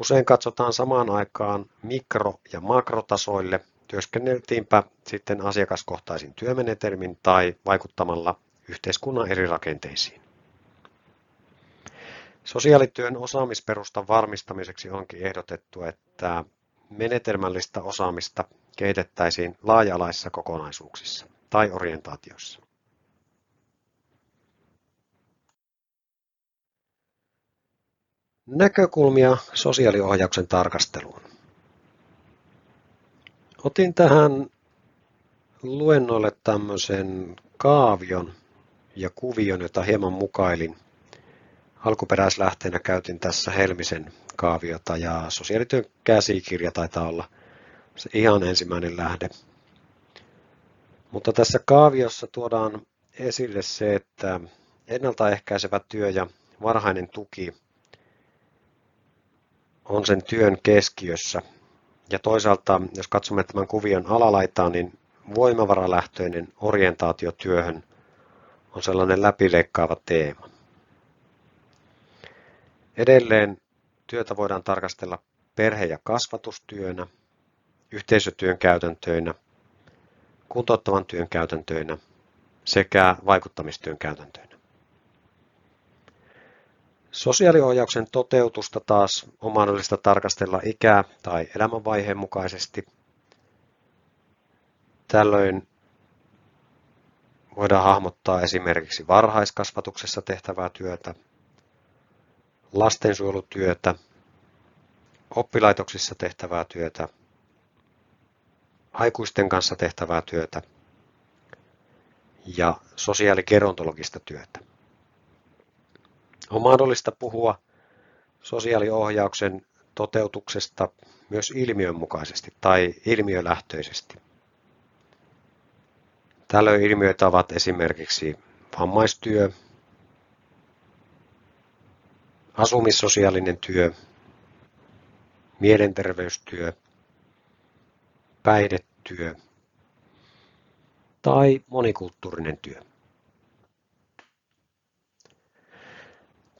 Usein katsotaan samaan aikaan mikro- ja makrotasoille, työskenneltiinpä sitten asiakaskohtaisin työmenetelmin tai vaikuttamalla yhteiskunnan eri rakenteisiin. Sosiaalityön osaamisperustan varmistamiseksi onkin ehdotettu, että menetelmällistä osaamista kehitettäisiin laaja-alaisissa kokonaisuuksissa tai orientaatioissa. Näkökulmia sosiaaliohjauksen tarkasteluun. Otin tähän luennoille tämmöisen kaavion ja kuvion, jota hieman mukailin. Alkuperäislähteenä käytin tässä Helmisen kaaviota ja sosiaalityön käsikirja taitaa olla se ihan ensimmäinen lähde. Mutta tässä kaaviossa tuodaan esille se, että ennaltaehkäisevä työ ja varhainen tuki on sen työn keskiössä. Ja toisaalta, jos katsomme tämän kuvion alalaitaa, niin voimavaralähtöinen orientaatio työhön on sellainen läpileikkaava teema. Edelleen työtä voidaan tarkastella perhe- ja kasvatustyönä, yhteisötyön käytäntöinä, kuntouttavan työn käytäntöinä sekä vaikuttamistyön käytäntöinä. Sosiaaliohjauksen toteutusta taas on mahdollista tarkastella ikää tai elämänvaiheen mukaisesti. Tällöin voidaan hahmottaa esimerkiksi varhaiskasvatuksessa tehtävää työtä, lastensuojelutyötä, oppilaitoksissa tehtävää työtä, aikuisten kanssa tehtävää työtä ja sosiaalikerontologista työtä. On mahdollista puhua sosiaaliohjauksen toteutuksesta myös ilmiön mukaisesti tai ilmiölähtöisesti. Tällöin ilmiöitä ovat esimerkiksi vammaistyö, asumissosiaalinen työ, mielenterveystyö, päihdetyö tai monikulttuurinen työ.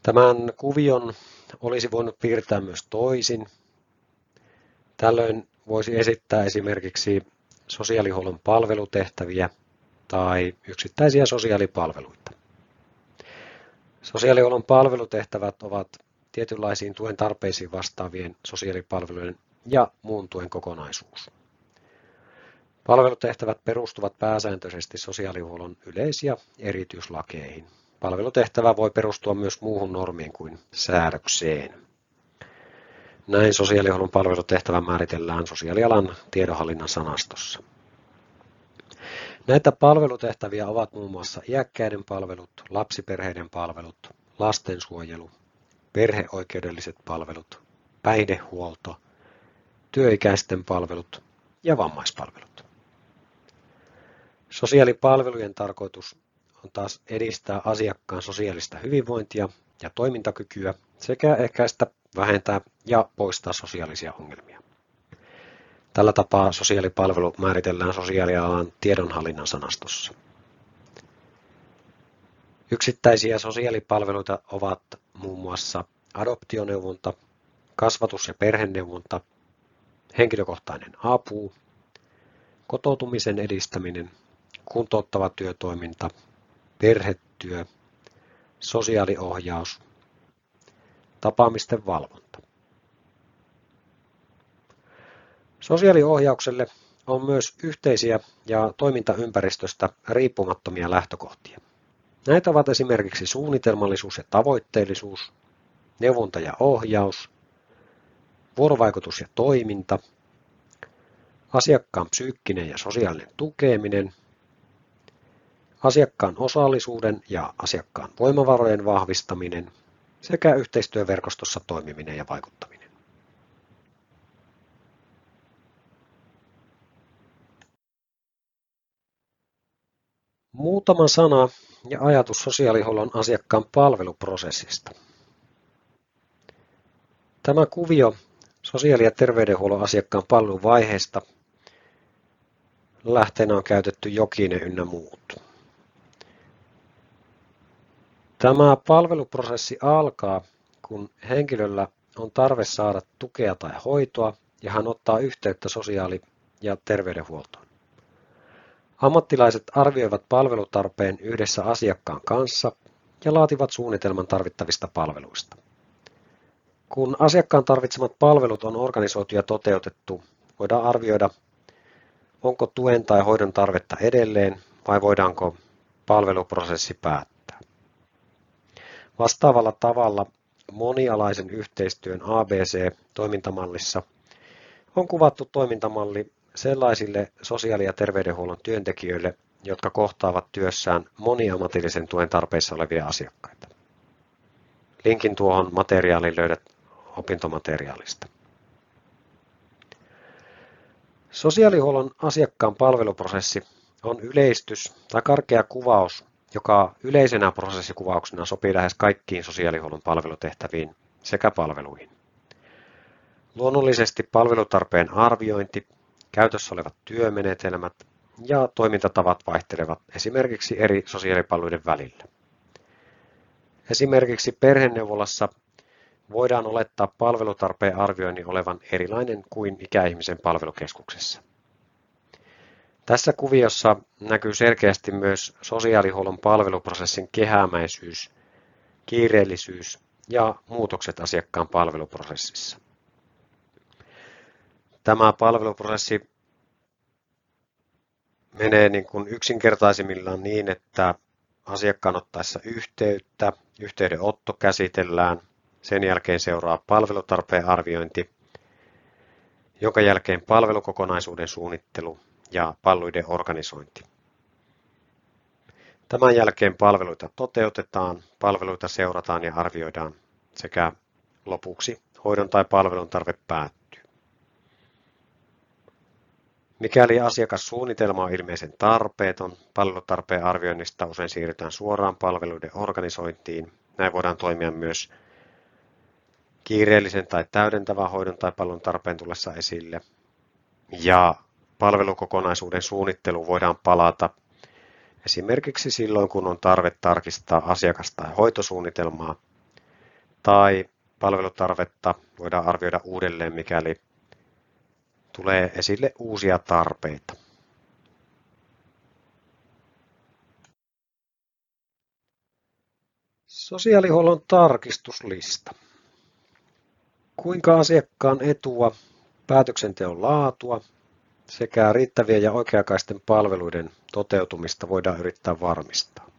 Tämän kuvion olisi voinut piirtää myös toisin. Tällöin voisi esittää esimerkiksi sosiaalihuollon palvelutehtäviä tai yksittäisiä sosiaalipalveluita. Sosiaalihuollon palvelutehtävät ovat tietynlaisiin tuen tarpeisiin vastaavien sosiaalipalvelujen ja muun tuen kokonaisuus. Palvelutehtävät perustuvat pääsääntöisesti sosiaalihuollon yleis- ja erityislakeihin. Palvelutehtävä voi perustua myös muuhun normiin kuin säädökseen. Näin sosiaalihuollon palvelutehtävä määritellään sosiaalialan tiedonhallinnan sanastossa. Näitä palvelutehtäviä ovat muun muassa iäkkäiden palvelut, lapsiperheiden palvelut, lastensuojelu, perheoikeudelliset palvelut, päihdehuolto, työikäisten palvelut ja vammaispalvelut. Sosiaalipalvelujen tarkoitus on taas edistää asiakkaan sosiaalista hyvinvointia ja toimintakykyä sekä ehkäistä, vähentää ja poistaa sosiaalisia ongelmia. Tällä tapaa sosiaalipalvelu määritellään sosiaalialan tiedonhallinnan sanastossa. Yksittäisiä sosiaalipalveluita ovat muun muassa adoptioneuvonta, kasvatus- ja perheneuvonta, henkilökohtainen apu, kotoutumisen edistäminen, kuntouttava työtoiminta, perhetyö, sosiaaliohjaus, tapaamisten valvonta. Sosiaaliohjaukselle on myös yhteisiä ja toimintaympäristöstä riippumattomia lähtökohtia. Näitä ovat esimerkiksi suunnitelmallisuus ja tavoitteellisuus, neuvonta ja ohjaus, vuorovaikutus ja toiminta, asiakkaan psyykkinen ja sosiaalinen tukeminen, asiakkaan osallisuuden ja asiakkaan voimavarojen vahvistaminen sekä yhteistyöverkostossa toimiminen ja vaikuttaminen. Muutama sana ja ajatus sosiaalihuollon asiakkaan palveluprosessista. Tämä kuvio sosiaali- ja terveydenhuollon asiakkaan palveluvaiheesta lähteenä on käytetty jokinen ynnä muut. Tämä palveluprosessi alkaa, kun henkilöllä on tarve saada tukea tai hoitoa ja hän ottaa yhteyttä sosiaali- ja terveydenhuoltoon. Ammattilaiset arvioivat palvelutarpeen yhdessä asiakkaan kanssa ja laativat suunnitelman tarvittavista palveluista. Kun asiakkaan tarvitsemat palvelut on organisoitu ja toteutettu, voidaan arvioida, onko tuen tai hoidon tarvetta edelleen vai voidaanko palveluprosessi päättää. Vastaavalla tavalla monialaisen yhteistyön ABC-toimintamallissa on kuvattu toimintamalli sellaisille sosiaali- ja terveydenhuollon työntekijöille, jotka kohtaavat työssään moniammatillisen tuen tarpeissa olevia asiakkaita. Linkin tuohon materiaaliin löydät opintomateriaalista. Sosiaalihuollon asiakkaan palveluprosessi on yleistys tai karkea kuvaus, joka yleisenä prosessikuvauksena sopii lähes kaikkiin sosiaalihuollon palvelutehtäviin sekä palveluihin. Luonnollisesti palvelutarpeen arviointi Käytössä olevat työmenetelmät ja toimintatavat vaihtelevat esimerkiksi eri sosiaalipalveluiden välillä. Esimerkiksi perheneuvolassa voidaan olettaa palvelutarpeen arvioinnin olevan erilainen kuin ikäihmisen palvelukeskuksessa. Tässä kuviossa näkyy selkeästi myös sosiaalihuollon palveluprosessin kehämäisyys, kiireellisyys ja muutokset asiakkaan palveluprosessissa. Tämä palveluprosessi menee niin kuin yksinkertaisimmillaan niin, että asiakkaan ottaessa yhteyttä, yhteydenotto käsitellään, sen jälkeen seuraa palvelutarpeen arviointi, jonka jälkeen palvelukokonaisuuden suunnittelu ja palveluiden organisointi. Tämän jälkeen palveluita toteutetaan, palveluita seurataan ja arvioidaan sekä lopuksi hoidon tai palvelun tarve päättyy. Mikäli asiakassuunnitelma on ilmeisen tarpeeton, palvelutarpeen arvioinnista usein siirrytään suoraan palveluiden organisointiin. Näin voidaan toimia myös kiireellisen tai täydentävän hoidon tai palvelun tarpeen tullessa esille. Ja palvelukokonaisuuden suunnitteluun voidaan palata esimerkiksi silloin, kun on tarve tarkistaa asiakas- tai hoitosuunnitelmaa, tai palvelutarvetta voidaan arvioida uudelleen, mikäli tulee esille uusia tarpeita. Sosiaalihuollon tarkistuslista. Kuinka asiakkaan etua, päätöksenteon laatua sekä riittävien ja oikeakaisten palveluiden toteutumista voidaan yrittää varmistaa.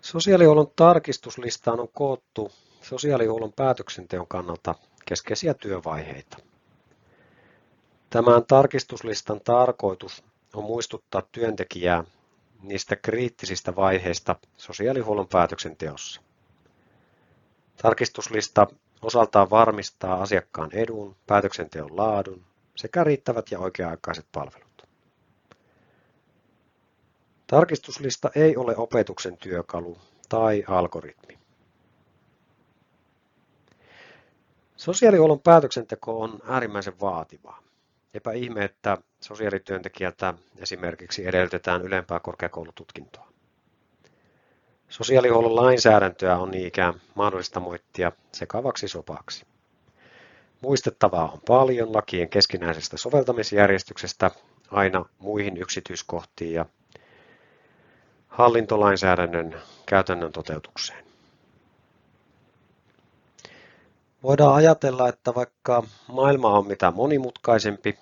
Sosiaalihuollon tarkistuslistaan on koottu sosiaalihuollon päätöksenteon kannalta keskeisiä työvaiheita. Tämän tarkistuslistan tarkoitus on muistuttaa työntekijää niistä kriittisistä vaiheista sosiaalihuollon päätöksenteossa. Tarkistuslista osaltaan varmistaa asiakkaan edun, päätöksenteon laadun sekä riittävät ja oikea-aikaiset palvelut. Tarkistuslista ei ole opetuksen työkalu tai algoritmi. Sosiaalihuollon päätöksenteko on äärimmäisen vaativaa. Epä ihme, että sosiaalityöntekijältä esimerkiksi edellytetään ylempää korkeakoulututkintoa. Sosiaalihuollon lainsäädäntöä on niin ikään mahdollista moittia sekavaksi sopaksi. Muistettavaa on paljon lakien keskinäisestä soveltamisjärjestyksestä aina muihin yksityiskohtiin ja hallintolainsäädännön käytännön toteutukseen. Voidaan ajatella, että vaikka maailma on mitä monimutkaisempi,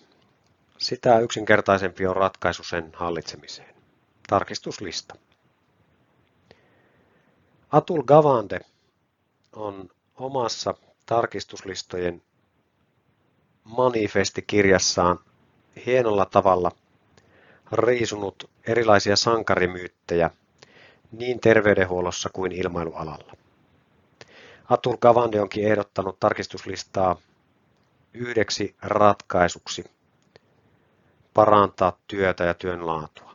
sitä yksinkertaisempi on ratkaisu sen hallitsemiseen. Tarkistuslista. Atul Gavande on omassa tarkistuslistojen manifestikirjassaan hienolla tavalla riisunut erilaisia sankarimyyttejä niin terveydenhuollossa kuin ilmailualalla. Atul Gavande onkin ehdottanut tarkistuslistaa yhdeksi ratkaisuksi parantaa työtä ja työn laatua.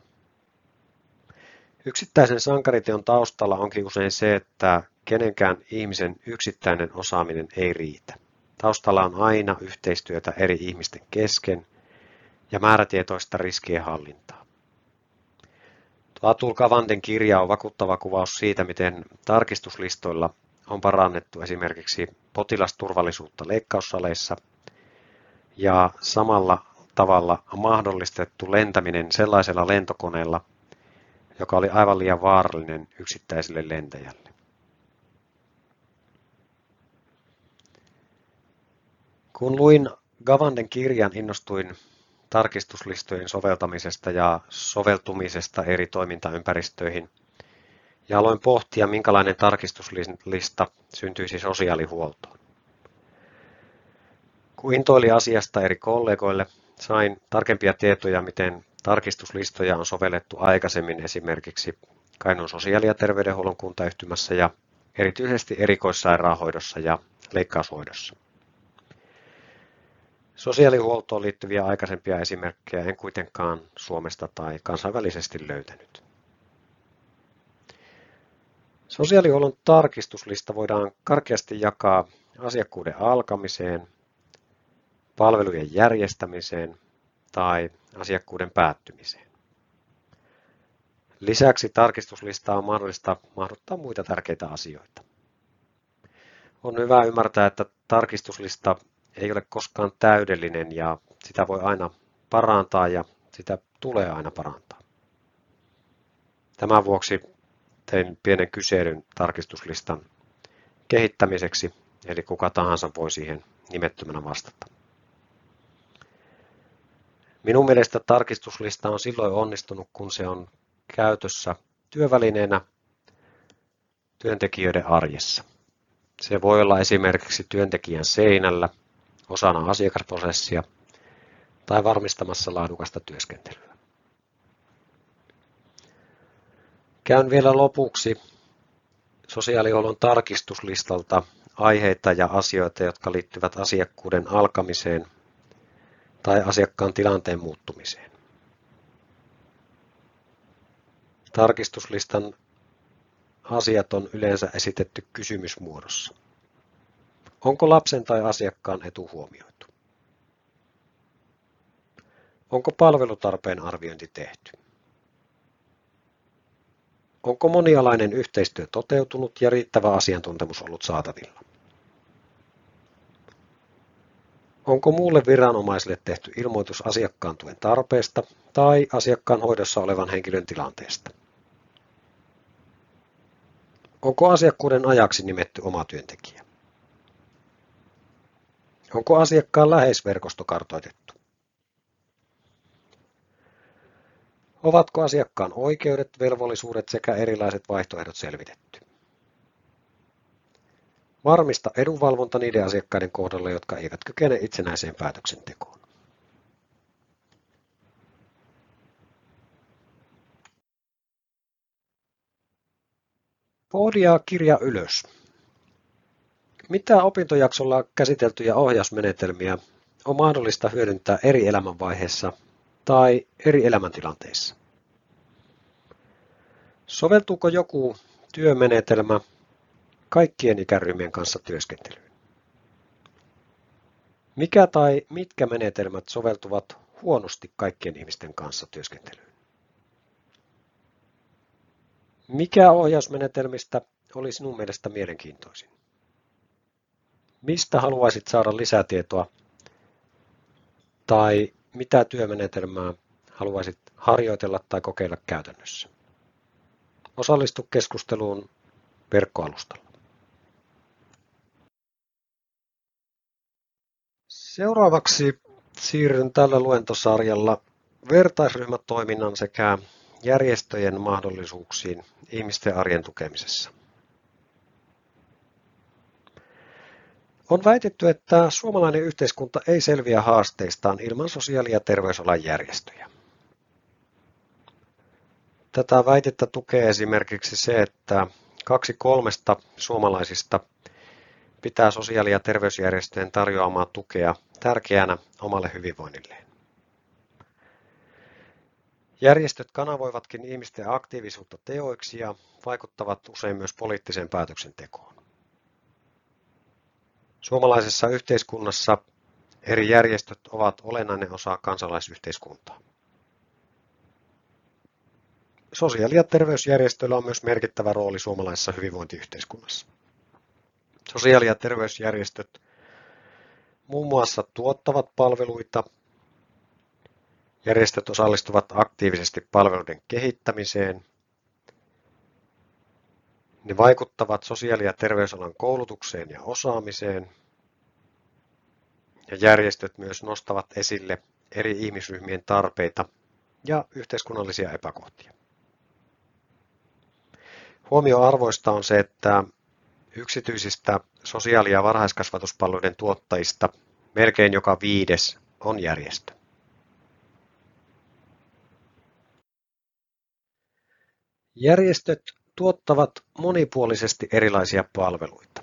Yksittäisen sankariteon taustalla onkin usein se, että kenenkään ihmisen yksittäinen osaaminen ei riitä. Taustalla on aina yhteistyötä eri ihmisten kesken ja määrätietoista riskien hallintaa. Atul Kavanten kirja on vakuuttava kuvaus siitä, miten tarkistuslistoilla on parannettu esimerkiksi potilasturvallisuutta leikkaussaleissa ja samalla tavalla mahdollistettu lentäminen sellaisella lentokoneella, joka oli aivan liian vaarallinen yksittäiselle lentäjälle. Kun luin Gavanden kirjan, innostuin tarkistuslistojen soveltamisesta ja soveltumisesta eri toimintaympäristöihin ja aloin pohtia, minkälainen tarkistuslista syntyisi sosiaalihuoltoon. Kun intoili asiasta eri kollegoille, sain tarkempia tietoja, miten tarkistuslistoja on sovellettu aikaisemmin esimerkiksi Kainon sosiaali- ja terveydenhuollon kuntayhtymässä ja erityisesti erikoissairaanhoidossa ja leikkaushoidossa. Sosiaalihuoltoon liittyviä aikaisempia esimerkkejä en kuitenkaan Suomesta tai kansainvälisesti löytänyt. Sosiaalihuollon tarkistuslista voidaan karkeasti jakaa asiakkuuden alkamiseen, palvelujen järjestämiseen tai asiakkuuden päättymiseen. Lisäksi tarkistuslista on mahdollista mahduttaa muita tärkeitä asioita. On hyvä ymmärtää, että tarkistuslista ei ole koskaan täydellinen ja sitä voi aina parantaa ja sitä tulee aina parantaa. Tämän vuoksi tein pienen kyselyn tarkistuslistan kehittämiseksi, eli kuka tahansa voi siihen nimettömänä vastata. Minun mielestä tarkistuslista on silloin onnistunut, kun se on käytössä työvälineenä työntekijöiden arjessa. Se voi olla esimerkiksi työntekijän seinällä osana asiakasprosessia tai varmistamassa laadukasta työskentelyä. Käyn vielä lopuksi sosiaalihuollon tarkistuslistalta aiheita ja asioita, jotka liittyvät asiakkuuden alkamiseen tai asiakkaan tilanteen muuttumiseen. Tarkistuslistan asiat on yleensä esitetty kysymysmuodossa. Onko lapsen tai asiakkaan etu huomioitu? Onko palvelutarpeen arviointi tehty? Onko monialainen yhteistyö toteutunut ja riittävä asiantuntemus ollut saatavilla? Onko muulle viranomaiselle tehty ilmoitus asiakkaan tuen tarpeesta tai asiakkaan hoidossa olevan henkilön tilanteesta? Onko asiakkuuden ajaksi nimetty oma työntekijä? Onko asiakkaan läheisverkosto kartoitettu? Ovatko asiakkaan oikeudet, velvollisuudet sekä erilaiset vaihtoehdot selvitetty? Varmista edunvalvonta niiden asiakkaiden kohdalla, jotka eivät kykene itsenäiseen päätöksentekoon. Pohdia kirja ylös. Mitä opintojaksolla käsiteltyjä ohjausmenetelmiä on mahdollista hyödyntää eri elämänvaiheissa tai eri elämäntilanteissa? Soveltuuko joku työmenetelmä kaikkien ikäryhmien kanssa työskentelyyn? Mikä tai mitkä menetelmät soveltuvat huonosti kaikkien ihmisten kanssa työskentelyyn? Mikä ohjausmenetelmistä oli sinun mielestä mielenkiintoisin? Mistä haluaisit saada lisätietoa tai mitä työmenetelmää haluaisit harjoitella tai kokeilla käytännössä? Osallistu keskusteluun verkkoalustalla. Seuraavaksi siirryn tällä luentosarjalla vertaisryhmätoiminnan sekä järjestöjen mahdollisuuksiin ihmisten arjen tukemisessa. On väitetty, että suomalainen yhteiskunta ei selviä haasteistaan ilman sosiaali- ja terveysalan järjestöjä. Tätä väitettä tukee esimerkiksi se, että kaksi kolmesta suomalaisista pitää sosiaali- ja terveysjärjestöjen tarjoamaa tukea tärkeänä omalle hyvinvoinnilleen. Järjestöt kanavoivatkin ihmisten aktiivisuutta teoiksi ja vaikuttavat usein myös poliittiseen päätöksentekoon. Suomalaisessa yhteiskunnassa eri järjestöt ovat olennainen osa kansalaisyhteiskuntaa. Sosiaali- ja terveysjärjestöillä on myös merkittävä rooli suomalaisessa hyvinvointiyhteiskunnassa. Sosiaali- ja terveysjärjestöt muun muassa tuottavat palveluita. Järjestöt osallistuvat aktiivisesti palveluiden kehittämiseen. Ne vaikuttavat sosiaali- ja terveysalan koulutukseen ja osaamiseen. Ja järjestöt myös nostavat esille eri ihmisryhmien tarpeita ja yhteiskunnallisia epäkohtia. Huomioarvoista on se, että Yksityisistä sosiaali- ja varhaiskasvatuspalveluiden tuottajista melkein joka viides on järjestö. Järjestöt tuottavat monipuolisesti erilaisia palveluita.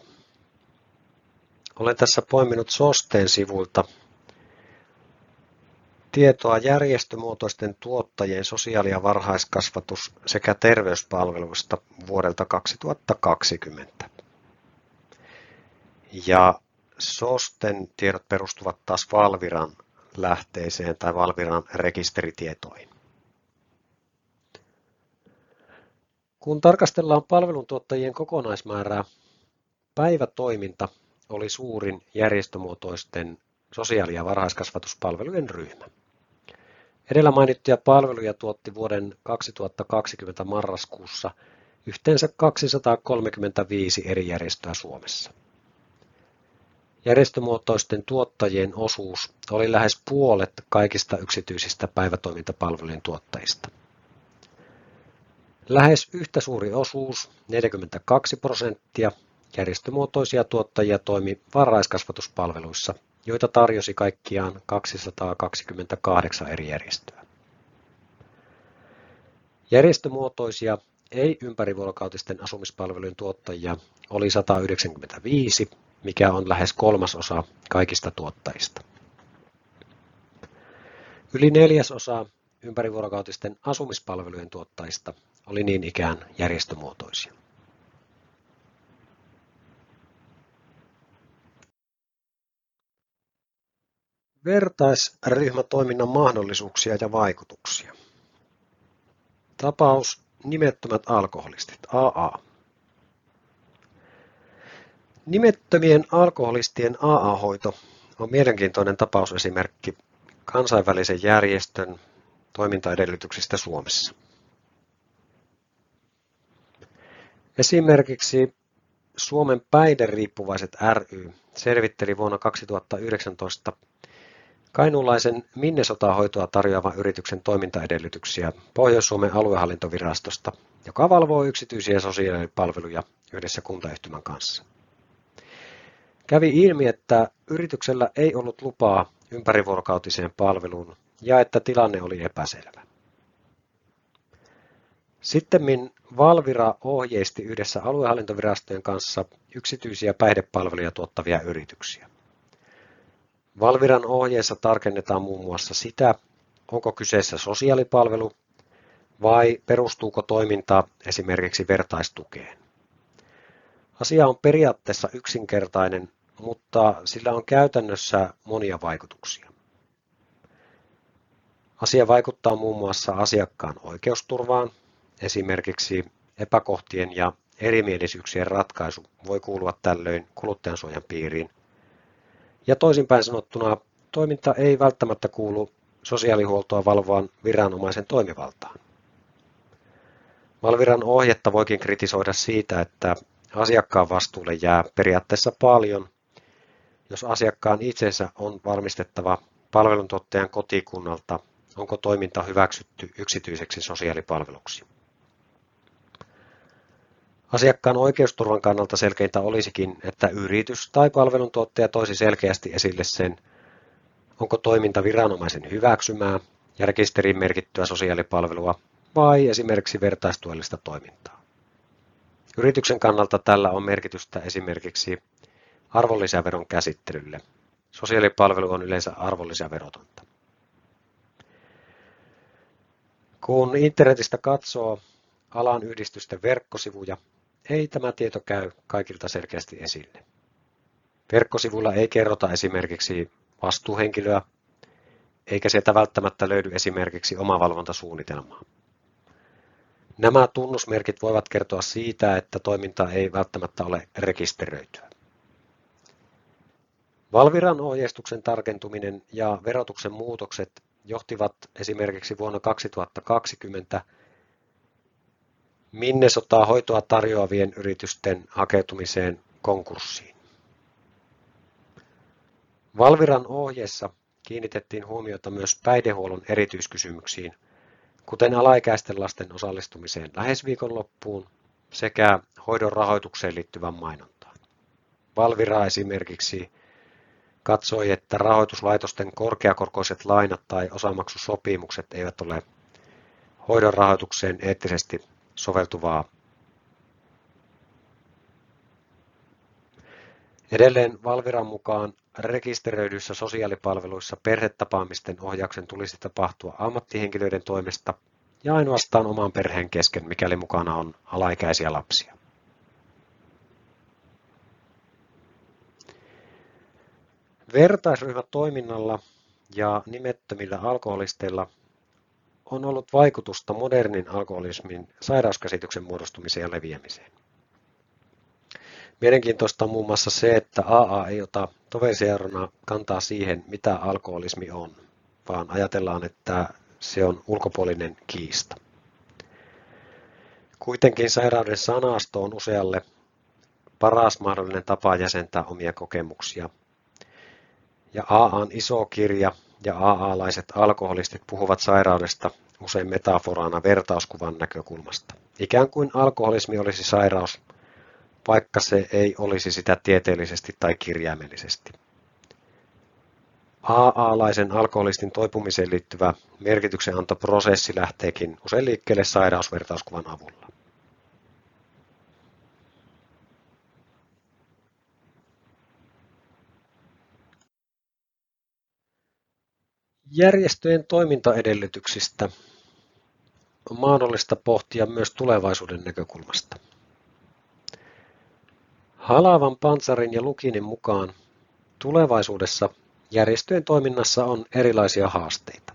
Olen tässä poiminut SOSTEen sivuilta tietoa järjestömuotoisten tuottajien sosiaali- ja varhaiskasvatus- sekä terveyspalveluista vuodelta 2020. Ja SOSTen tiedot perustuvat taas Valviran lähteeseen tai Valviran rekisteritietoihin. Kun tarkastellaan palveluntuottajien kokonaismäärää, päivätoiminta oli suurin järjestömuotoisten sosiaali- ja varhaiskasvatuspalvelujen ryhmä. Edellä mainittuja palveluja tuotti vuoden 2020 marraskuussa yhteensä 235 eri järjestöä Suomessa. Järjestömuotoisten tuottajien osuus oli lähes puolet kaikista yksityisistä päivätoimintapalvelujen tuottajista. Lähes yhtä suuri osuus, 42 prosenttia, järjestömuotoisia tuottajia toimi varhaiskasvatuspalveluissa, joita tarjosi kaikkiaan 228 eri järjestöä. Järjestömuotoisia ei-ympärivuorokautisten asumispalvelujen tuottajia oli 195 mikä on lähes kolmasosa kaikista tuottajista. Yli neljäsosa ympärivuorokautisten asumispalvelujen tuottajista oli niin ikään järjestömuotoisia. Vertaisryhmätoiminnan mahdollisuuksia ja vaikutuksia. Tapaus Nimettömät alkoholistit, AA. Nimettömien alkoholistien AA-hoito on mielenkiintoinen tapausesimerkki kansainvälisen järjestön toimintaedellytyksistä Suomessa. Esimerkiksi Suomen päihderiippuvaiset ry selvitteli vuonna 2019 kainuulaisen Minnesota-hoitoa tarjoavan yrityksen toimintaedellytyksiä Pohjois-Suomen aluehallintovirastosta, joka valvoo yksityisiä sosiaalipalveluja yhdessä kuntayhtymän kanssa. Kävi ilmi, että yrityksellä ei ollut lupaa ympärivuorokautiseen palveluun ja että tilanne oli epäselvä. Sittemmin Valvira ohjeisti yhdessä aluehallintovirastojen kanssa yksityisiä päihdepalveluja tuottavia yrityksiä. Valviran ohjeessa tarkennetaan muun muassa sitä, onko kyseessä sosiaalipalvelu vai perustuuko toiminta esimerkiksi vertaistukeen. Asia on periaatteessa yksinkertainen, mutta sillä on käytännössä monia vaikutuksia. Asia vaikuttaa muun muassa asiakkaan oikeusturvaan, esimerkiksi epäkohtien ja erimielisyyksien ratkaisu voi kuulua tällöin kuluttajansuojan piiriin. Ja toisinpäin sanottuna, toiminta ei välttämättä kuulu sosiaalihuoltoa valvovan viranomaisen toimivaltaan. Valviran ohjetta voikin kritisoida siitä, että asiakkaan vastuulle jää periaatteessa paljon, jos asiakkaan itsensä on varmistettava palveluntuottajan kotikunnalta, onko toiminta hyväksytty yksityiseksi sosiaalipalveluksi. Asiakkaan oikeusturvan kannalta selkeintä olisikin, että yritys tai palveluntuottaja toisi selkeästi esille sen, onko toiminta viranomaisen hyväksymää ja rekisteriin merkittyä sosiaalipalvelua vai esimerkiksi vertaistuellista toimintaa. Yrityksen kannalta tällä on merkitystä esimerkiksi arvonlisäveron käsittelylle. Sosiaalipalvelu on yleensä arvonlisäverotonta. Kun internetistä katsoo alan yhdistysten verkkosivuja, ei tämä tieto käy kaikilta selkeästi esille. Verkkosivuilla ei kerrota esimerkiksi vastuuhenkilöä, eikä sieltä välttämättä löydy esimerkiksi omavalvontasuunnitelmaa. Nämä tunnusmerkit voivat kertoa siitä, että toiminta ei välttämättä ole rekisteröityä. Valviran ohjeistuksen tarkentuminen ja verotuksen muutokset johtivat esimerkiksi vuonna 2020 Minnesotaa hoitoa tarjoavien yritysten hakeutumiseen konkurssiin. Valviran ohjeessa kiinnitettiin huomiota myös päihdehuollon erityiskysymyksiin, kuten alaikäisten lasten osallistumiseen lähes viikonloppuun sekä hoidon rahoitukseen liittyvän mainontaan. Valvira esimerkiksi katsoi, että rahoituslaitosten korkeakorkoiset lainat tai osamaksusopimukset eivät ole hoidon rahoitukseen eettisesti soveltuvaa. Edelleen Valviran mukaan rekisteröidyissä sosiaalipalveluissa perhetapaamisten ohjauksen tulisi tapahtua ammattihenkilöiden toimesta ja ainoastaan oman perheen kesken, mikäli mukana on alaikäisiä lapsia. Vertaisryhmätoiminnalla ja nimettömillä alkoholisteilla on ollut vaikutusta modernin alkoholismin sairauskäsityksen muodostumiseen ja leviämiseen. Mielenkiintoista on muun muassa se, että AA ei ota toverseurana kantaa siihen, mitä alkoholismi on, vaan ajatellaan, että se on ulkopuolinen kiista. Kuitenkin sairauden sanasto on usealle paras mahdollinen tapa jäsentää omia kokemuksia. Ja AAn iso kirja ja AA-laiset alkoholistit puhuvat sairaudesta usein metaforana vertauskuvan näkökulmasta. Ikään kuin alkoholismi olisi sairaus, vaikka se ei olisi sitä tieteellisesti tai kirjaimellisesti. AA-laisen alkoholistin toipumiseen liittyvä merkityksenantoprosessi lähteekin usein liikkeelle sairausvertauskuvan avulla. Järjestöjen toimintaedellytyksistä on mahdollista pohtia myös tulevaisuuden näkökulmasta. Halavan Pansarin ja Lukinin mukaan tulevaisuudessa järjestöjen toiminnassa on erilaisia haasteita.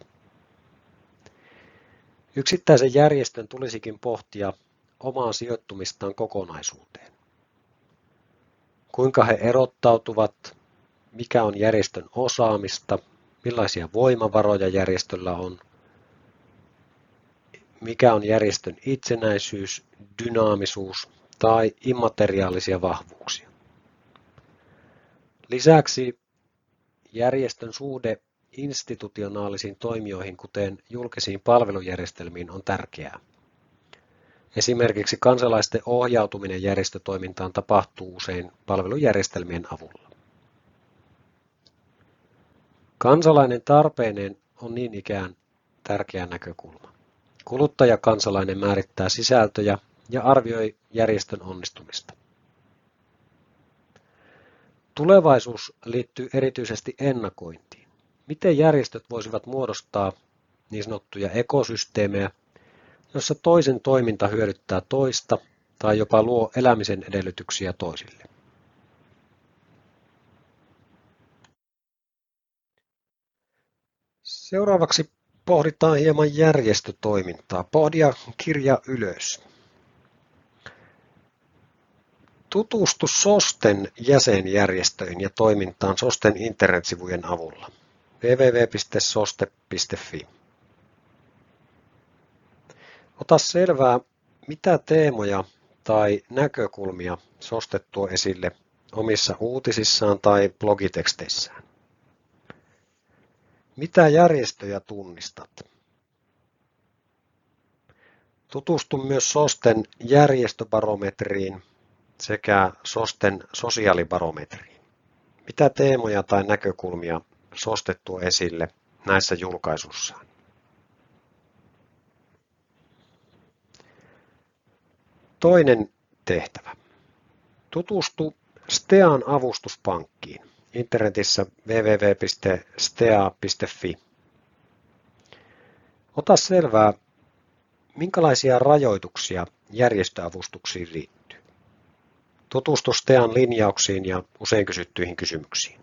Yksittäisen järjestön tulisikin pohtia omaa sijoittumistaan kokonaisuuteen. Kuinka he erottautuvat, mikä on järjestön osaamista, millaisia voimavaroja järjestöllä on, mikä on järjestön itsenäisyys, dynaamisuus tai immateriaalisia vahvuuksia. Lisäksi järjestön suhde institutionaalisiin toimijoihin, kuten julkisiin palvelujärjestelmiin, on tärkeää. Esimerkiksi kansalaisten ohjautuminen järjestötoimintaan tapahtuu usein palvelujärjestelmien avulla. Kansalainen tarpeineen on niin ikään tärkeä näkökulma. Kuluttajakansalainen määrittää sisältöjä ja arvioi järjestön onnistumista. Tulevaisuus liittyy erityisesti ennakointiin. Miten järjestöt voisivat muodostaa niin sanottuja ekosysteemejä, jossa toisen toiminta hyödyttää toista tai jopa luo elämisen edellytyksiä toisille. Seuraavaksi pohditaan hieman järjestötoimintaa. Pohdia kirja ylös. Tutustu SOSTEN jäsenjärjestöihin ja toimintaan SOSTEN internetsivujen avulla www.soste.fi. Ota selvää, mitä teemoja tai näkökulmia SOSTE tuo esille omissa uutisissaan tai blogiteksteissään. Mitä järjestöjä tunnistat? Tutustu myös SOSTEN järjestöbarometriin sekä SOSTEN sosiaalibarometriin. Mitä teemoja tai näkökulmia SOSTE tuo esille näissä julkaisussaan? Toinen tehtävä. Tutustu STEAN avustuspankkiin internetissä www.stea.fi. Ota selvää, minkälaisia rajoituksia järjestöavustuksiin liittyy. Tutustu STEAN linjauksiin ja usein kysyttyihin kysymyksiin.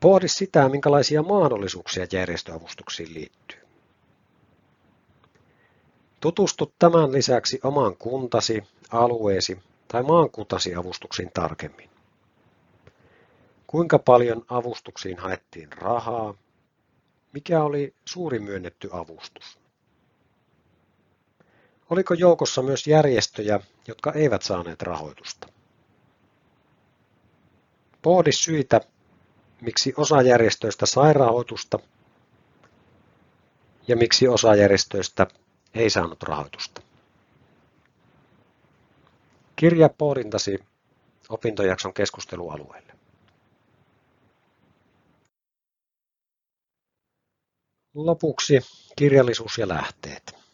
Pohdi sitä, minkälaisia mahdollisuuksia järjestöavustuksiin liittyy. Tutustu tämän lisäksi oman kuntasi, alueesi tai maakuntasi avustuksiin tarkemmin. Kuinka paljon avustuksiin haettiin rahaa? Mikä oli suuri myönnetty avustus? Oliko joukossa myös järjestöjä, jotka eivät saaneet rahoitusta? Pohdi syitä, miksi osa järjestöistä sai rahoitusta ja miksi osa järjestöistä ei saanut rahoitusta. Kirja pohdintasi opintojakson keskustelualueelle. Lopuksi kirjallisuus ja lähteet.